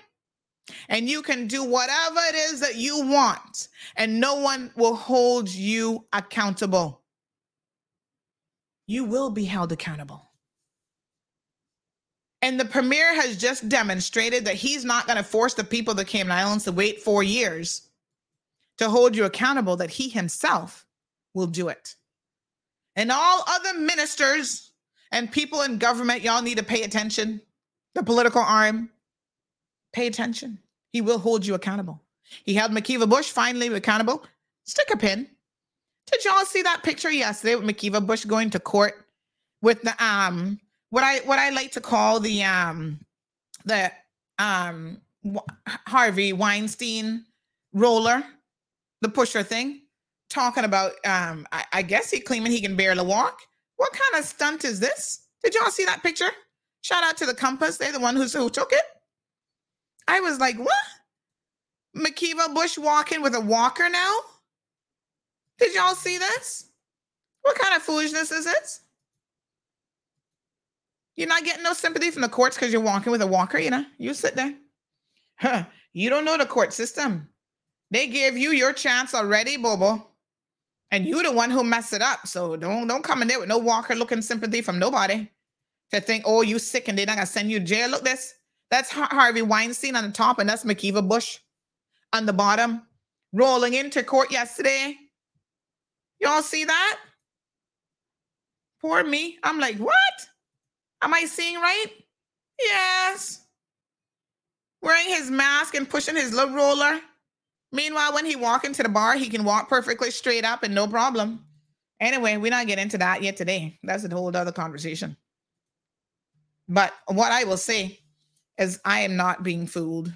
And you can do whatever it is that you want, and no one will hold you accountable. You will be held accountable. And the premier has just demonstrated that he's not going to force the people of the Cayman Islands to wait four years to hold you accountable, that he himself will do it. And all other ministers and people in government, y'all need to pay attention. The political arm, pay attention. He will hold you accountable. He held McKeeva Bush finally accountable. Stick a pin. Did y'all see that picture yesterday with McKeeva Bush going to court with the um what I what I like to call the um the um Harvey Weinstein roller, the pusher thing, talking about um I, I guess he claiming he can barely walk. What kind of stunt is this? Did y'all see that picture? Shout out to the Compass. They're the one who's who took it. I was like, what? McKeeva Bush walking with a walker now? Did y'all see this? What kind of foolishness is this? You're not getting no sympathy from the courts because you're walking with a walker, you know? You sit there. Huh. You don't know the court system. They gave you your chance already, Bobo. And you the one who messed it up. So don't don't come in there with no walker looking sympathy from nobody. To think, oh, you sick and they're not gonna send you jail. Look this. That's Harvey Weinstein on the top, and that's McKeeva Bush on the bottom, rolling into court yesterday. Y'all see that? Poor me. I'm like, what? Am I seeing right? Yes. Wearing his mask and pushing his little roller. Meanwhile, when he walk into the bar, he can walk perfectly straight up and no problem. Anyway, we're not getting into that yet today. That's a whole other conversation. But what I will say is I am not being fooled.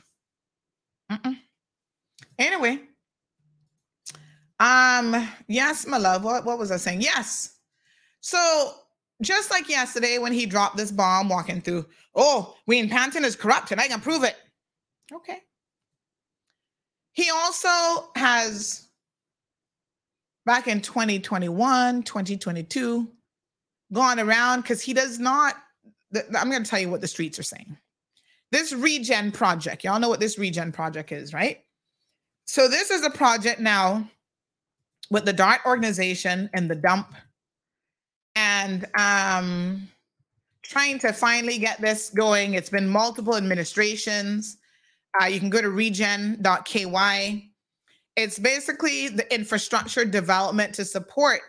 Mm-mm. Anyway, um, yes, my love. What what was I saying? Yes. So just like yesterday when he dropped this bomb walking through, oh, Wayne Panton is corrupt and I can prove it. Okay. He also has back in 2021, 2022 gone around because he does not I'm going to tell you what the streets are saying. This regen project, y'all know what this regen project is, right? So this is a project now with the DART organization and the dump and um trying to finally get this going. It's been multiple administrations. Uh, you can go to regen.ky. It's basically the infrastructure development to support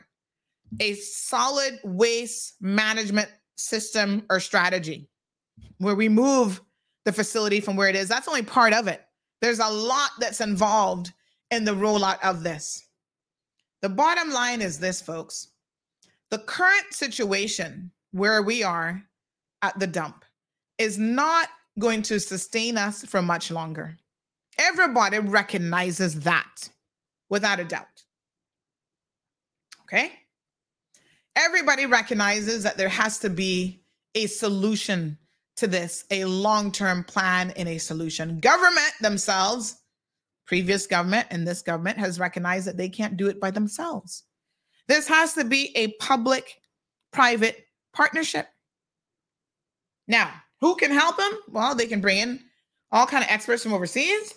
a solid waste management system or strategy where we move the facility from where it is. That's only part of it. There's a lot that's involved in the rollout of this. The bottom line is this, folks the current situation where we are at the dump is not going to sustain us for much longer. Everybody recognizes that without a doubt. Okay? Everybody recognizes that there has to be a solution to this, a long term plan and a solution. Government themselves, previous government and this government has recognized that they can't do it by themselves. This has to be a public private partnership. Now, who can help them? Well, they can bring in all kind of experts from overseas.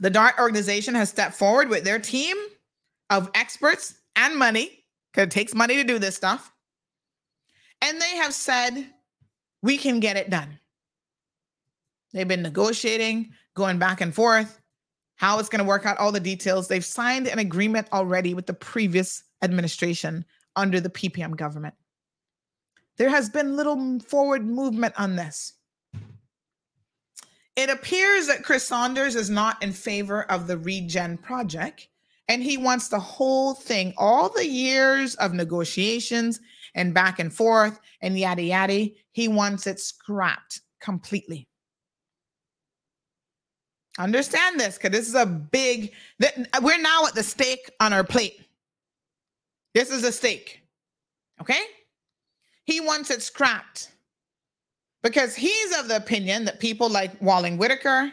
The DART organization has stepped forward with their team of experts and money, because it takes money to do this stuff. And they have said, we can get it done. They've been negotiating, going back and forth, how it's going to work out, all the details. They've signed an agreement already with the previous administration under the PPM government. There has been little forward movement on this. It appears that Chris Saunders is not in favor of the Regen project and he wants the whole thing, all the years of negotiations and back and forth and yada yada. He wants it scrapped completely. Understand this because this is a big, we're now at the stake on our plate. This is a stake. Okay? He wants it scrapped because he's of the opinion that people like Walling Whitaker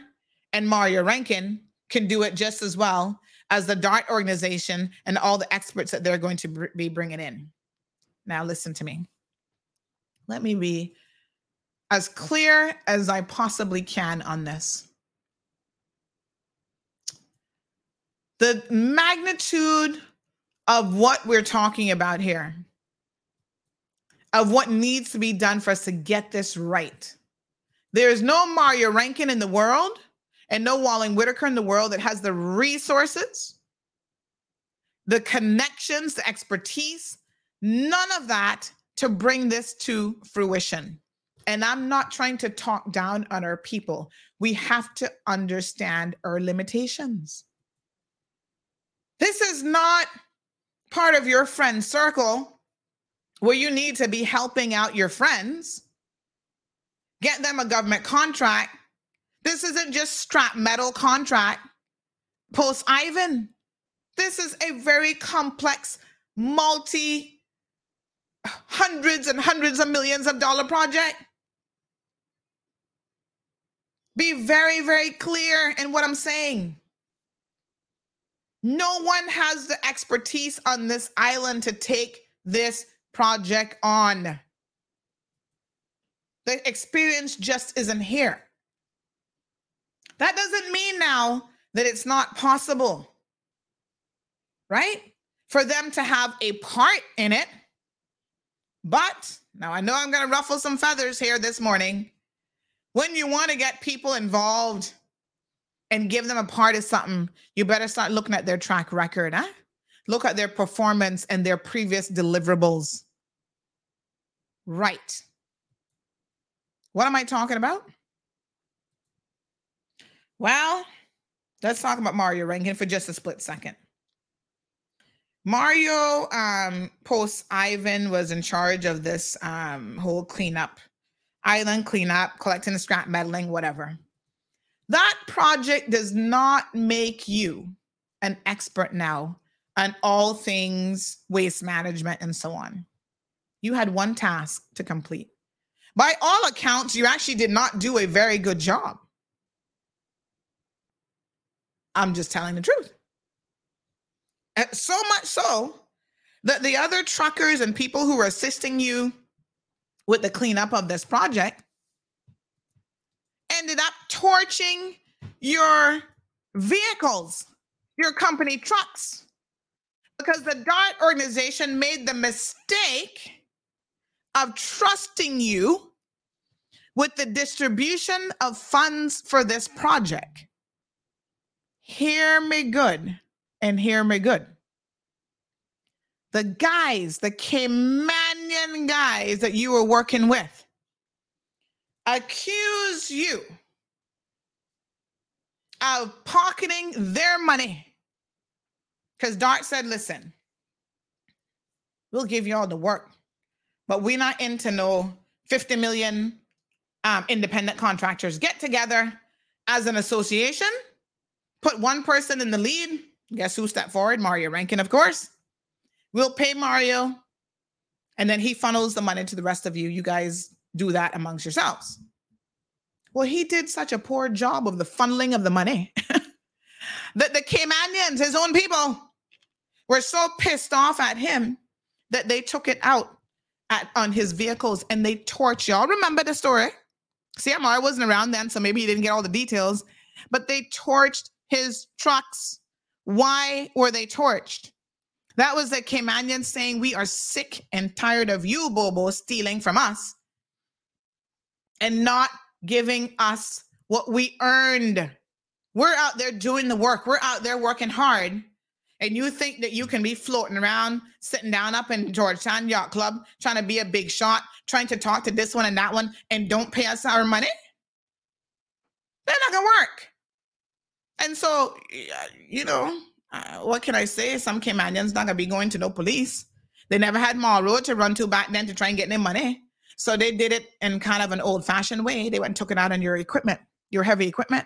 and Mario Rankin can do it just as well as the DART organization and all the experts that they're going to br- be bringing in. Now, listen to me. Let me be as clear as I possibly can on this. The magnitude of what we're talking about here of what needs to be done for us to get this right. There is no Mario Rankin in the world and no Walling Whitaker in the world that has the resources, the connections, the expertise, none of that to bring this to fruition. And I'm not trying to talk down on our people. We have to understand our limitations. This is not part of your friend circle where you need to be helping out your friends, get them a government contract. This isn't just strap metal contract post Ivan. This is a very complex, multi hundreds and hundreds of millions of dollar project. Be very, very clear in what I'm saying. No one has the expertise on this island to take this project on. The experience just isn't here. That doesn't mean now that it's not possible, right? For them to have a part in it. But now I know I'm going to ruffle some feathers here this morning. When you want to get people involved and give them a part of something, you better start looking at their track record, huh? Look at their performance and their previous deliverables. Right. What am I talking about? Well, let's talk about Mario Rankin for just a split second. Mario um, post Ivan was in charge of this um, whole cleanup, island cleanup, collecting the scrap meddling, whatever. That project does not make you an expert now on all things waste management and so on. You had one task to complete. By all accounts, you actually did not do a very good job. I'm just telling the truth. And so much so that the other truckers and people who were assisting you with the cleanup of this project ended up torching your vehicles, your company trucks, because the DART organization made the mistake of trusting you with the distribution of funds for this project. Hear me good and hear me good. The guys, the Caymanian guys that you were working with, accuse you of pocketing their money. Because DART said, listen, we'll give you all the work, but we're not into no 50 million um, independent contractors. Get together as an association, put one person in the lead. Guess who stepped forward? Mario Rankin, of course. We'll pay Mario, and then he funnels the money to the rest of you. You guys do that amongst yourselves. Well, he did such a poor job of the funneling of the money that the Caymanians, his own people, were so pissed off at him that they took it out at, on his vehicles and they torched y'all. Remember the story? CMR wasn't around then, so maybe he didn't get all the details, but they torched his trucks. Why were they torched? That was the Caymanians saying, We are sick and tired of you, Bobo, stealing from us and not giving us what we earned. We're out there doing the work, we're out there working hard. And you think that you can be floating around, sitting down up in Georgetown Yacht Club, trying to be a big shot, trying to talk to this one and that one, and don't pay us our money? They're not gonna work. And so, you know, uh, what can I say? Some Caymanians not gonna be going to no police. They never had Road to run to back then to try and get their money. So they did it in kind of an old fashioned way. They went and took it out on your equipment, your heavy equipment.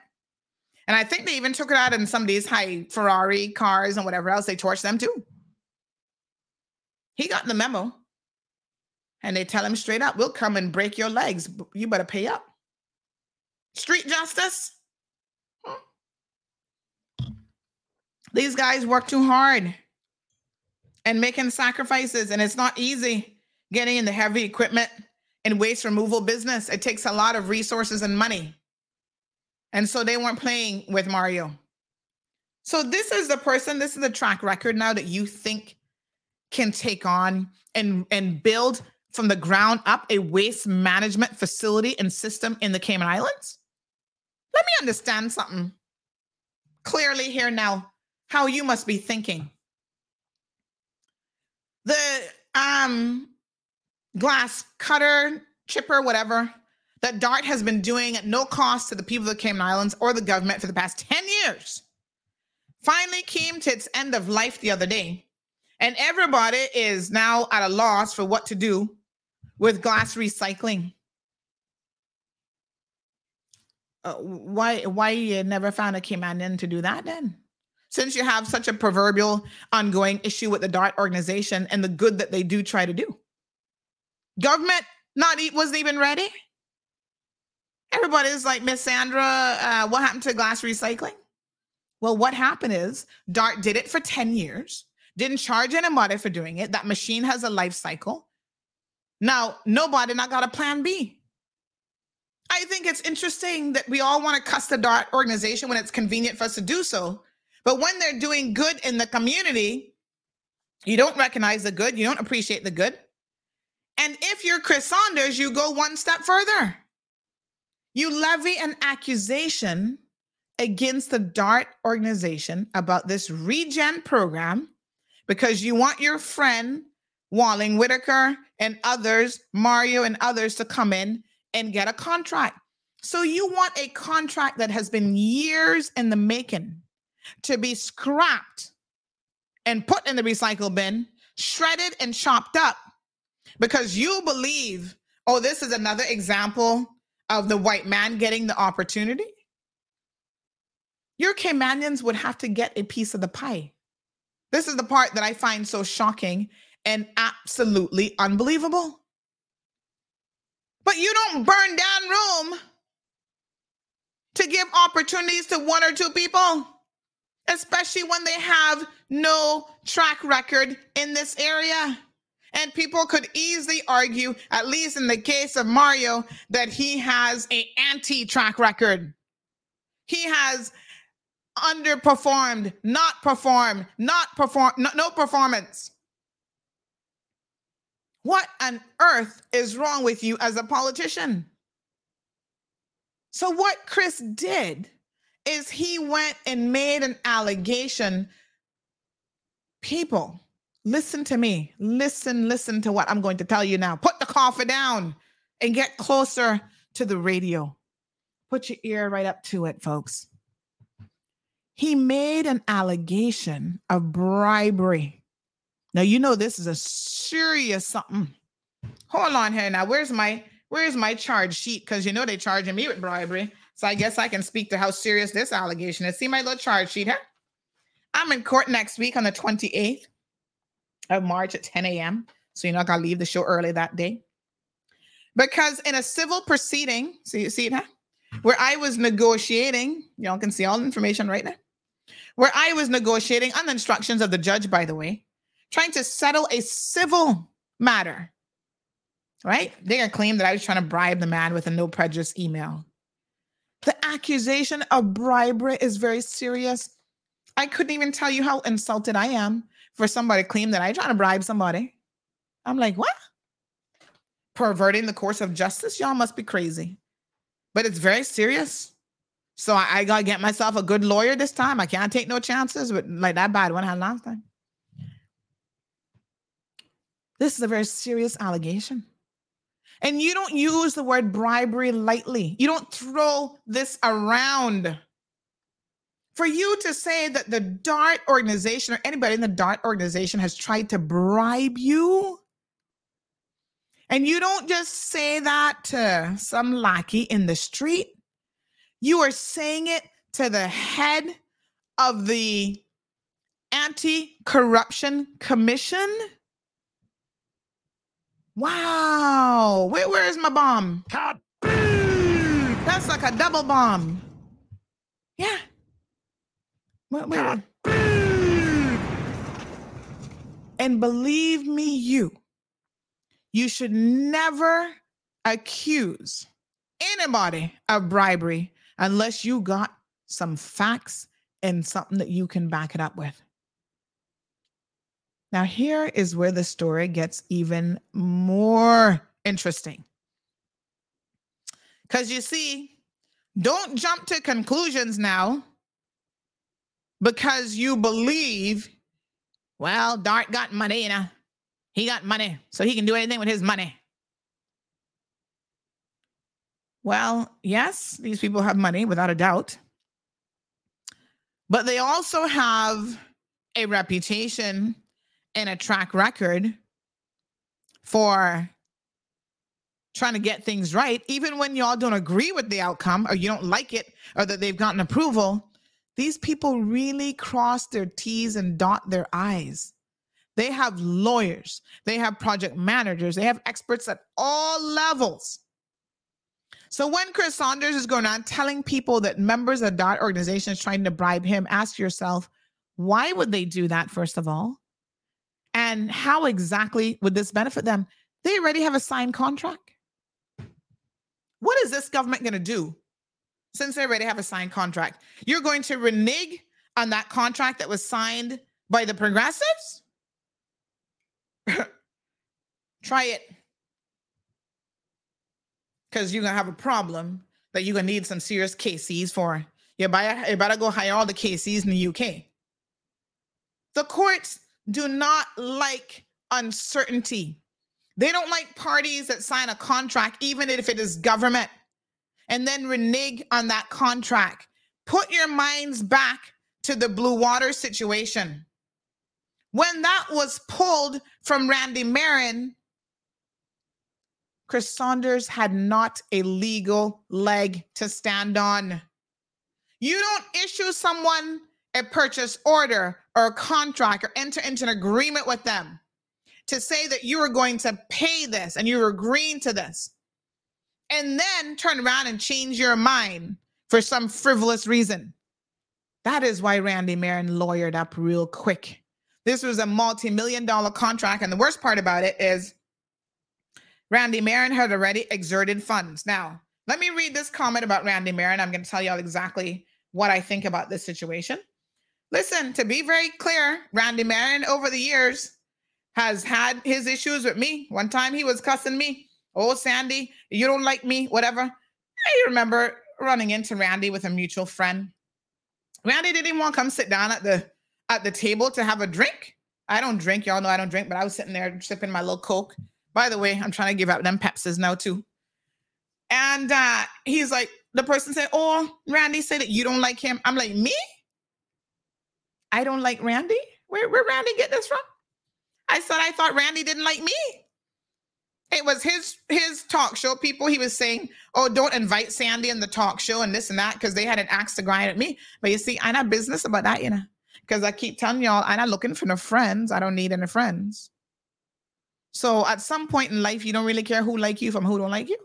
And I think they even took it out in some of these high Ferrari cars and whatever else. They torched them too. He got the memo. And they tell him straight up, we'll come and break your legs. You better pay up. Street justice. Hmm. These guys work too hard and making sacrifices, and it's not easy getting in the heavy equipment and waste removal business. It takes a lot of resources and money. And so they weren't playing with Mario. So this is the person, this is the track record now that you think can take on and and build from the ground up a waste management facility and system in the Cayman Islands? Let me understand something clearly here now how you must be thinking. The um glass cutter, chipper, whatever, that DART has been doing at no cost to the people of the Cayman Islands or the government for the past 10 years finally came to its end of life the other day. And everybody is now at a loss for what to do with glass recycling. Uh, why why you never found a Caymanian to do that then? Since you have such a proverbial ongoing issue with the DART organization and the good that they do try to do. Government not wasn't even ready. Everybody's like, Miss Sandra, uh, what happened to glass recycling? Well, what happened is DART did it for 10 years, didn't charge anybody for doing it. That machine has a life cycle. Now, nobody not got a plan B. I think it's interesting that we all want to cuss the DART organization when it's convenient for us to do so. But when they're doing good in the community, you don't recognize the good, you don't appreciate the good. And if you're Chris Saunders, you go one step further. You levy an accusation against the DART organization about this regen program because you want your friend Walling Whitaker and others, Mario and others to come in and get a contract. So you want a contract that has been years in the making to be scrapped and put in the recycle bin, shredded and chopped up because you believe, oh, this is another example of the white man getting the opportunity your Caymanians would have to get a piece of the pie. This is the part that I find so shocking and absolutely unbelievable. But you don't burn down Rome to give opportunities to one or two people, especially when they have no track record in this area. And people could easily argue, at least in the case of Mario, that he has a anti-track record. He has underperformed, not performed, not perform, no, no performance. What on earth is wrong with you as a politician? So, what Chris did is he went and made an allegation. People, listen to me. Listen, listen to what I'm going to tell you now. Put the coffee down and get closer to the radio. Put your ear right up to it, folks he made an allegation of bribery. Now you know this is a serious something. Hold on here now. Where's my where's my charge sheet? Because you know they're charging me with bribery. So I guess I can speak to how serious this allegation is. See my little charge sheet here? I'm in court next week on the 28th of March at 10 a.m. So you're not gonna leave the show early that day. Because in a civil proceeding, so you see it, huh? Hmm. Where I was negotiating, y'all can see all the information right now where I was negotiating on the instructions of the judge, by the way, trying to settle a civil matter. Right? They're going to claim that I was trying to bribe the man with a no prejudice email. The accusation of bribery is very serious. I couldn't even tell you how insulted I am for somebody to claim that I trying to bribe somebody. I'm like, what? Perverting the course of justice? Y'all must be crazy. But it's very serious. So I, I, gotta get myself a good lawyer this time. I can't take no chances with like that bad one I had last time. This is a very serious allegation. And you don't use the word bribery lightly. You don't throw this around. For you to say that the DART organization or anybody in the DART organization has tried to bribe you, and you don't just say that to some lackey in the street. You are saying it to the head of the Anti Corruption Commission. Wow. Where, where is my bomb? That's like a double bomb. Yeah. And believe me, you, you should never accuse anybody of bribery unless you got some facts and something that you can back it up with. Now, here is where the story gets even more interesting. Because you see, don't jump to conclusions now because you believe, well, Dart got money, you know. He got money, so he can do anything with his money. Well, yes, these people have money without a doubt. But they also have a reputation and a track record for trying to get things right, even when y'all don't agree with the outcome or you don't like it or that they've gotten approval. These people really cross their T's and dot their I's. They have lawyers, they have project managers, they have experts at all levels. So when Chris Saunders is going on telling people that members of DART organization is trying to bribe him, ask yourself, why would they do that, first of all? And how exactly would this benefit them? They already have a signed contract. What is this government going to do since they already have a signed contract? You're going to renege on that contract that was signed by the progressives? Try it. Because you're going to have a problem that you're going to need some serious KCs for. You better, you better go hire all the KCs in the UK. The courts do not like uncertainty. They don't like parties that sign a contract, even if it is government, and then renege on that contract. Put your minds back to the Blue Water situation. When that was pulled from Randy Merren, Chris Saunders had not a legal leg to stand on. You don't issue someone a purchase order or a contract or enter into an agreement with them to say that you are going to pay this and you're agreeing to this, and then turn around and change your mind for some frivolous reason. That is why Randy Merren lawyered up real quick. This was a multi million dollar contract. And the worst part about it is Randy Merren had already exerted funds. Now, let me read this comment about Randy Merren. I'm going to tell you all exactly what I think about this situation. Listen, to be very clear, Randy Merren over the years has had his issues with me. One time he was cussing me. Oh, Sandy, you don't like me, whatever. I remember running into Randy with a mutual friend. Randy didn't want to come sit down at the at the table to have a drink. I don't drink, y'all know I don't drink, but I was sitting there sipping my little Coke. By the way, I'm trying to give out them Pepsis now too. And uh, he's like, the person said, Oh, Randy said that you don't like him. I'm like, Me? I don't like Randy? Where where Randy get this from? I said I thought Randy didn't like me. It was his his talk show people. He was saying, "Oh, don't invite Sandy in the talk show and this and that because they had an axe to grind at me." But you see, I'm not business about that, you know, because I keep telling y'all I'm not looking for no friends. I don't need any friends. So at some point in life, you don't really care who like you from who don't like you.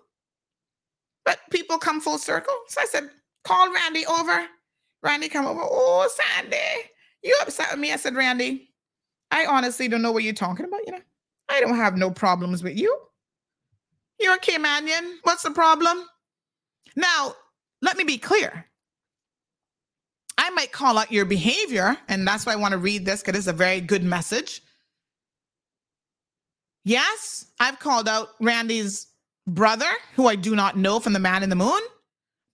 But people come full circle. So I said, "Call Randy over." Randy come over. Oh, Sandy, you upset with me? I said, Randy, I honestly don't know what you're talking about. You know, I don't have no problems with you. You're a Caymanian. What's the problem? Now, let me be clear. I might call out your behavior, and that's why I want to read this because it's a very good message. Yes, I've called out Randy's brother, who I do not know from the man in the moon,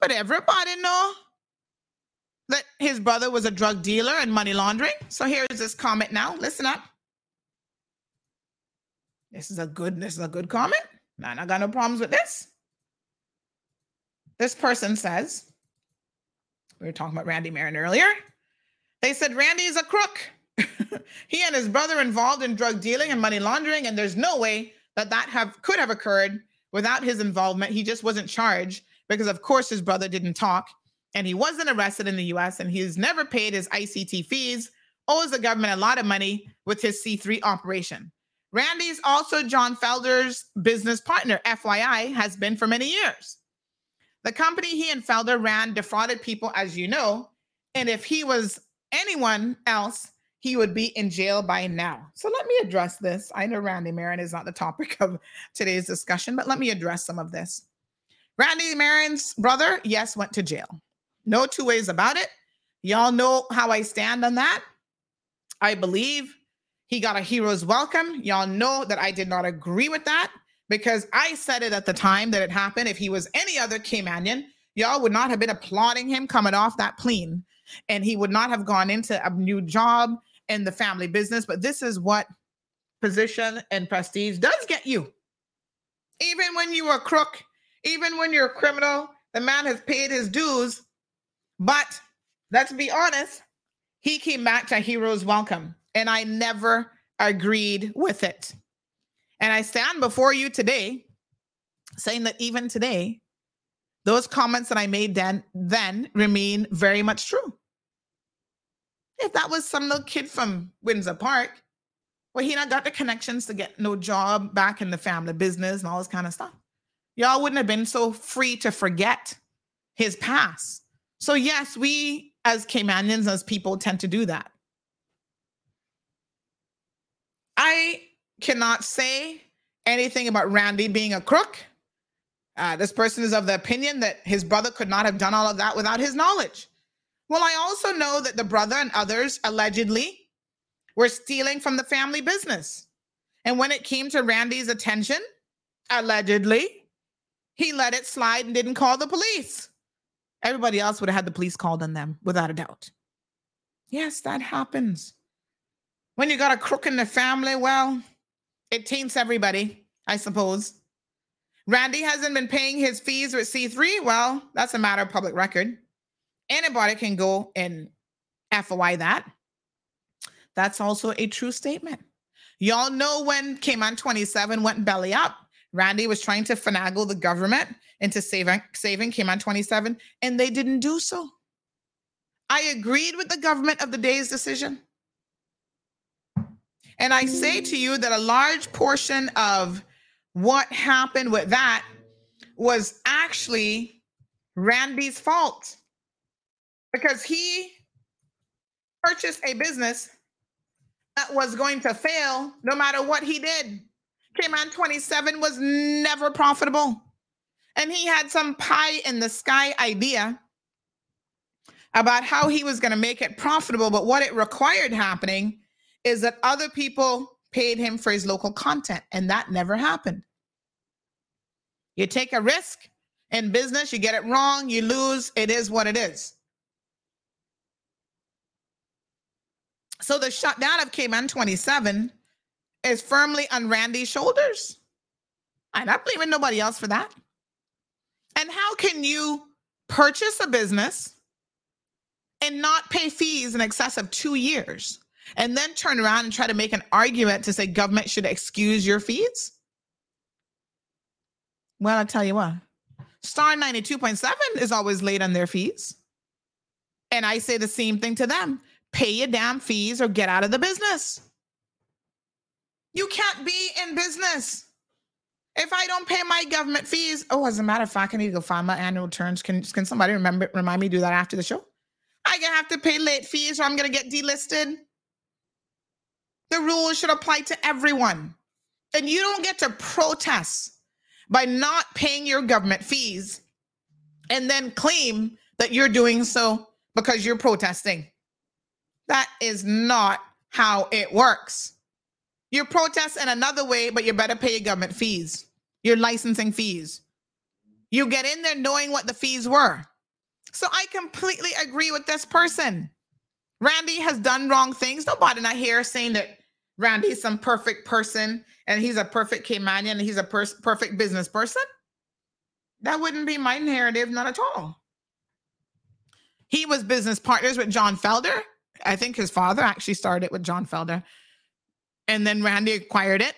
but everybody know that his brother was a drug dealer and money laundering. So here's this comment now. Listen up. This is a good, this is a good comment. Man, I got no problems with this. This person says, we were talking about Randy Merren earlier. They said Randy is a crook. he and his brother involved in drug dealing and money laundering, and there's no way that that have could have occurred without his involvement. He just wasn't charged because, of course, his brother didn't talk and he wasn't arrested in the US and he's never paid his ICT fees, owes the government a lot of money with his C3 operation. Randy's also John Felder's business partner, FYI, has been for many years. The company he and Felder ran defrauded people, as you know, and if he was anyone else, he would be in jail by now. So let me address this. I know Randy Merren is not the topic of today's discussion, but let me address some of this. Randy Merren's brother, yes, went to jail. No two ways about it. Y'all know how I stand on that. I believe He got a hero's welcome. Y'all know that I did not agree with that because I said it at the time that it happened. If he was any other Caymanian, y'all would not have been applauding him coming off that plane and he would not have gone into a new job in the family business. But this is what position and prestige does get you. Even when you are a crook, even when you're a criminal, the man has paid his dues. But let's be honest, he came back to hero's welcome and I never agreed with it. And I stand before you today saying that even today, those comments that I made then, then remain very much true. If that was some little kid from Windsor Park, well, he not got the connections to get no job back in the family business and all this kind of stuff. Y'all wouldn't have been so free to forget his past. So, yes, we as Caymanians, as people, tend to do that. I cannot say anything about Randy being a crook. Uh, this person is of the opinion that his brother could not have done all of that without his knowledge. Well, I also know that the brother and others allegedly were stealing from the family business. And when it came to Randy's attention, allegedly, he let it slide and didn't call the police. Everybody else would have had the police called on them without a doubt. Yes, that happens. When you got a crook in the family, well, it taints everybody, I suppose. Randy hasn't been paying his fees with C3. Well, that's a matter of public record. Anybody can go and FOI that. That's also a true statement. Y'all know when Cayman 27 went belly up, Randy was trying to finagle the government into saving, saving Cayman 27, and they didn't do so. I agreed with the government of the day's decision. And I say to you that a large portion of what happened with that was actually Randy's fault because he purchased a business that was going to fail no matter what he did. Cayman 27 was never profitable. And he had some pie in the sky idea about how he was going to make it profitable. But what it required happening is that other people paid him for his local content, and that never happened. You take a risk in business, you get it wrong, you lose. It is what it is. So the shutdown of Cayman 27 is firmly on Randy's shoulders. I'm not blaming nobody else for that. And how can you purchase a business and not pay fees in excess of two years and then turn around and try to make an argument to say government should excuse your fees? Well, I'll tell you what, Star 92.7 is always late on their fees. And I say the same thing to them pay your damn fees or get out of the business. You can't be in business. If I don't pay my government fees, oh, as a matter of fact, I need to go find my annual returns. Can, can somebody remember remind me to do that after the show? I gonna have to pay late fees or I'm gonna get delisted. The rules should apply to everyone. And you don't get to protest by not paying your government fees and then claim that you're doing so because you're protesting. That is not how it works. You protest in another way, but you better pay your government fees, your licensing fees. You get in there knowing what the fees were. So I completely agree with this person. Randy has done wrong things. Nobody not here saying that Randy's some perfect person and he's a perfect Caymanian and he's a perfect business person. That wouldn't be my narrative, not at all. He was business partners with John Felder. I think his father actually started with John Felder and then Randy acquired it.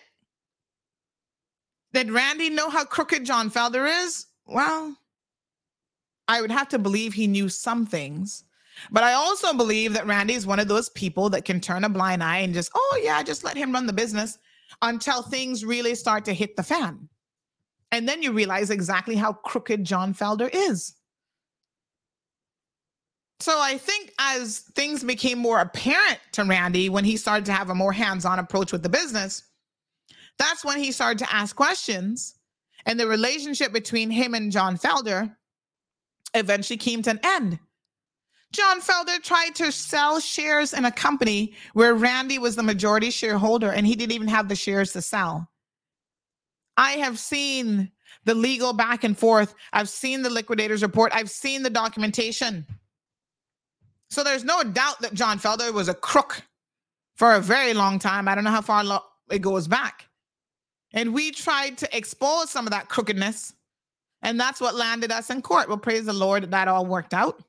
Did Randy know how crooked John Felder is? Well, I would have to believe he knew some things. But I also believe that Randy is one of those people that can turn a blind eye and just, oh, yeah, just let him run the business until things really start to hit the fan. And then you realize exactly how crooked John Felder is. So I think as things became more apparent to Randy when he started to have a more hands-on approach with the business, that's when he started to ask questions. And the relationship between him and John Felder eventually came to an end. John Felder tried to sell shares in a company where Randy was the majority shareholder and he didn't even have the shares to sell. I have seen the legal back and forth. I've seen the liquidators report. I've seen the documentation. So there's no doubt that John Felder was a crook for a very long time. I don't know how far it goes back. And we tried to expose some of that crookedness. And that's what landed us in court. Well, praise the Lord that all worked out.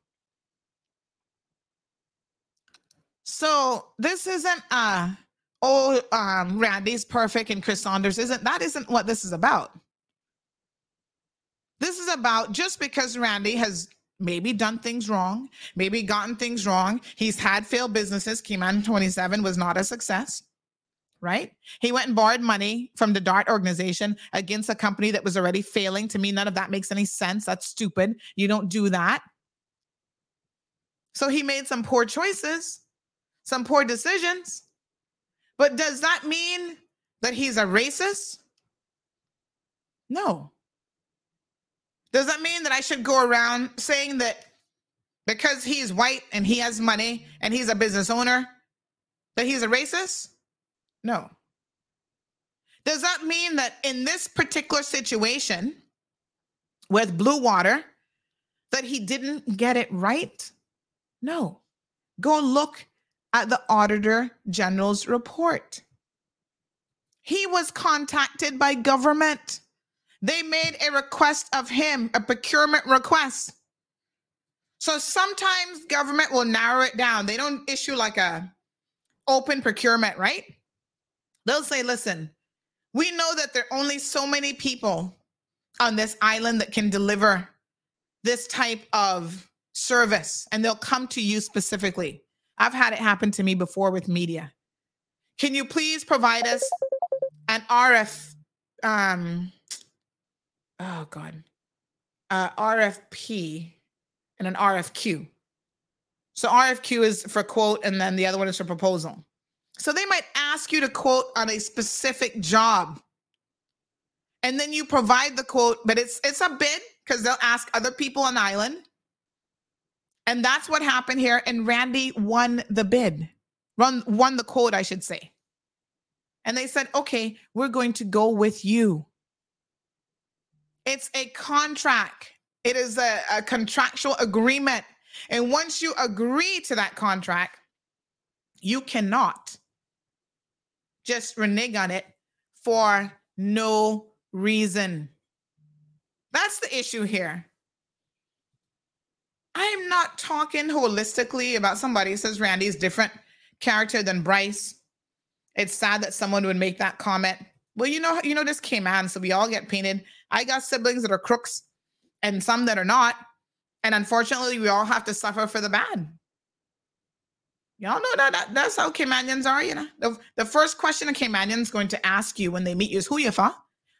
So this isn't uh oh um Randy's perfect and Chris Saunders isn't that isn't what this is about. This is about just because Randy has maybe done things wrong, maybe gotten things wrong. He's had failed businesses. Cayman 27 was not a success, right? He went and borrowed money from the DART organization against a company that was already failing. To me, none of that makes any sense. That's stupid. You don't do that. So he made some poor choices, some poor decisions. But does that mean that he's a racist? No. Does that mean that I should go around saying that because he's white and he has money and he's a business owner, that he's a racist? No. Does that mean that in this particular situation with Blue Water, that he didn't get it right? No. Go look at the Auditor General's report. He was contacted by government they made a request of him, a procurement request. So sometimes government will narrow it down. They don't issue like a open procurement, right? They'll say, listen, we know that there are only so many people on this island that can deliver this type of service, and they'll come to you specifically. I've had it happen to me before with media. Can you please provide us an RF um, oh god, uh, RFP and an RFQ. So RFQ is for quote, and then the other one is for proposal. So they might ask you to quote on a specific job, and then you provide the quote, but it's it's a bid because they'll ask other people on the island, and that's what happened here. And Randy won the bid, run won the quote, I should say. And they said, okay, we're going to go with you. It's a contract. It is a, a contractual agreement. And once you agree to that contract, you cannot just renege on it for no reason. That's the issue here. I am not talking holistically about somebody who says Randy's different character than Bryce. It's sad that someone would make that comment. Well, you know, you know, this came on, so we all get painted. I got siblings that are crooks and some that are not. And unfortunately, we all have to suffer for the bad. Y'all know that, that that's how Caymanians are, you know. The, the first question a Caymanian's going to ask you when they meet you is who you for,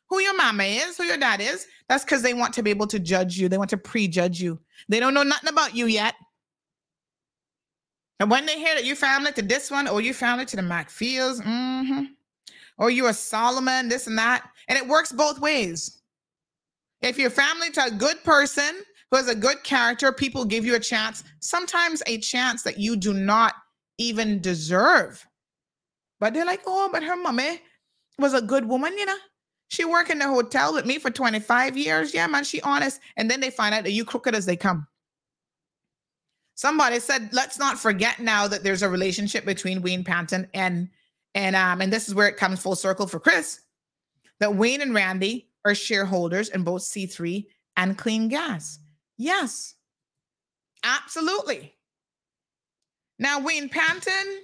who your mama is, who your dad is. That's because they want to be able to judge you. They want to prejudge you. They don't know nothing about you yet. And when they hear that you family to this one or you family to the MacPhails, mm-hmm, or you a Solomon, this and that, and it works both ways. If you're family to a good person who has a good character, people give you a chance, sometimes a chance that you do not even deserve. But they're like, oh, but her mommy was a good woman, you know. She worked in the hotel with me for 25 years. Yeah, man, she honest. And then they find out that you crooked as they come. Somebody said, let's not forget now that there's a relationship between Wayne Panton and and um, and this is where it comes full circle for Chris, that Wayne and Randy are shareholders in both C3 and Clean Gas. Yes, absolutely. Now, Wayne Panton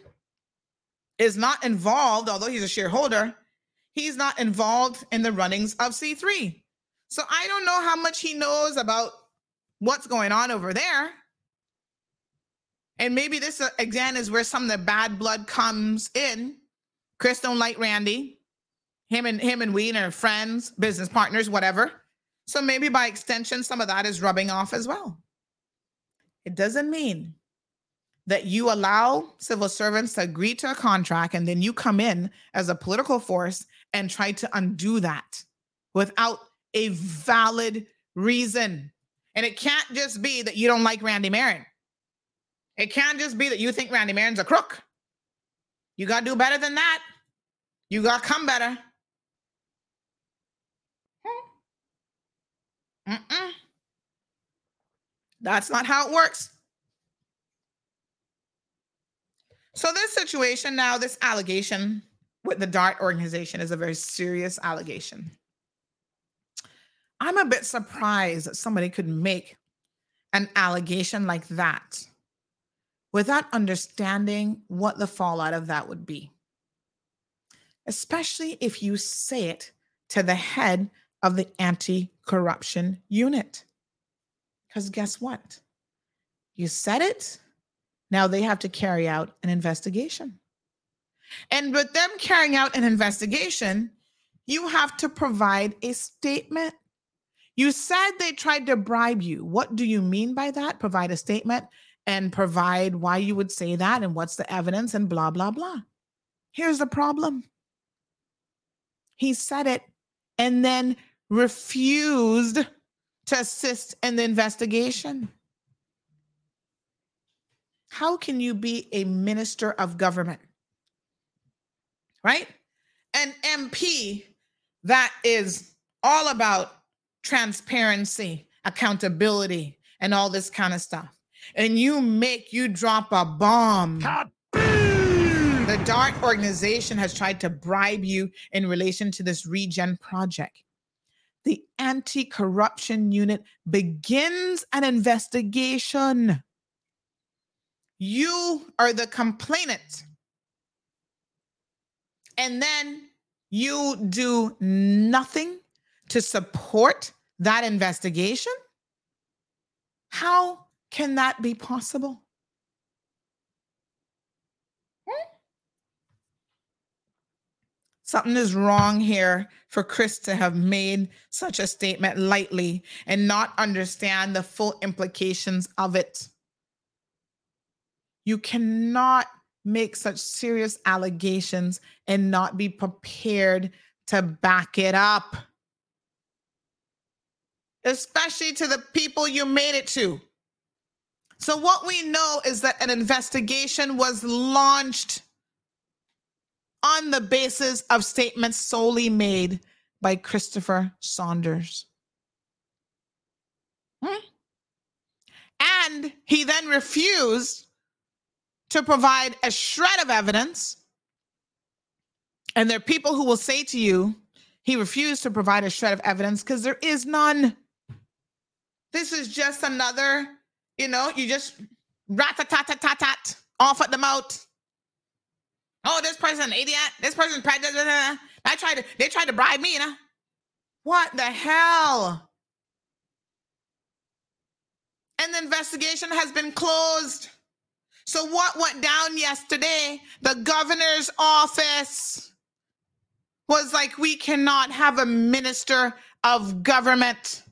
is not involved, although he's a shareholder, he's not involved in the runnings of C3. So I don't know how much he knows about what's going on over there. And maybe this uh, again is where some of the bad blood comes in. Chris don't like Randy him and him and Wayne are friends, business partners, whatever. So maybe by extension, some of that is rubbing off as well. It doesn't mean that you allow civil servants to agree to a contract and then you come in as a political force and try to undo that without a valid reason. And it can't just be that you don't like Randy Merren. It can't just be that you think Randy Merren's a crook. You got to do better than that. You got to come better. Hmm. Mm-mm. That's not how it works. So, this situation now, this allegation with the DART organization is a very serious allegation. I'm a bit surprised that somebody could make an allegation like that without understanding what the fallout of that would be, especially if you say it to the head of the anti corruption unit. Because guess what? You said it. Now they have to carry out an investigation. And with them carrying out an investigation, you have to provide a statement. You said they tried to bribe you. What do you mean by that? Provide a statement and provide why you would say that and what's the evidence and blah, blah, blah. Here's the problem he said it and then refused to assist in the investigation. How can you be a minister of government? Right? An MP that is all about transparency, accountability, and all this kind of stuff. And you make you drop a bomb. The DART organization has tried to bribe you in relation to this regen project the anti corruption unit begins an investigation. You are the complainant. And then you do nothing to support that investigation? How can that be possible? Hmm? Something is wrong here for Chris to have made such a statement lightly and not understand the full implications of it. You cannot make such serious allegations and not be prepared to back it up, especially to the people you made it to. So, what we know is that an investigation was launched on the basis of statements solely made by Christopher Saunders. Hmm? And he then refused to provide a shred of evidence. And there are people who will say to you, he refused to provide a shred of evidence because there is none. This is just another, you know, you just rat tat tat tat tat off at the mouth. Oh, this person an idiot. This person prejudice. I tried to. They tried to bribe me. You know? What the hell? And the investigation has been closed. So what went down yesterday? The governor's office was like, we cannot have a minister of government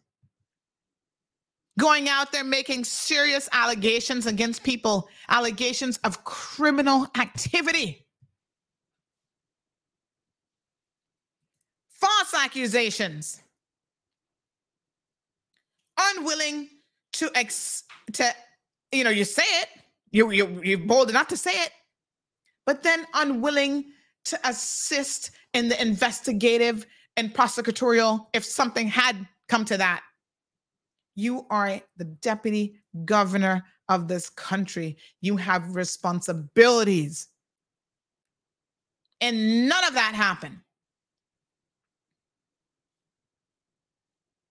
going out there making serious allegations against people, allegations of criminal activity. false accusations, unwilling to ex to you know you say it, you you you're bold enough to say it, but then unwilling to assist in the investigative and prosecutorial if something had come to that. You are the deputy governor of this country. You have responsibilities. And none of that happened.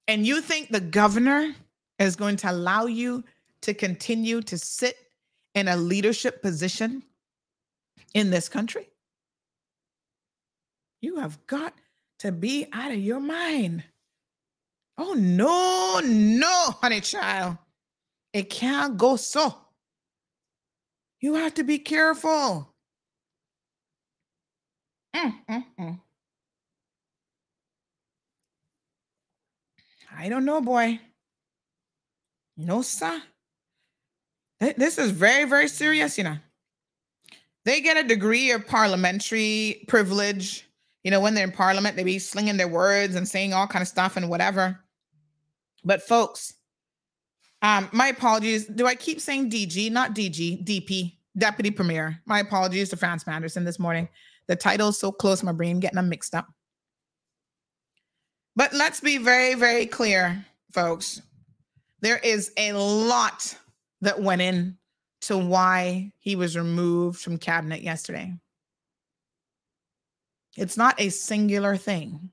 And you think the governor is going to allow you to continue to sit in a leadership position in this country? You have got to be out of your mind. Oh, no, no, honey child. It can't go so. You have to be careful. Mm, mm, mm. I don't know, boy. No, sir. This is very, very serious, you know. They get a degree of parliamentary privilege. You know, when they're in parliament, they be slinging their words and saying all kind of stuff and whatever. But folks, Um, my apologies. Do I keep saying DG? Not DG, DP, Deputy Premier. My apologies to Franz Manderson this morning. The title's so close, my brain getting them mixed up. But let's be very, very clear, folks. There is a lot that went in to why he was removed from cabinet yesterday. It's not a singular thing.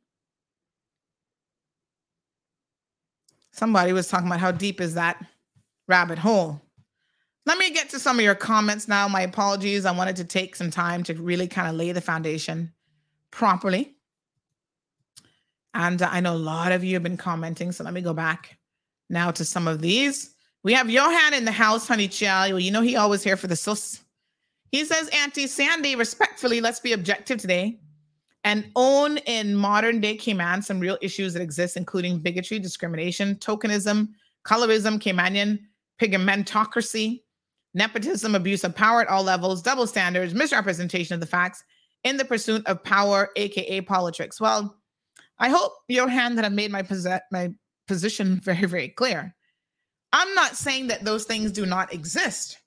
Somebody was talking about how deep is that rabbit hole. Let me get to some of your comments now. My apologies. I wanted to take some time to really kind of lay the foundation properly. And I know a lot of you have been commenting. So let me go back now to some of these. We have Johan in the house, honey child. Well, you know he always here for the sus. He says, Auntie Sandy, respectfully, let's be objective today and own in modern day Cayman some real issues that exist, including bigotry, discrimination, tokenism, colorism, Caymanian pigmentocracy, nepotism, abuse of power at all levels, double standards, misrepresentation of the facts in the pursuit of power, aka politics. Well, I hope, Johan, that I've made my, my position very, very clear. I'm not saying that those things do not exist.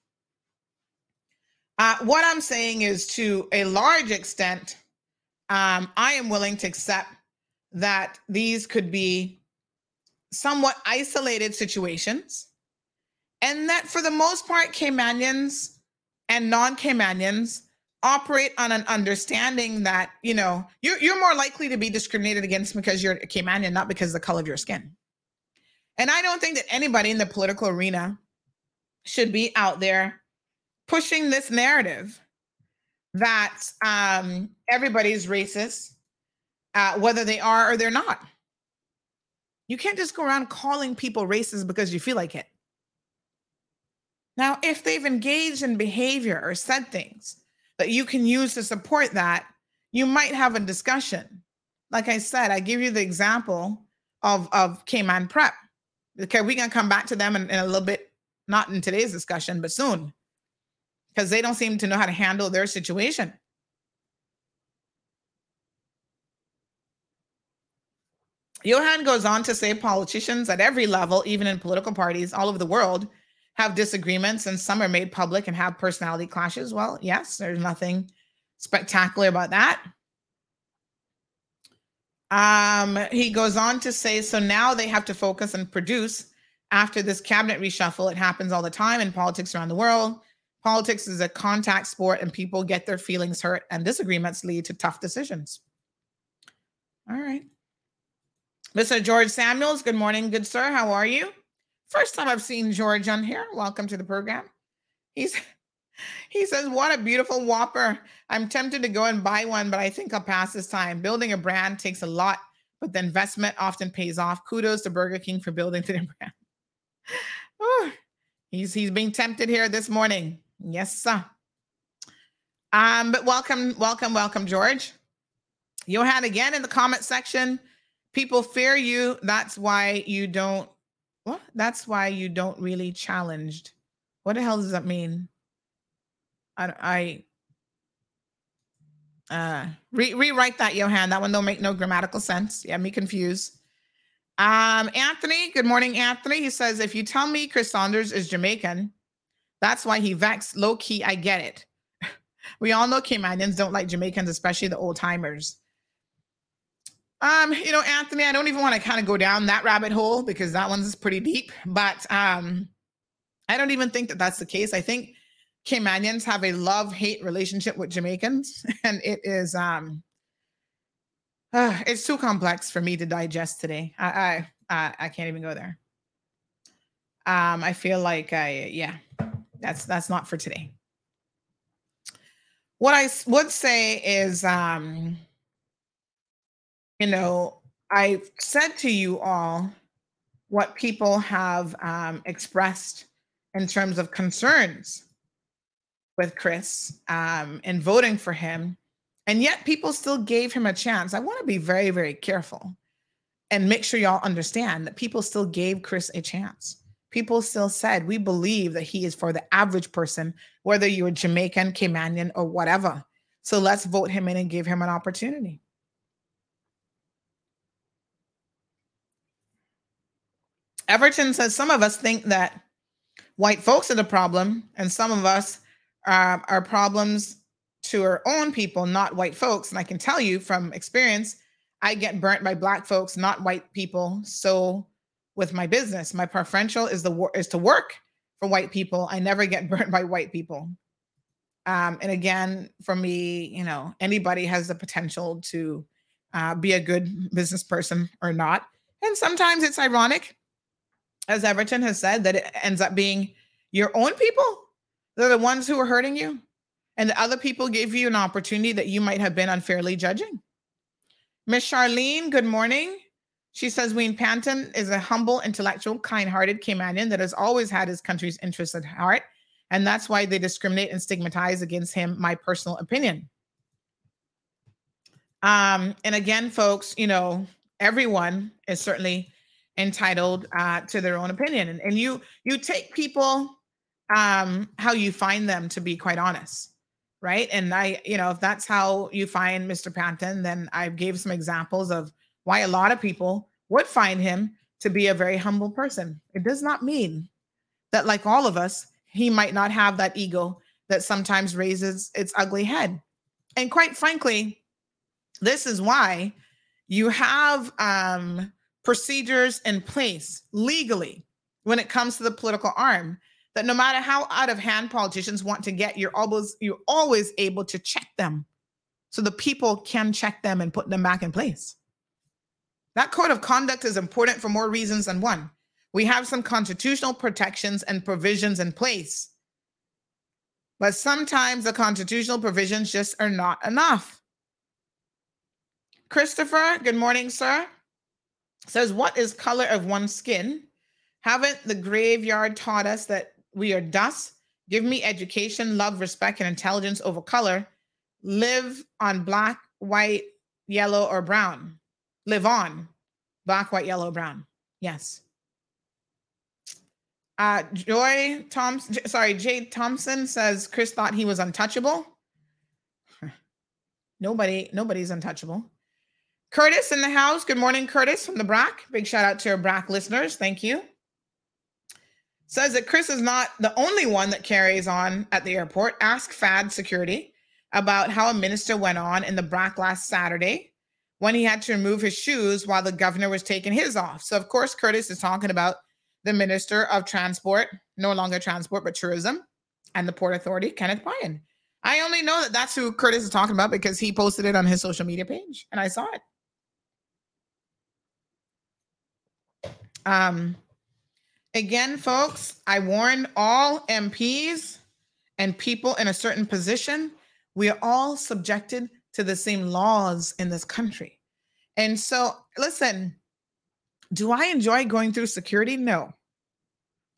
Uh, what I'm saying is, to a large extent, um, I am willing to accept that these could be somewhat isolated situations, and that for the most part, Caymanians and non Caymanians operate on an understanding that you know you're, you're more likely to be discriminated against because you're a Caymanian, not because of the color of your skin. And I don't think that anybody in the political arena should be out there pushing this narrative that um, everybody's racist, uh, whether they are or they're not. You can't just go around calling people racist because you feel like it. Now, if they've engaged in behavior or said things that you can use to support that, you might have a discussion. Like I said, I give you the example of, of Cayman Prep. Okay, we're gonna come back to them in, in a little bit, not in today's discussion, but soon because they don't seem to know how to handle their situation. Johan goes on to say politicians at every level, even in political parties all over the world, have disagreements and some are made public and have personality clashes. Well, yes, there's nothing spectacular about that. Um, he goes on to say, so now they have to focus and produce after this cabinet reshuffle. It happens all the time in politics around the world. Politics is a contact sport and people get their feelings hurt, and disagreements lead to tough decisions. All right. Mr. George Samuels, good morning, good sir. How are you? First time I've seen George on here. Welcome to the program. He's he says, What a beautiful whopper. I'm tempted to go and buy one, but I think I'll pass this time. Building a brand takes a lot, but the investment often pays off. Kudos to Burger King for building their brand. Ooh, he's he's being tempted here this morning. Yes, sir. Um, but welcome, welcome, welcome, George. Johan again in the comment section. People fear you. That's why you don't. What? That's why you don't really challenged. What the hell does that mean? I, I uh re- rewrite that, Johan. That one don't make no grammatical sense. Yeah, me confused. Um, Anthony, good morning, Anthony. He says, if you tell me Chris Saunders is Jamaican, that's why he vexed. Low key, I get it. we all know Caymanians don't like Jamaicans, especially the old timers. Um, you know, Anthony, I don't even want to kind of go down that rabbit hole because that one's pretty deep. But um, I don't even think that that's the case. I think Caymanians have a love-hate relationship with Jamaicans, and it is um, uh, it's too complex for me to digest today. I I I, I can't even go there. Um, I feel like I yeah. That's that's not for today. What I would say is, um, you know, I've said to you all what people have um, expressed in terms of concerns with Chris um, and voting for him, and yet people still gave him a chance. I want to be very, very careful and make sure y'all understand that people still gave Chris a chance people still said we believe that he is for the average person, whether you're Jamaican, Caymanian, or whatever. So let's vote him in and give him an opportunity. Everton says some of us think that white folks are the problem, and some of us uh, are problems to our own people, not white folks. And I can tell you from experience, I get burnt by black folks, not white people. So with my business, my preferential is the is to work for white people. I never get burnt by white people. Um, and again, for me, you know, anybody has the potential to uh, be a good business person or not. And sometimes it's ironic, as Everton has said, that it ends up being your own people. They're the ones who are hurting you. And the other people gave you an opportunity that you might have been unfairly judging. Miss Charlene, good morning. She says Wayne Panton is a humble, intellectual, kind hearted Caymanian that has always had his country's interests at heart. And that's why they discriminate and stigmatize against him, my personal opinion. Um, and again, folks, you know, everyone is certainly entitled uh, to their own opinion. And, and you you take people um, how you find them, to be quite honest right? And I, you know, if that's how you find Mr. Panton, then I gave some examples of why a lot of people would find him to be a very humble person. It does not mean that, like all of us, he might not have that ego that sometimes raises its ugly head. And quite frankly, this is why you have um, procedures in place legally when it comes to the political arm that no matter how out of hand politicians want to get, you're always you're always able to check them so the people can check them and put them back in place. That code of conduct is important for more reasons than one. We have some constitutional protections and provisions in place. But sometimes the constitutional provisions just are not enough. Christopher, good morning, sir. Says, What is color of one's skin? Haven't the graveyard taught us that we are dust. Give me education, love, respect, and intelligence over color. Live on black, white, yellow, or brown. Live on black, white, yellow, brown. Yes. Uh, Joy Thompson, sorry, Jade Thompson says Chris thought he was untouchable. Nobody, nobody's untouchable. Curtis in the house. Good morning, Curtis from the BRAC. Big shout out to our BRAC listeners. Thank you says that Chris is not the only one that carries on at the airport. Ask FAD security about how a minister went on in the BRAC last Saturday when he had to remove his shoes while the governor was taking his off. So, of course, Curtis is talking about the minister of transport, no longer transport, but tourism, and the Port Authority, Kenneth Bryan. I only know that that's who Curtis is talking about because he posted it on his social media page and I saw it. Um, Again, folks, I warn all MPs and people in a certain position, we are all subjected to the same laws in this country. And so, listen, do I enjoy going through security? No.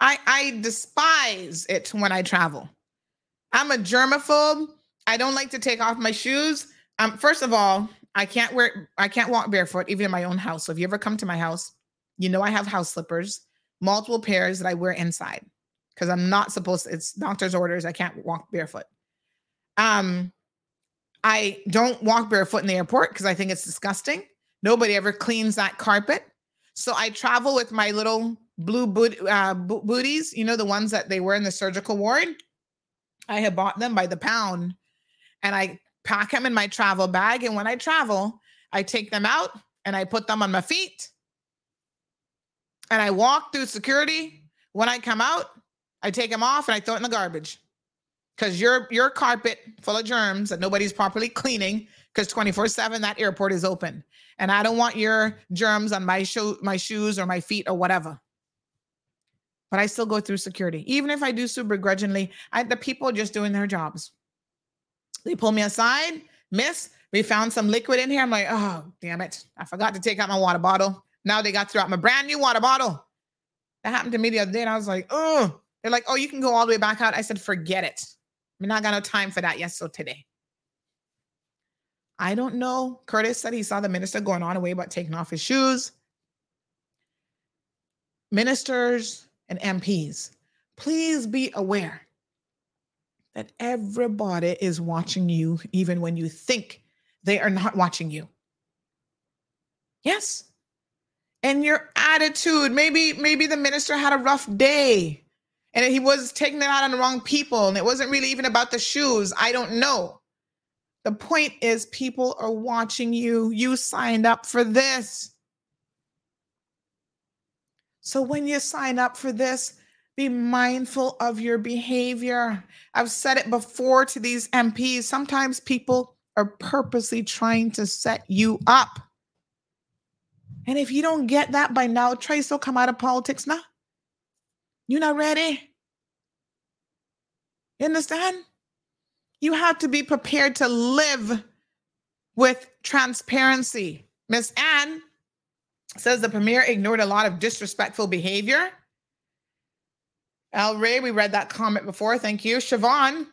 I, I despise it when I travel. I'm a germaphobe. I don't like to take off my shoes. Um, first of all, I can't wear I can't walk barefoot even in my own house. So if you ever come to my house, you know I have house slippers multiple pairs that I wear inside because I'm not supposed to, it's doctor's orders. I can't walk barefoot. Um, I don't walk barefoot in the airport because I think it's disgusting. Nobody ever cleans that carpet. So I travel with my little blue boot, uh, bo- booties, you know, the ones that they wear in the surgical ward. I have bought them by the pound and I pack them in my travel bag. And when I travel, I take them out and I put them on my feet and I walk through security. When I come out, I take them off and I throw it in the garbage. Because your your carpet full of germs that nobody's properly cleaning, because 24-7 that airport is open. And I don't want your germs on my shoe, my shoes or my feet or whatever. But I still go through security. Even if I do so begrudgingly, I, the people are just doing their jobs. They pull me aside, miss, we found some liquid in here. I'm like, oh, damn it. I forgot to take out my water bottle. Now they got to out my brand new water bottle. That happened to me the other day, and I was like, oh, they're like, oh, you can go all the way back out. I said, forget it. I mean, not got no time for that. Yes, so today. I don't know. Curtis said he saw the minister going on away about taking off his shoes. Ministers and MPs, please be aware that everybody is watching you, even when you think they are not watching you. Yes, and your attitude. Maybe, maybe the minister had a rough day and he was taking it out on the wrong people, and it wasn't really even about the shoes. I don't know. The point is, people are watching you. You signed up for this. So when you sign up for this, be mindful of your behavior. I've said it before to these MPs. Sometimes people are purposely trying to set you up. And if you don't get that by now, Trace will come out of politics now. You're not ready. You understand? You have to be prepared to live with transparency. Miss Anne says the premier ignored a lot of disrespectful behavior. El Rey, we read that comment before. Thank you. Siobhan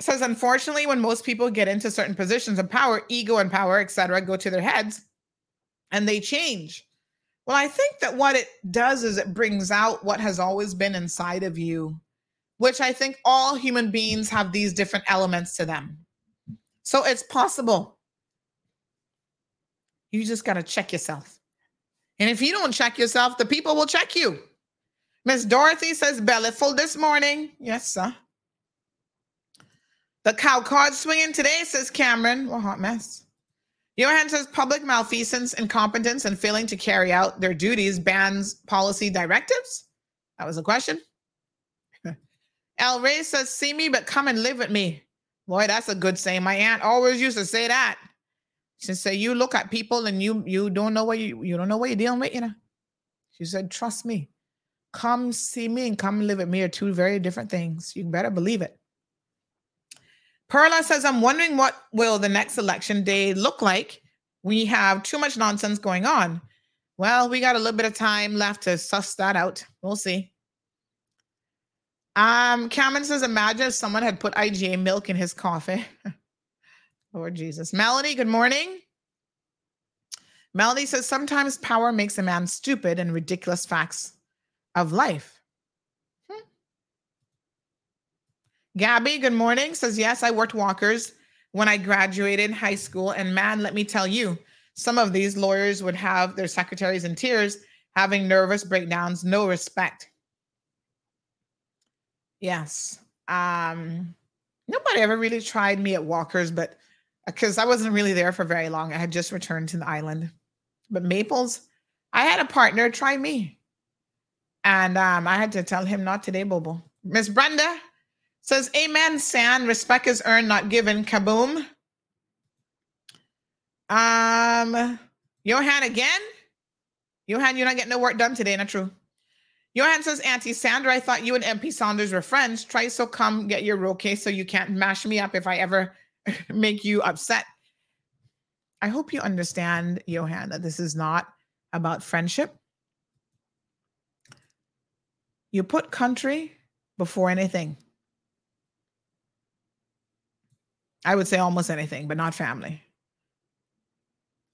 says, unfortunately, when most people get into certain positions of power, ego and power, etc., go to their heads and they change. Well, I think that what it does is it brings out what has always been inside of you, which I think all human beings have these different elements to them. So it's possible. You just got to check yourself. And if you don't check yourself, the people will check you. Miss Dorothy says belly full this morning. Yes, sir. The cow card swinging today, says Cameron. What hot mess. Johan says public malfeasance, incompetence, and failing to carry out their duties bans policy directives. That was a question. El Rey says, see me, but come and live with me. Boy, that's a good saying. My aunt always used to say that. She said, you look at people and you you don't know what you you don't know what you're dealing with, you know. She said, trust me. Come see me and come live with me are two very different things. You better believe it. Perla says, I'm wondering what will the next election day look like. We have too much nonsense going on. Well, we got a little bit of time left to suss that out. We'll see. Um, Cameron says, imagine if someone had put IGA milk in his coffee. Lord Jesus. Melody, good morning. Melody says, sometimes power makes a man stupid and ridiculous facts of life. Hmm. Gabby, good morning. Says, yes, I worked walkers when I graduated high school. And man, let me tell you, some of these lawyers would have their secretaries in tears, having nervous breakdowns, no respect. Yes. Um, nobody ever really tried me at Walker's, but because I wasn't really there for very long. I had just returned to the island. But Maples, I had a partner try me. And um, I had to tell him not today, Bobo. Miss Brenda says, Amen, San. Respect is earned, not given. Kaboom. Um, Johan again? Johan, you're not getting no work done today, not true. Johan says, Auntie Sandra, I thought you and MP Saunders were friends. Try so come get your roll case so you can't mash me up if I ever make you upset. I hope you understand, Johan, that this is not about friendship. You put country before anything. I would say almost anything, but not family.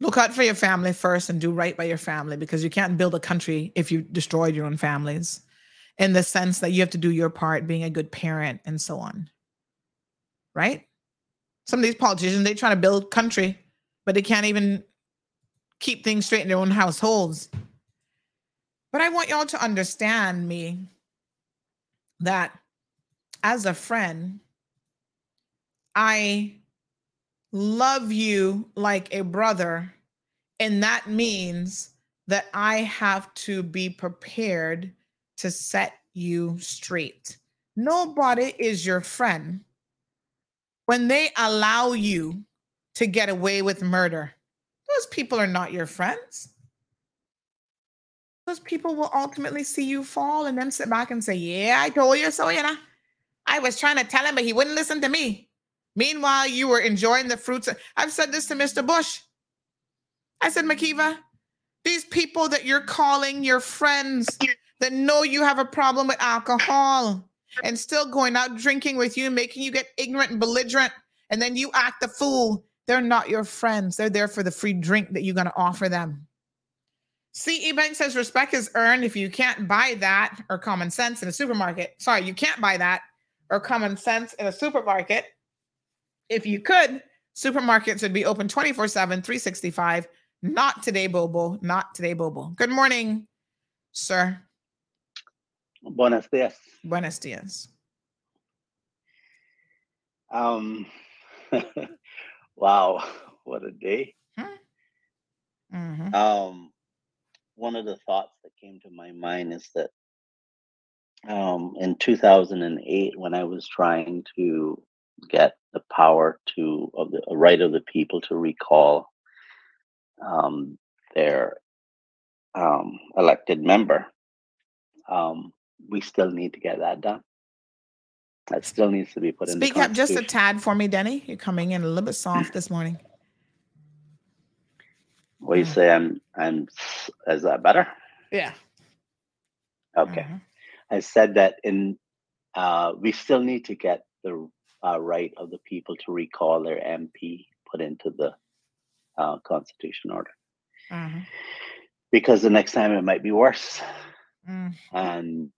Look out for your family first and do right by your family because you can't build a country if you destroyed your own families in the sense that you have to do your part being a good parent and so on. Right? Some of these politicians, they try to build country, but they can't even keep things straight in their own households. But I want y'all to understand me that as a friend, I love you like a brother. And that means that I have to be prepared to set you straight. Nobody is your friend when they allow you to get away with murder. Those people are not your friends. Those people will ultimately see you fall and then sit back and say, Yeah, I told you so, you know. I was trying to tell him, but he wouldn't listen to me. Meanwhile, you were enjoying the fruits. I've said this to Mr. Bush. I said, McKeeva, these people that you're calling your friends that know you have a problem with alcohol and still going out drinking with you, making you get ignorant and belligerent, and then you act the fool, they're not your friends. They're there for the free drink that you're going to offer them. CE Bank says respect is earned if you can't buy that or common sense in a supermarket. Sorry, you can't buy that or common sense in a supermarket if you could, supermarkets would be open 24 7, 365, Not today, Bobo. Not today, Bobo. Good morning, sir. Buenos dias. Buenos dias. Um, wow, what a day. Mhm. Um, one of the thoughts that came to my mind is that um, in 2008, when I was trying to get the power to of the right of the people to recall um, their um, elected member, um, we still need to get that done. That still needs to be put in. Speak up just a tad for me, Denny. You're coming in a little bit soft this morning. What do you say? I'm. I'm. Is that better? Yeah. Okay. I said that in. Uh, we still need to get the uh, right of the people to recall their MP put into the uh, Constitution order Mhm. because the next time it might be worse, Mm. and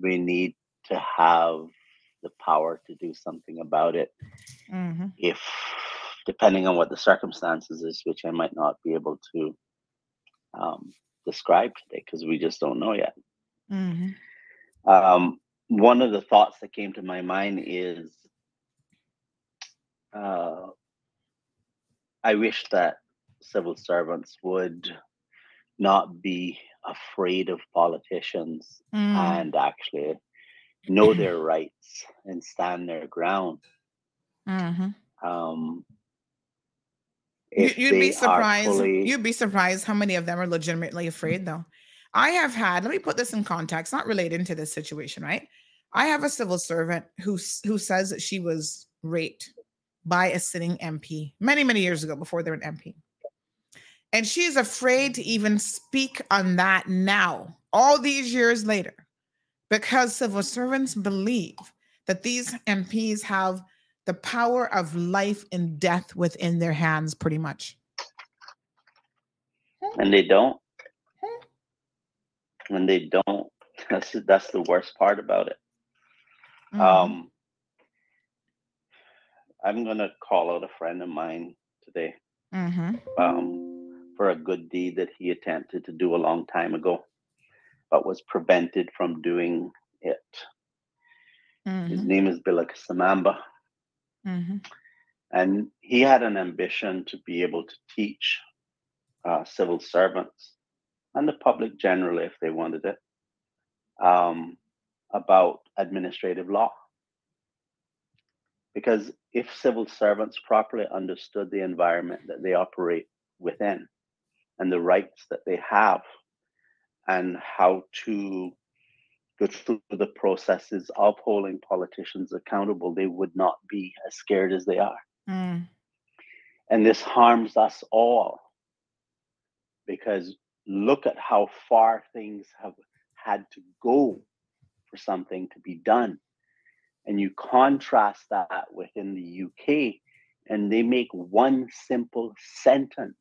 we need to have the power to do something about it. Mhm. if depending on what the circumstances is, which I might not be able to um, describe today because we just don't know yet. Mhm. Um, one of the thoughts that came to my mind is uh, I wish that civil servants would not be afraid of politicians Mm. and actually know their rights and stand their ground. Mhm. Um, You'd be surprised. fully- You'd be surprised how many of them are legitimately afraid, though. I have had. Let me put this in context, not related to this situation, right? I have a civil servant who who says that she was raped by a sitting MP many many years ago before they're an MP, and she is afraid to even speak on that now, all these years later, because civil servants believe that these MPs have the power of life and death within their hands, pretty much. and they don't and they don't that's that's the worst part about it Mhm. um i'm gonna call out a friend of mine today Mhm. um for a good deed that he attempted to do a long time ago but was prevented from doing it his Mhm. name is Bilak Samamba Mhm. and he had an ambition to be able to teach uh, civil servants and the public generally, if they wanted it, um, about administrative law. Because if civil servants properly understood the environment that they operate within and the rights that they have and how to go through the processes of holding politicians accountable, they would not be as scared as they are. Mm. And this harms us all because look at how far things have had to go for something to be done. And you contrast that within the UK, and they make one simple sentence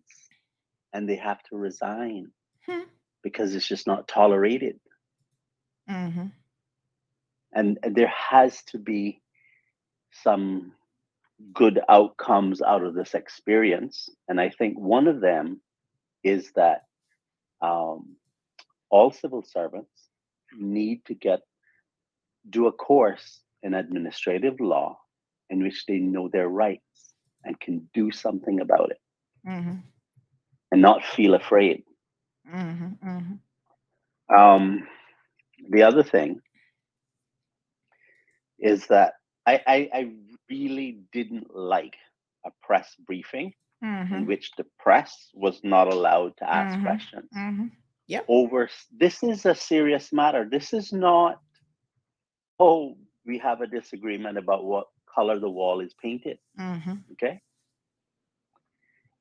and they have to resign Hmm. because it's just not tolerated. Mhm. and and there has to be some good outcomes out of this experience and i think one of them is that um, all civil servants need to get do a course in administrative law in which they know their rights and can do something about it Mhm. and not feel afraid Mhm. Mhm. Um, the other thing is that I, I, I really didn't like a press briefing in Mhm. which the press was not allowed to ask Mhm. questions Mhm. Yep. over this is a serious matter this is not oh we have a disagreement about what color the wall is painted Mhm. okay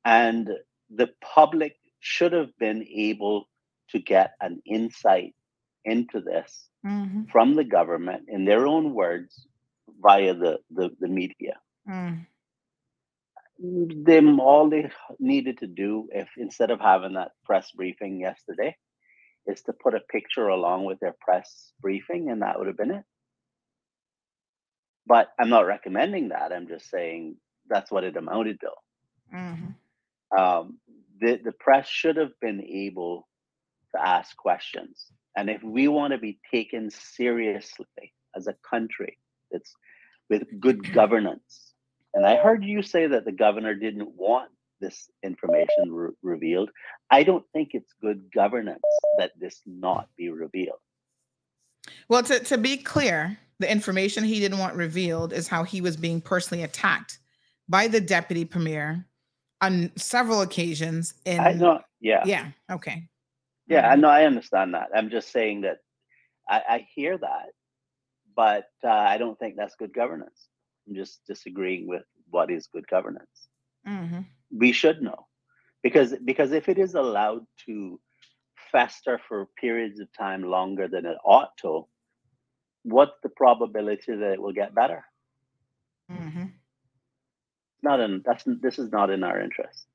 and the public should have been able to get an insight into this Mhm. from the government in their own words via the, the, the media. Mm. Them all they needed to do if instead of having that press briefing yesterday is to put a picture along with their press briefing and that would have been it. But I'm not recommending that. I'm just saying that's what it amounted to. Mhm. Um, the, the press should have been able to ask questions. And if we want to be taken seriously as a country that's with good governance, and I heard you say that the governor didn't want this information re- revealed. I don't think it's good governance that this not be revealed. Well, to, to be clear, the information he didn't want revealed is how he was being personally attacked by the deputy premier on several occasions. In I know, yeah, yeah, okay, yeah. I know, I understand that. I'm just saying that I, I hear that, but uh, I don't think that's good governance. I'm just disagreeing with what is good governance. Mm-hmm. We should know because because if it is allowed to fester for periods of time longer than it ought to, what's the probability that it will get better? Mm-hmm. Not in that's this is not in our interest.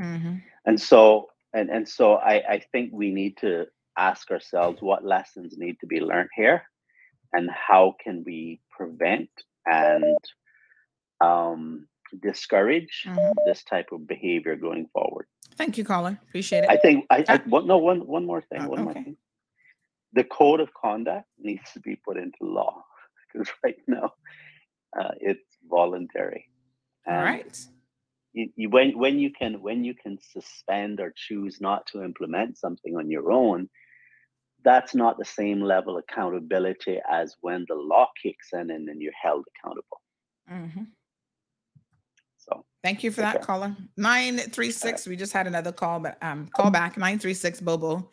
Mm-hmm. And so and and so I, I think we need to ask ourselves what lessons need to be learned here and how can we prevent and um, discourage Mhm. this type of behavior going forward. Thank you, caller. Appreciate it. I think I, I one, no one one more thing. Uh, one more thing. The code of conduct needs to be put into law because right now uh, it's voluntary. All And right. You, you, when when you can when you can suspend or choose not to implement something on your own, that's not the same level of accountability as when the law kicks in and then you're held accountable. Mm-hmm. So Thank you for that, caller. Nine three six. We just had another call, but um, call back nine three six. Bobo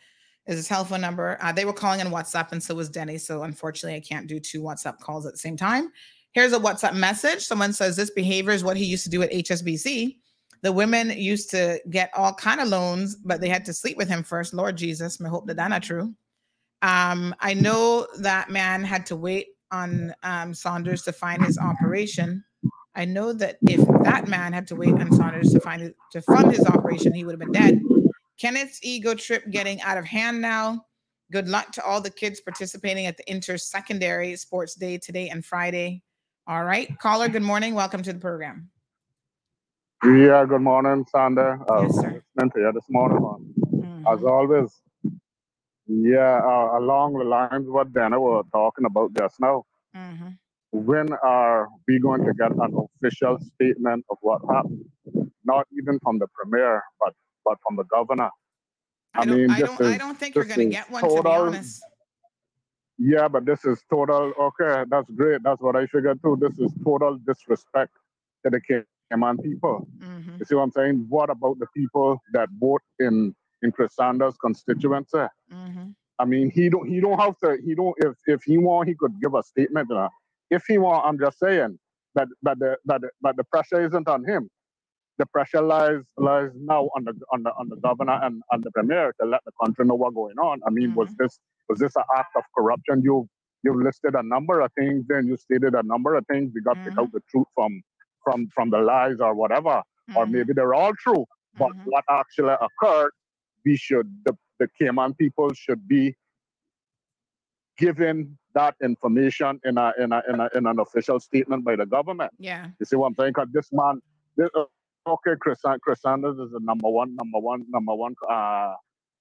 is his telephone number. Uh, they were calling on WhatsApp, and so was Denny. So unfortunately, I can't do two WhatsApp calls at the same time. Here's a WhatsApp message. Someone says this behavior is what he used to do at HSBC. The women used to get all kind of loans, but they had to sleep with him first. Lord Jesus, I hope that that's not true. Um, I know that man had to wait on um, Saunders to find his operation. I know that if that man had to wait on Saunders to find to fund his operation, he would have been dead. Kenneth's ego trip getting out of hand now. Good luck to all the kids participating at the inter-secondary sports day today and Friday. All right, caller. Good morning. Welcome to the program. Yeah, good morning, Sander. Uh, listening to you this morning, man. As always. Yeah, uh, along the lines of what Dana was talking about just now. Mm-hmm. When are we going to get an official statement of what happened? Not even from the premier, but but from the governor. I, mean, I don't. I don't think you're going to get one. To be total- honest. Yeah, but this is total. Okay, that's great. That's what I figured too. This is total disrespect to the Cayman people. Mm-hmm. You see what I'm saying? What about the people that vote in in Chris Saunders' constituency? Mm-hmm. I mean, he don't he don't have to. He don't. If if he want, he could give a statement. If he want, I'm just saying that that the that the, that the pressure isn't on him. The pressure lies lies now on the on the on the governor and, and the premier to let the country know what's going on. I mean, was mm-hmm. this was this an act of corruption? You you listed a number of things, then you stated a number of things. We got to pick out mm-hmm. the truth from from from the lies or whatever, or mm-hmm. maybe they're all true. But what actually occurred, we should the, the Cayman people should be given that information in a in a in, a, in an official statement by the government. Yeah. You see what I'm saying? Because this man, this, uh, okay, Chris, uh, Chris Saunders is the number one, number one, number one, uh,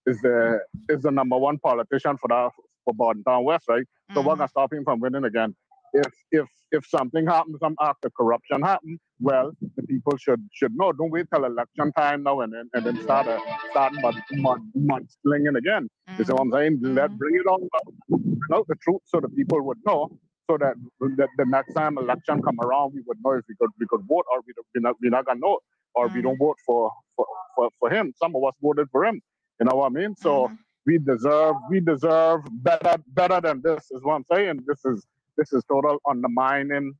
is the is the number one politician for that for Bodden Town West, right? So what mm-hmm. gonna stop him from winning again? If if if something happens, some act of corruption happen, well, the people should should know. Don't wait till election time now and then and then start a, start mud, mud, mud slinging again. You see mm-hmm. what I'm saying? Let mm-hmm. bring it on, bring out the truth so the people would know, so that the, the next time election come around, we would know if we could we could vote or we we're not we're not gonna know, or we mm-hmm. don't vote for for, for for him. Some of us voted for him. You know what I mean? So mm-hmm. we deserve we deserve better better than this. Is what I'm saying. This is this is total undermining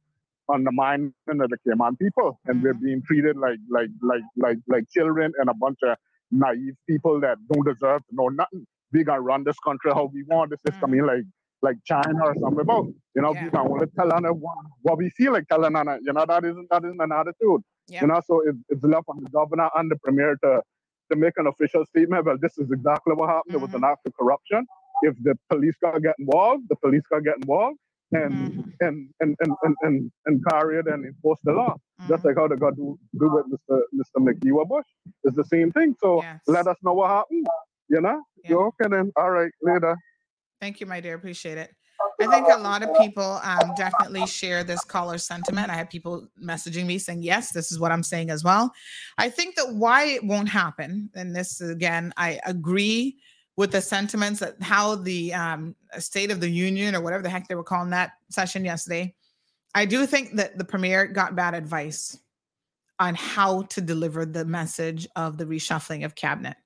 undermining of the Cayman people, and we're mm-hmm. being treated like like like like like children and a bunch of naive people that don't deserve to know nothing. We gonna run this country how we want. This is coming like like China or something about. You know, we can only tell Anna what, what we feel like telling Anna. You know, that isn't that isn't an attitude. You know, so it's, it's left on the governor and the premier to to make an official statement. Well, this is exactly what happened. It was an act of corruption. If the police gotta get involved, the police gotta get involved. and Mm-hmm. and, and, and, and, and and carry it and enforce the law. Mm-hmm. Just like how they got to do with Mr. Mr. McKeeva Bush. It's the same thing. So let us know what happened. You know? You're okay then? All right, later. Thank you, my dear. Appreciate it. I think a lot of people um, definitely share this caller sentiment. I had people messaging me saying, yes, this is what I'm saying as well. I think that why it won't happen, and this again, I agree with the sentiments that how the um, State of the Union or whatever the heck they were calling that session yesterday. I do think that the premier got bad advice on how to deliver the message of the reshuffling of cabinet.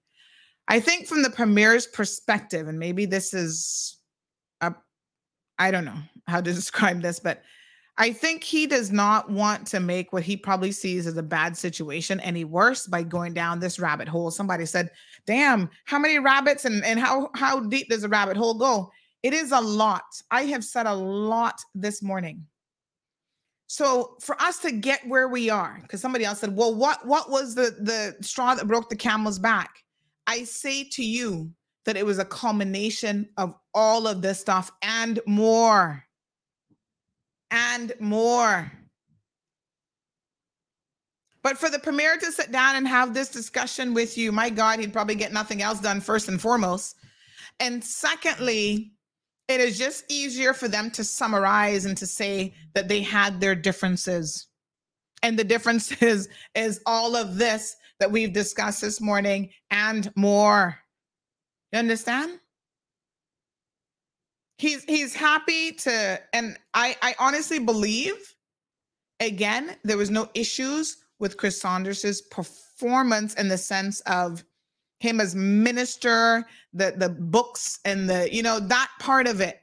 I think from the premier's perspective, and maybe this is I don't know how to describe this, but I think he does not want to make what he probably sees as a bad situation any worse by going down this rabbit hole. Somebody said, "Damn, how many rabbits and and how how deep does a rabbit hole go?" It is a lot. I have said a lot this morning. So for us to get where we are, because somebody else said, "Well, what what was the the straw that broke the camel's back?" I say to you that it was a culmination of all of this stuff and more. And more. But for the premier to sit down and have this discussion with you, my God, he'd probably get nothing else done, first and foremost. And secondly, it is just easier for them to summarize and to say that they had their differences. And the difference is, is all of this that we've discussed this morning and more. You understand? He's he's happy to, and I I honestly believe, again, there was no issues with Chris Saunders's performance in the sense of him as minister, the the books and the you know that part of it.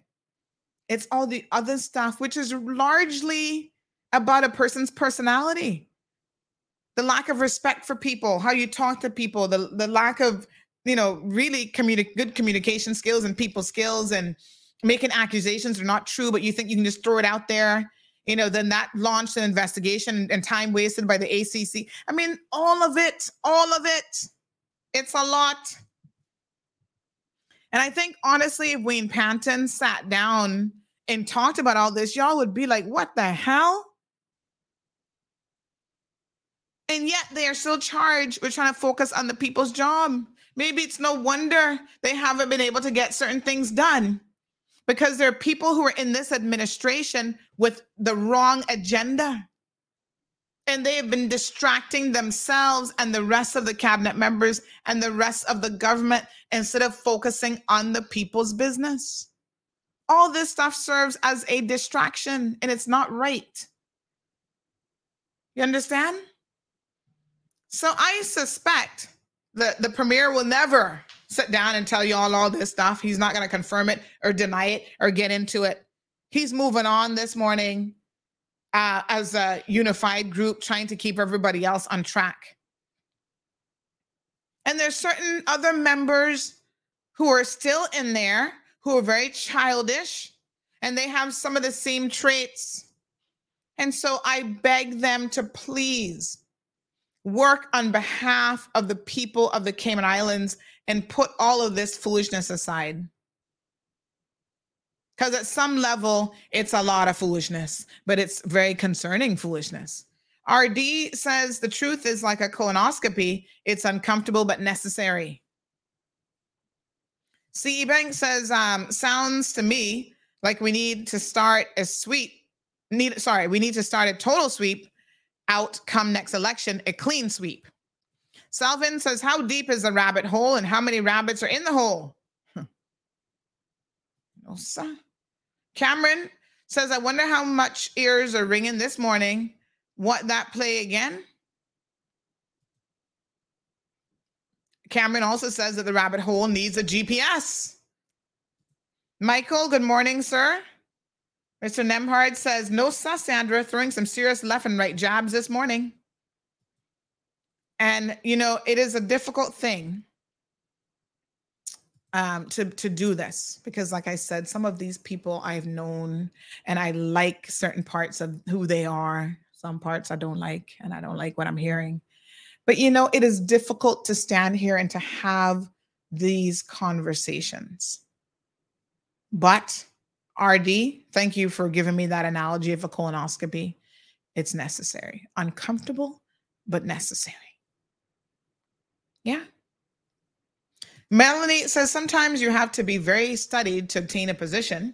It's all the other stuff, which is largely about a person's personality the lack of respect for people, how you talk to people, the the lack of you know really communi- good communication skills and people skills, and making accusations are not true, but you think you can just throw it out there. You know, then that launched an investigation and time wasted by the ACC. I mean, all of it, all of it. It's a lot. And I think honestly, if Wayne Panton sat down and talked about all this, y'all would be like, what the hell? And yet they are still charged with trying to focus on the people's job. Maybe it's no wonder they haven't been able to get certain things done because there are people who are in this administration with the wrong agenda. And they have been distracting themselves and the rest of the cabinet members and the rest of the government instead of focusing on the people's business. All this stuff serves as a distraction and it's not right. You understand? So I suspect that the premier will never sit down and tell you all all this stuff. He's not going to confirm it or deny it or get into it. He's moving on this morning uh, as a unified group, trying to keep everybody else on track. And there's certain other members who are still in there who are very childish and they have some of the same traits. And so I beg them to please work on behalf of the people of the Cayman Islands and put all of this foolishness aside. Because at some level, it's a lot of foolishness, but it's very concerning foolishness. RD says the truth is like a colonoscopy, it's uncomfortable but necessary. CE Bank says, um, sounds to me like we need to start a sweep. Need sorry, we need to start a total sweep out come next election, a clean sweep. Salvin says, How deep is the rabbit hole and how many rabbits are in the hole? Hmm. No, sir. Cameron says, I wonder how much ears are ringing this morning. What that play again? Cameron also says that the rabbit hole needs a GPS. Michael, good morning, sir. Mr. Nemhard says, No, sir, Sandra, throwing some serious left and right jabs this morning. And, you know, it is a difficult thing um, to, to do this because, like I said, some of these people I've known and I like certain parts of who they are. Some parts I don't like, and I don't like what I'm hearing. But, you know, it is difficult to stand here and to have these conversations. But RD, thank you for giving me that analogy of a colonoscopy. It's necessary, uncomfortable, but necessary. Yeah. Melanie says sometimes you have to be very studied to obtain a position.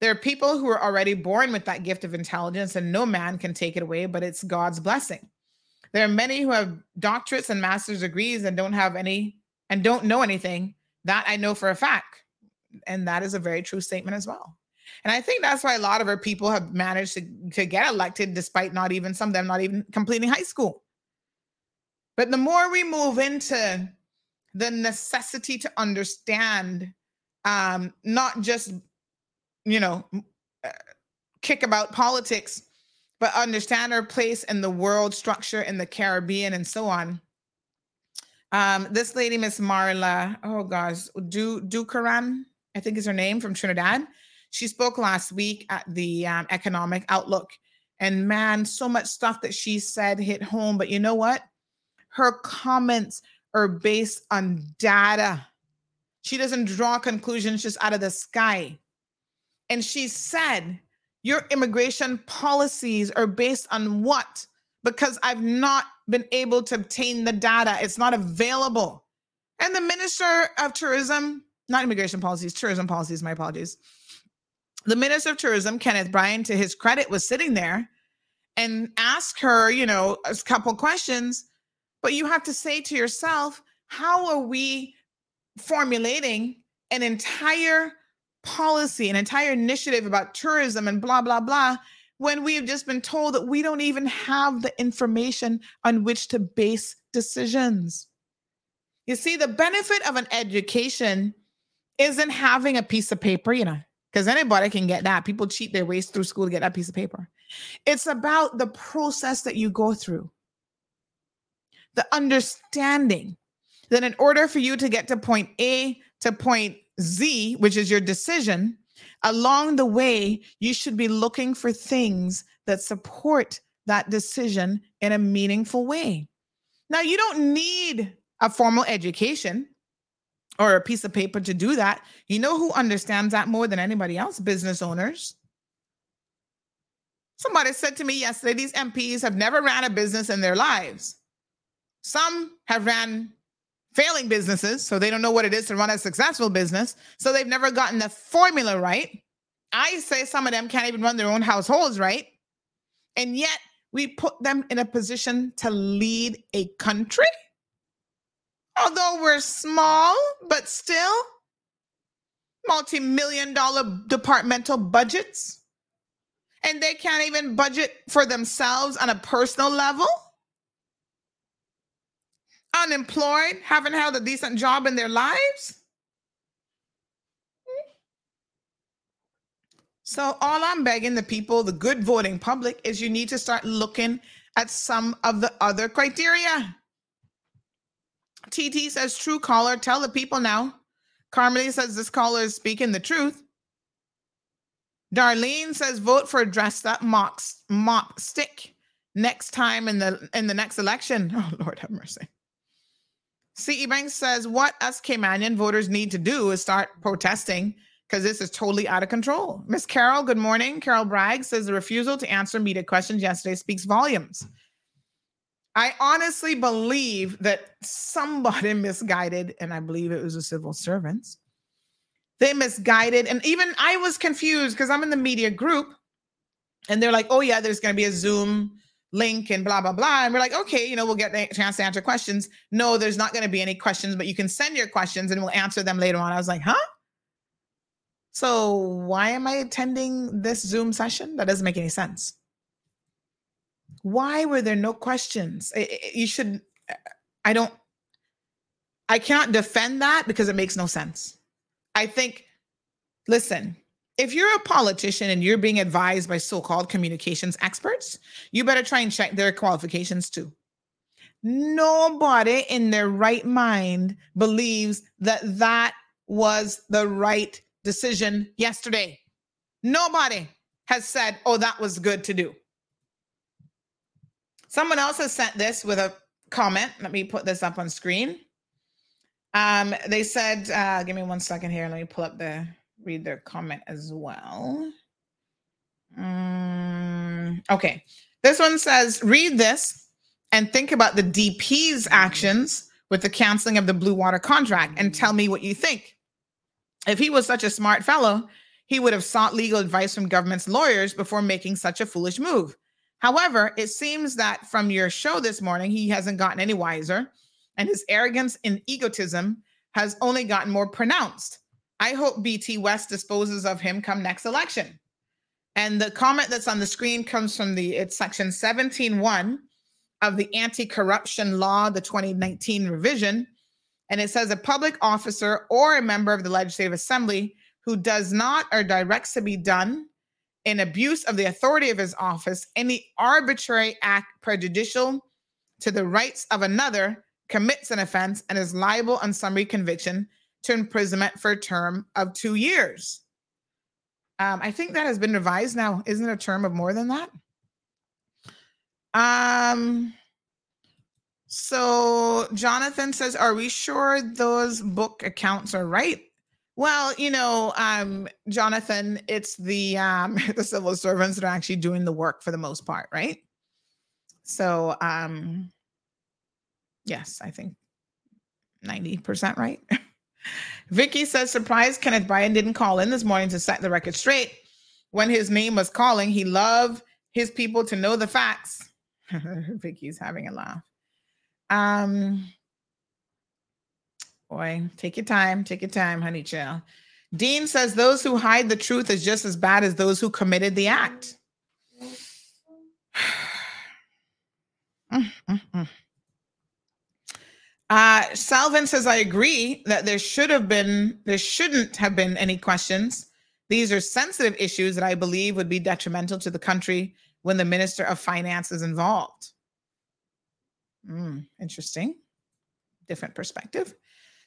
There are people who are already born with that gift of intelligence, and no man can take it away, but it's God's blessing. There are many who have doctorates and master's degrees and don't have any and don't know anything. That I know for a fact. And that is a very true statement as well. And I think that's why a lot of our people have managed to, to get elected despite not even some of them not even completing high school. But the more we move into the necessity to understand um, not just, you know, uh, kick about politics, but understand our place in the world structure in the Caribbean and so on. Um, this lady, Miss Marla, oh gosh, Du Dukharan, I think is her name from Trinidad. She spoke last week at the um, Economic Outlook, and man, so much stuff that she said hit home. But you know what? Her comments are based on data. She doesn't draw conclusions just out of the sky. And she said, Your immigration policies are based on what? Because I've not been able to obtain the data, it's not available. And the Minister of Tourism, not immigration policies, tourism policies, my apologies. The Minister of Tourism, Kenneth Bryan, to his credit, was sitting there and asked her, you know, a couple questions but you have to say to yourself, how are we formulating an entire policy, an entire initiative about tourism and blah, blah, blah, when we have just been told that we don't even have the information on which to base decisions? You see, the benefit of an education isn't having a piece of paper, you know, because anybody can get that. People cheat their ways through school to get that piece of paper. It's about the process that you go through the understanding that in order for you to get to point A to point Z, which is your decision, along the way, you should be looking for things that support that decision in a meaningful way. Now, you don't need a formal education or a piece of paper to do that. You know who understands that more than anybody else? Business owners. Somebody said to me yesterday, these MPs have never ran a business in their lives. Some have ran failing businesses, so they don't know what it is to run a successful business. So they've never gotten the formula right. I say some of them can't even run their own households right. And yet we put them in a position to lead a country. Although we're small, but still multi million dollar departmental budgets. And they can't even budget for themselves on a personal level unemployed, haven't held a decent job in their lives. So, all I'm begging the people, the good voting public, is you need to start looking at some of the other criteria. TT says, True caller, tell the people now. Carmelie says, This caller is speaking the truth. Darlene says, Vote for a dressed up mock, mock stick next time in the in the next election. Oh, Lord have mercy. CE Bank says what us Caymanian voters need to do is start protesting because this is totally out of control. Miss Carol, good morning. Carol Bragg says the refusal to answer media questions yesterday speaks volumes. I honestly believe that somebody misguided, and I believe it was the civil servants. They misguided, and even I was confused because I'm in the media group, and they're like, "Oh yeah, there's going to be a Zoom link and blah blah blah and we're like okay you know we'll get a chance to answer questions. No there's not going to be any questions but you can send your questions and we'll answer them later on. I was like huh? So why am i attending this zoom session? That doesn't make any sense why were there no questions you should i don't i cannot defend that because it makes no sense i think listen if you're a politician and you're being advised by so-called communications experts, you better try and check their qualifications too. Nobody in their right mind believes that that was the right decision yesterday. Nobody has said, "Oh, that was good to do." Someone else has sent this with a comment. Let me put this up on screen. Um, they said, uh, give me one second here. Let me pull up the read their comment as well. Mm, okay. This one says read this and think about the DP's actions with the canceling of the Blue Water contract and tell me what you think. If he was such a smart fellow, he would have sought legal advice from government's lawyers before making such a foolish move. However, it seems that from your show this morning, he hasn't gotten any wiser, and his arrogance and egotism has only gotten more pronounced. I hope BT West disposes of him come next election. And the comment that's on the screen comes from the it's section 17.1 of the anti-corruption law, the 2019 revision. And it says a public officer or a member of the legislative assembly who does not or directs to be done in abuse of the authority of his office any arbitrary act prejudicial to the rights of another commits an offense and is liable on summary conviction to imprisonment for a term of two years. Um, I think that has been revised now. Isn't it a term of more than that? Um, so Jonathan says, Are we sure those book accounts are right? Well, you know, um, Jonathan, it's the um, the civil servants that are actually doing the work for the most part, right? So, um, yes, I think ninety percent right. Vicky says, "Surprised Kenneth Bryan didn't call in this morning to set the record straight. When his name was calling, he loved his people to know the facts." Vicky's having a laugh. Um, Boy, take your time. Take your time, honey child. Dean says those who hide the truth is just as bad as those who committed the act. Uh, Salvin says, I agree that there should have been, there shouldn't have been any questions. These are sensitive issues that I believe would be detrimental to the country when the Minister of Finance is involved. Mm, interesting. Different perspective.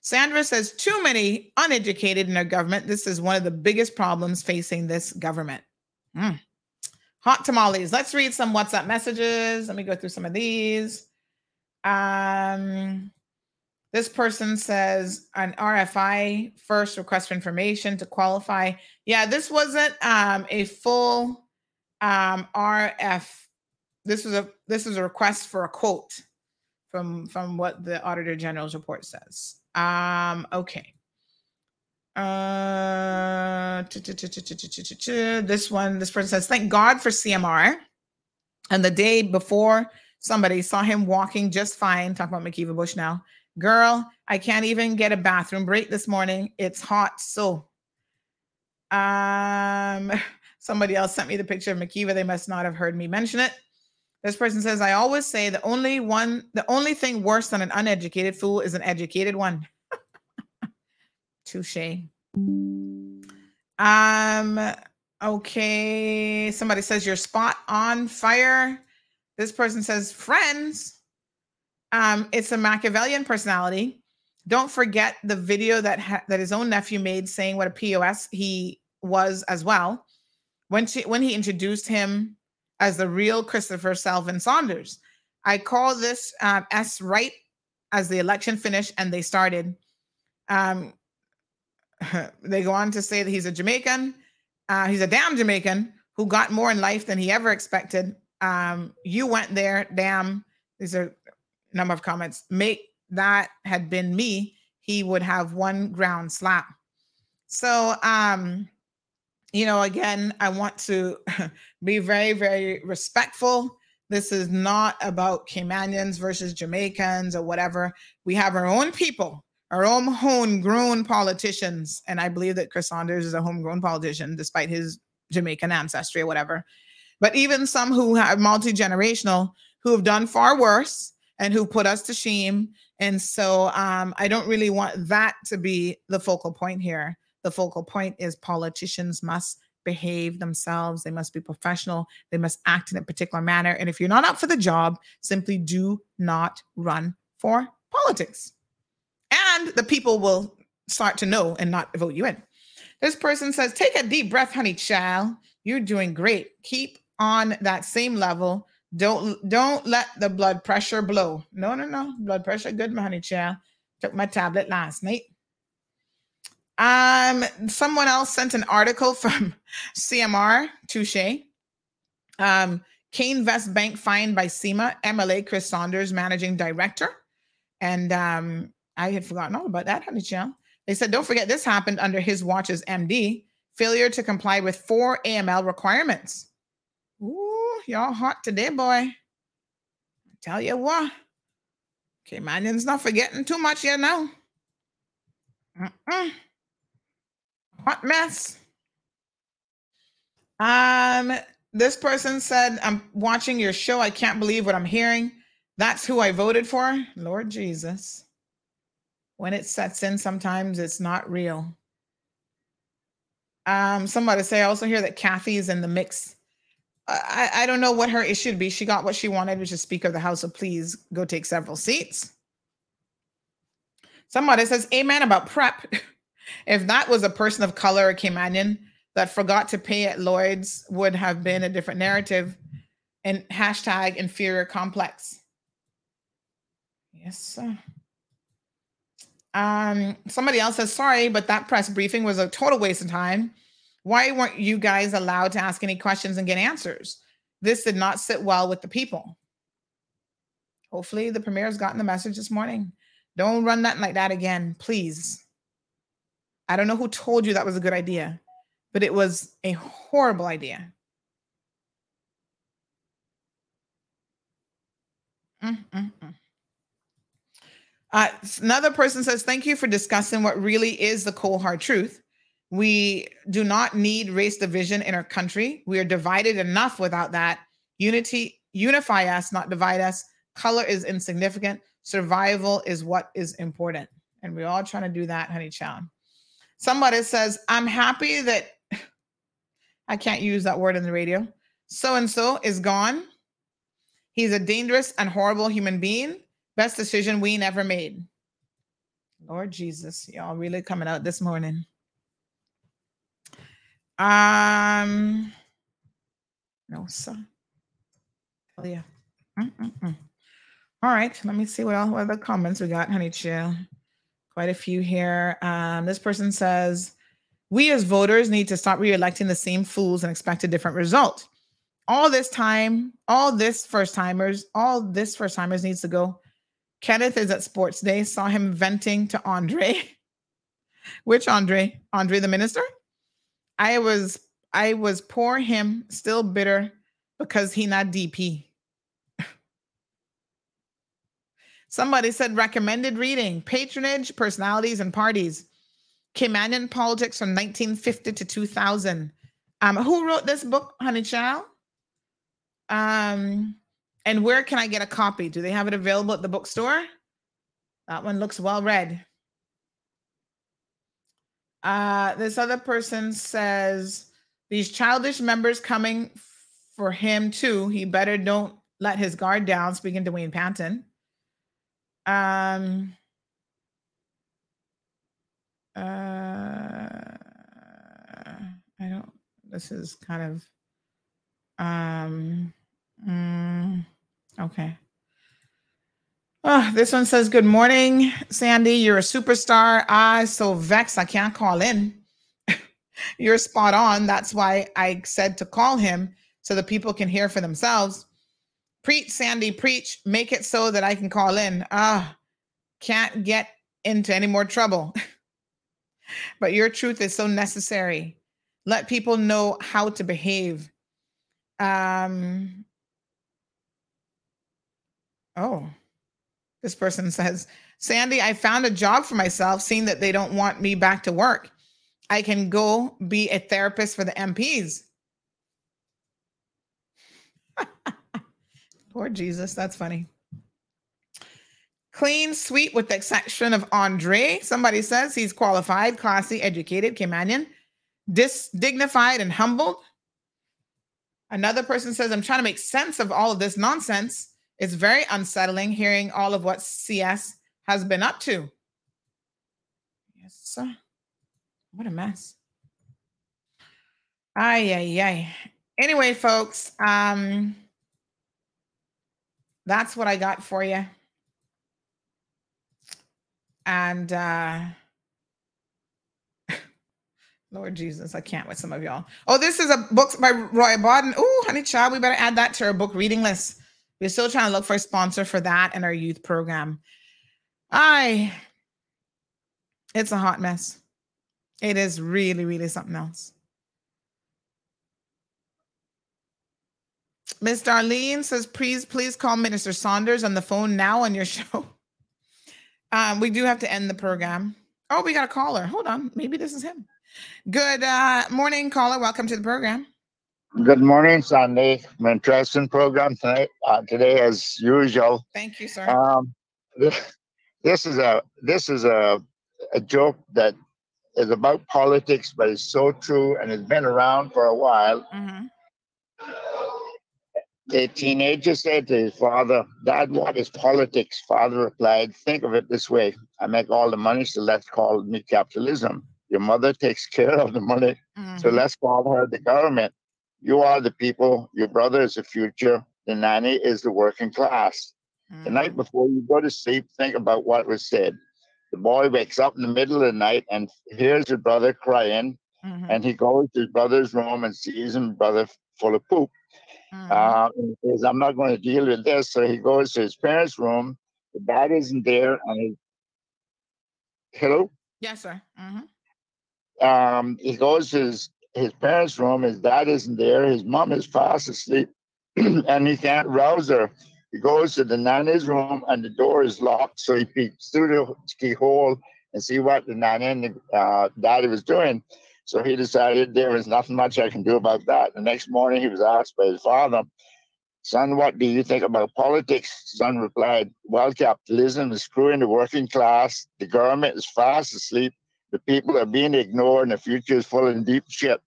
Sandra says, too many uneducated in our government. This is one of the biggest problems facing this government. Mm. Hot tamales. Let's read some WhatsApp messages. Let me go through some of these. Um, this person says an RFI first request for information to qualify. Yeah, this wasn't um, a full um, RF. This was a this was a request for a quote from from what the Auditor General's report says. Um, okay. Uh, this one, this person says, Thank God for CMR. And the day before, somebody saw him walking just fine. Talk about McKeeva Bush now. Girl, I can't even get a bathroom break this morning. It's hot. So, um, somebody else sent me the picture of McKeeva. They must not have heard me mention it. This person says, I always say the only one, the only thing worse than an uneducated fool is an educated one. Touche. Um, okay. Somebody says your spot on fire. This person says, friends. Um, it's a Machiavellian personality. Don't forget the video that ha- that his own nephew made saying what a POS he was as well. When she when he introduced him as the real Christopher Salvin Saunders. I call this um, S right as the election finished and they started. Um, they go on to say that he's a Jamaican. Uh, he's a damn Jamaican who got more in life than he ever expected. Um, you went there, damn. These are a number of comments. Make that had been me, he would have one ground slap. So, um, you know, again, I want to be very, very respectful. This is not about Caymanians versus Jamaicans or whatever. We have our own people, our own homegrown politicians. And I believe that Chris Saunders is a homegrown politician, despite his Jamaican ancestry or whatever. But even some who have multi generational, who have done far worse and who put us to shame. And so um, I don't really want that to be the focal point here. The focal point is politicians must behave themselves. They must be professional. They must act in a particular manner. And if you're not up for the job, simply do not run for politics. And the people will start to know and not vote you in. This person says, Take a deep breath, honey child. You're doing great. Keep on that same level. Don't don't let the blood pressure blow. No, no, no. Blood pressure good, my honey child. Took my tablet last night. Um, someone else sent an article from CMR Touche. Um, Kane Vest Bank fined by CIMA, MLA Chris Saunders, managing director. And um, I had forgotten all about that, honey child. They said, don't forget this happened under his watch as MD. Failure to comply with four AML requirements. Ooh, y'all hot today, boy. I tell you what. Okay, Manion's not forgetting too much yet now. Mm-mm. Hot mess. Um, this person said, I'm watching your show. I can't believe what I'm hearing. That's who I voted for. Lord Jesus. When it sets in, sometimes it's not real. Um, somebody say I also hear that Kathy is in the mix. I, I don't know what her issue would be. She got what she wanted, which is Speaker of the House. So please go take several seats. Somebody says, Amen about prep. if that was a person of color or Caymanian that forgot to pay at Lloyd's, would have been a different narrative and hashtag inferior complex. Yes, sir. Um, somebody else says, sorry, but that press briefing was a total waste of time. Why weren't you guys allowed to ask any questions and get answers? This did not sit well with the people. Hopefully, the premier's gotten the message this morning. Don't run nothing like that again, please. I don't know who told you that was a good idea, but it was a horrible idea. Uh, another person says, Thank you for discussing what really is the cold hard truth. We do not need race division in our country. We are divided enough without that. Unity, unify us, not divide us. Color is insignificant. Survival is what is important. And we're all trying to do that, honey child. Somebody says, I'm happy that I can't use that word in the radio. So and so is gone. He's a dangerous and horrible human being. Best decision we never made. Lord Jesus, y'all really coming out this morning. Um, no, sir. Oh, yeah. Mm-mm-mm. All right, let me see what, else, what other comments we got, honey chill. Quite a few here. Um, this person says, we as voters need to stop re-electing the same fools and expect a different result. All this time, all this first timers, all this first timers needs to go. Kenneth is at Sports Day. Saw him venting to Andre. Which Andre? Andre the minister? I was I was poor him, still bitter because he not DP. Somebody said recommended reading, patronage, personalities, and parties. Caymanian politics from 1950 to 2000. Um, who wrote this book, Honey Child? Um, and where can I get a copy? Do they have it available at the bookstore? That one looks well read. Uh, this other person says these childish members coming for him too. He better don't let his guard down. Speaking to Wayne Panton. Um. Uh, I don't. This is kind of. Um. Mm, okay. Oh, this one says, Good morning, Sandy. You're a superstar. I so vexed I can't call in. You're spot on. That's why I said to call him so the people can hear for themselves. Preach, Sandy, preach. Make it so that I can call in. Ah, can't get into any more trouble. but your truth is so necessary. Let people know how to behave. Um, oh. This person says, Sandy, I found a job for myself, seeing that they don't want me back to work. I can go be a therapist for the MPs. Poor Jesus, that's funny. Clean, sweet, with the exception of Andre. Somebody says he's qualified, classy, educated, Caymanian, dis- dignified, and humbled. Another person says, I'm trying to make sense of all of this nonsense. It's very unsettling hearing all of what CS has been up to. Yes, sir. What a mess. Ay, ay, ay. Anyway, folks, um, that's what I got for you. And uh Lord Jesus, I can't with some of y'all. Oh, this is a book by Roy Bodden. Oh, honey child, we better add that to our book reading list. We're still trying to look for a sponsor for that in our youth program. I, it's a hot mess. It is really, really something else. Miss Darlene says, please, please call Minister Saunders on the phone now on your show. Um, we do have to end the program. Oh, we got a caller. Hold on. Maybe this is him. Good uh, morning, caller. Welcome to the program. Good morning, Sunday. Interesting program tonight. Uh, today, as usual. Thank you, sir. Um, this, this is a this is a a joke that is about politics, but it's so true and it's been around for a while. Mm-hmm. A teenager said to his father, Dad, what is politics? Father replied, Think of it this way I make all the money, so let's call me capitalism. Your mother takes care of the money, so mm-hmm. let's call her the government. You are the people, your brother is the future, the nanny is the working class. The night mm-hmm. before you go to sleep, think about what was said. The boy wakes up in the middle of the night and hears his brother crying, mm-hmm. and he goes to his brother's room and sees his brother full of poop. Uh, and he says, I'm not going to deal with this. So he goes to his parents' room. The dad isn't there. And he, hello? Yes, sir. Mhm. Um, he goes to his, his parents' room. His dad isn't there. His mom is fast asleep and he can't rouse her. He goes to the nanny's room and the door is locked. So he peeks through the keyhole and see what the nanny and the uh, daddy was doing. So he decided there is nothing much I can do about that. The next morning, he was asked by his father, Son, what do you think about politics? Son replied, Well, capitalism is screwing the working class. The government is fast asleep. The people are being ignored, and the future is full of deep shit.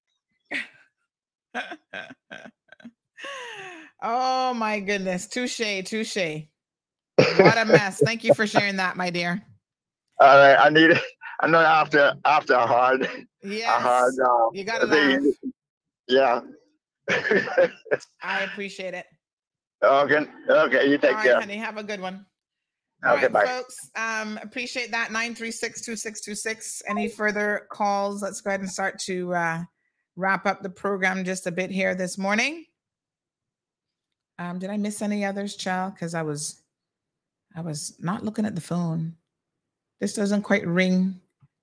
Oh my goodness. Touche, touche. What a mess. Thank you for sharing that, my dear. All right, I need it. I know after after a hard, a Yes. hard. Uh, You gotta Yeah. I appreciate it. okay. Okay. You take right, care. honey. Have a good one. All Okay. right, bye. folks. Um, appreciate that. 936-2626. Any further calls? Let's go ahead and start to uh wrap up the program just a bit here this morning. Um, did I miss any others, child? Because I was I was not looking at the phone. This doesn't quite ring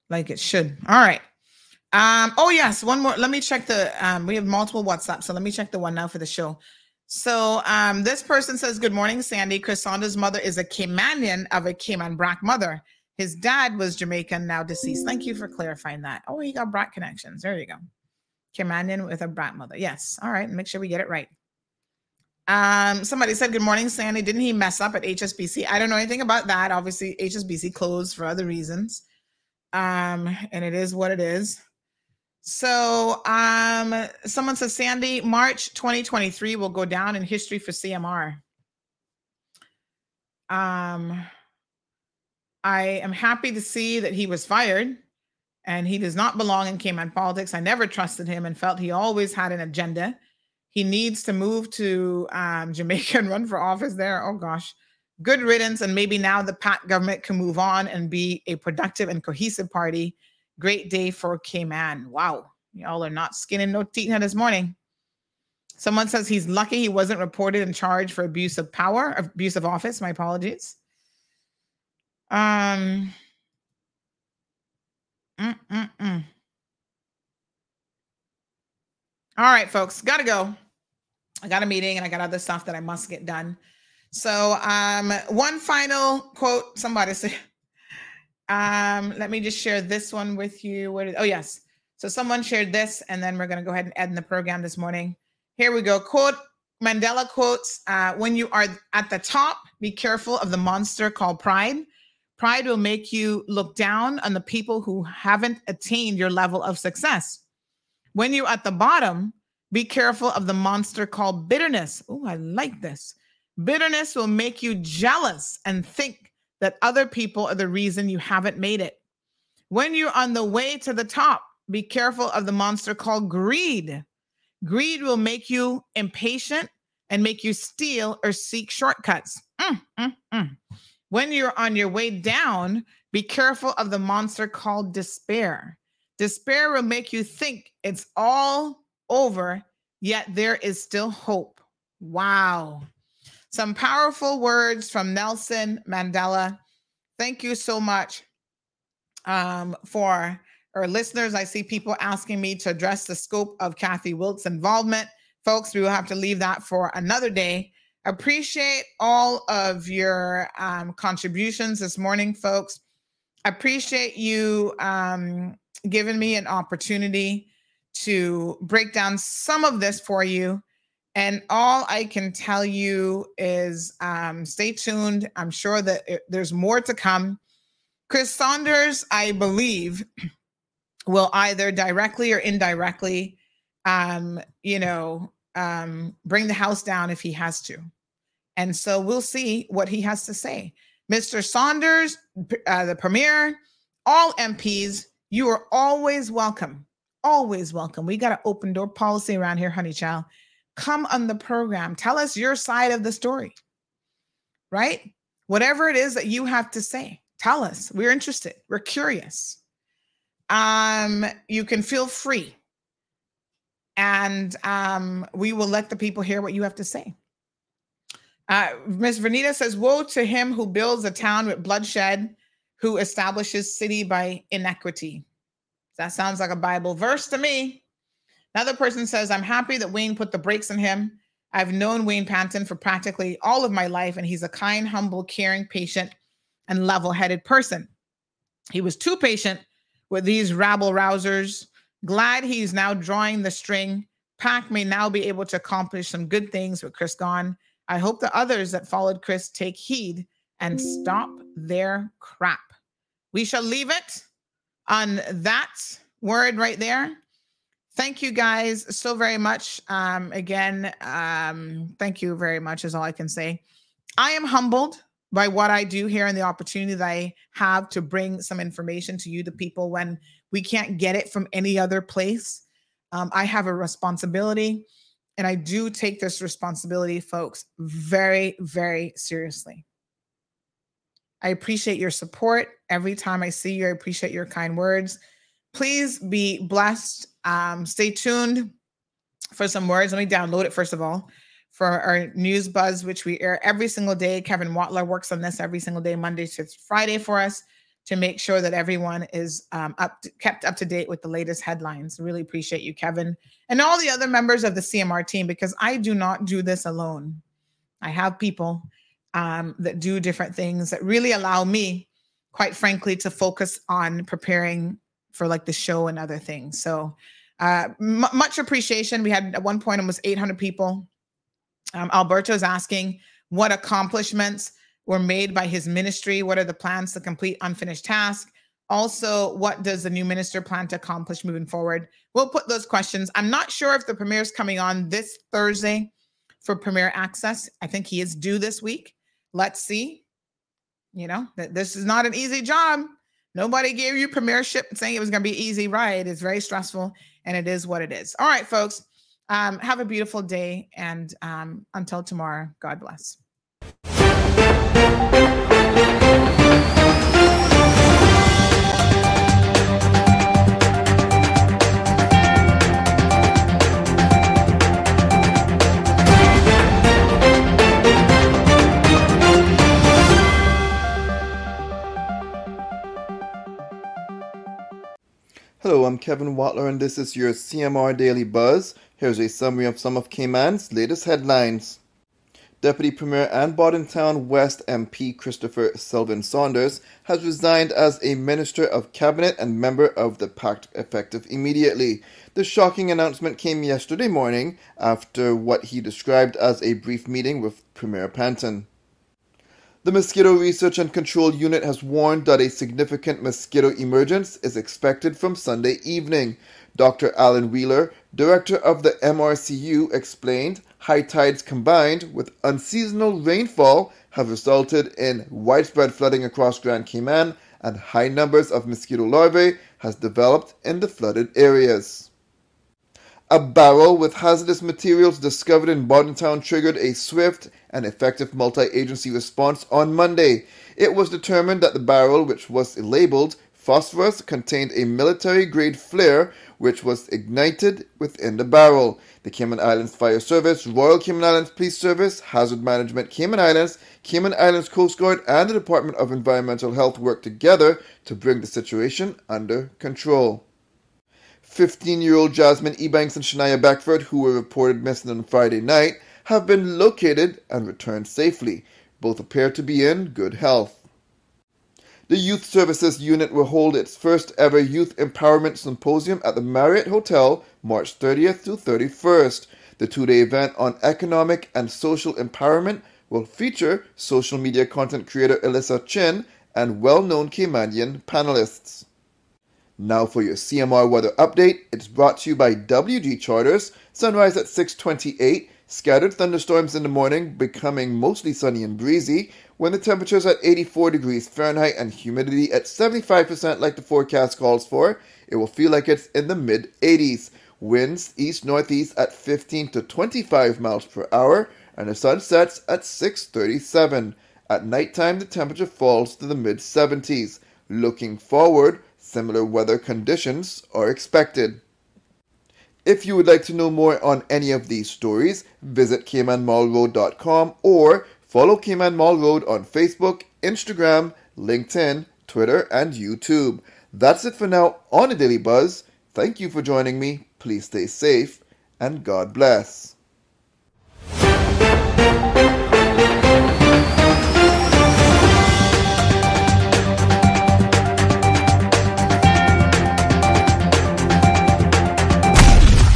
like it should. All right. Um, oh yes, one more. Let me check the um, we have multiple WhatsApp, so let me check the one now for the show. So um, this person says, Good morning, Sandy. Chris mother is a Caymanian of a Cayman Brac mother. His dad was Jamaican, now deceased. Thank you for clarifying that. Oh, he got Brac connections. There you go. Caymanian with a Brac mother. Yes. All right. Make sure we get it right. Um, somebody said, Good morning, Sandy. Didn't he mess up at HSBC? I don't know anything about that. Obviously, HSBC closed for other reasons. Um, and it is what it is. So um someone says Sandy, March 2023 will go down in history for CMR. Um I am happy to see that he was fired and he does not belong in Cayman politics. I never trusted him and felt he always had an agenda. He needs to move to um, Jamaica and run for office there. Oh gosh. Good riddance. And maybe now the PACT government can move on and be a productive and cohesive party. Great day for Cayman. Wow. Y'all are not skinning no teeth this morning. Someone says he's lucky he wasn't reported and charged for abuse of power, abuse of office. My apologies. Um, mm, mm, mm. All right, folks, gotta go. I got a meeting and I got other stuff that I must get done. So, um, one final quote. Somebody say, um, let me just share this one with you. What is, oh yes. So someone shared this, and then we're gonna go ahead and end the program this morning. Here we go. Quote Mandela quotes: uh, "When you are at the top, be careful of the monster called pride. Pride will make you look down on the people who haven't attained your level of success. When you're at the bottom, be careful of the monster called bitterness. Oh, I like this. Bitterness will make you jealous and think that other people are the reason you haven't made it. When you're on the way to the top, be careful of the monster called greed. Greed will make you impatient and make you steal or seek shortcuts. Mm, mm, mm. When you're on your way down, be careful of the monster called despair. Despair will make you think it's all over, yet there is still hope. Wow. Some powerful words from Nelson Mandela. Thank you so much um, for our listeners. I see people asking me to address the scope of Kathy Wilks' involvement. Folks, we will have to leave that for another day. Appreciate all of your um, contributions this morning, folks. Appreciate you um, giving me an opportunity to break down some of this for you. And all I can tell you is um, stay tuned. I'm sure that it, there's more to come. Chris Saunders, I believe, will either directly or indirectly, um, you know, um, bring the house down if he has to. And so we'll see what he has to say. Mr. Saunders, uh, the premier, all MPs, you are always welcome. Always welcome. We got an open door policy around here, honey child. Come on the program. Tell us your side of the story, right? Whatever it is that you have to say, tell us. We're interested. We're curious. Um, you can feel free, and um, we will let the people hear what you have to say. Uh, Ms. Vernita says, Woe to him who builds a town with bloodshed, who establishes city by inequity. That sounds like a Bible verse to me. Another person says, I'm happy that Wayne put the brakes on him. I've known Wayne Panton for practically all of my life, and he's a kind, humble, caring, patient, and level headed person. He was too patient with these rabble rousers. Glad he's now drawing the string. PACT may now be able to accomplish some good things with Chris gone. I hope the others that followed Chris take heed and stop their crap. We shall leave it on that word right there. Thank you guys so very much. Um, again, um, thank you very much, is all I can say. I am humbled by what I do here and the opportunity that I have to bring some information to you, the people, when we can't get it from any other place. Um, I have a responsibility, and I do take this responsibility, folks, very, very seriously. I appreciate your support. Every time I see you, I appreciate your kind words. Please be blessed. Um, stay tuned for some words. Let me download it first of all for our news buzz, which we air every single day. Kevin Watler works on this every single day, Monday to Friday for us to make sure that everyone is um, up to, kept up to date with the latest headlines. Really appreciate you, Kevin, and all the other members of the CMR team because I do not do this alone. I have people um, that do different things that really allow me, quite frankly, to focus on preparing for like the show and other things. So uh, m- much appreciation. We had at one point almost 800 people um, Alberto is asking what accomplishments were made by his ministry. What are the plans to complete unfinished tasks? Also, what does the new minister plan to accomplish moving forward? We'll put those questions. I'm not sure if the premier is coming on this Thursday for premier access. I think he is due this week. Let's see. You know, that this is not an easy job. Nobody gave you premiership saying it was going to be easy ride. It's very stressful, and it is what it is. All right, folks. Um, have a beautiful day. And um, until tomorrow, God bless. Hello, I'm Kevin Watler, and this is your CMR Daily Buzz. Here's a summary of some of Cayman's latest headlines. Deputy Premier and Bodden Town West MP Christopher Selvin Saunders has resigned as a Minister of Cabinet and member of the PACT effective immediately. The shocking announcement came yesterday morning after what he described as a brief meeting with Premier Panton. The Mosquito Research and Control Unit has warned that a significant mosquito emergence is expected from Sunday evening. Dr. Alan Wheeler, director of the MRCU, explained high tides combined with unseasonal rainfall have resulted in widespread flooding across Grand Cayman and high numbers of mosquito larvae has developed in the flooded areas. A barrel with hazardous materials discovered in Bodden Town triggered a swift and effective multi agency response on Monday. It was determined that the barrel, which was labeled phosphorus contained a military grade flare which was ignited within the barrel. The Cayman Islands Fire Service, Royal Cayman Islands Police Service, Hazard Management Cayman Islands, Cayman Islands Coast Guard, and the Department of Environmental Health worked together to bring the situation under control. 15 year old Jasmine Ebanks and Shania Beckford, who were reported missing on Friday night, have been located and returned safely. Both appear to be in good health. The Youth Services Unit will hold its first ever Youth Empowerment Symposium at the Marriott Hotel March 30th to 31st. The two day event on economic and social empowerment will feature social media content creator Alyssa Chin and well known Caymanian panelists. Now for your CMR weather update. It's brought to you by WG Charters. Sunrise at 628. Scattered thunderstorms in the morning, becoming mostly sunny and breezy. When the temperature is at 84 degrees Fahrenheit and humidity at 75% like the forecast calls for, it will feel like it's in the mid 80s. Winds east northeast at 15 to 25 miles per hour, and the sun sets at 6:37. At nighttime, the temperature falls to the mid 70s. Looking forward, similar weather conditions are expected. If you would like to know more on any of these stories, visit caymanmarlroad.com or follow Cayman Marl Road on Facebook, Instagram, LinkedIn, Twitter, and YouTube. That's it for now on the Daily Buzz. Thank you for joining me. Please stay safe and God bless.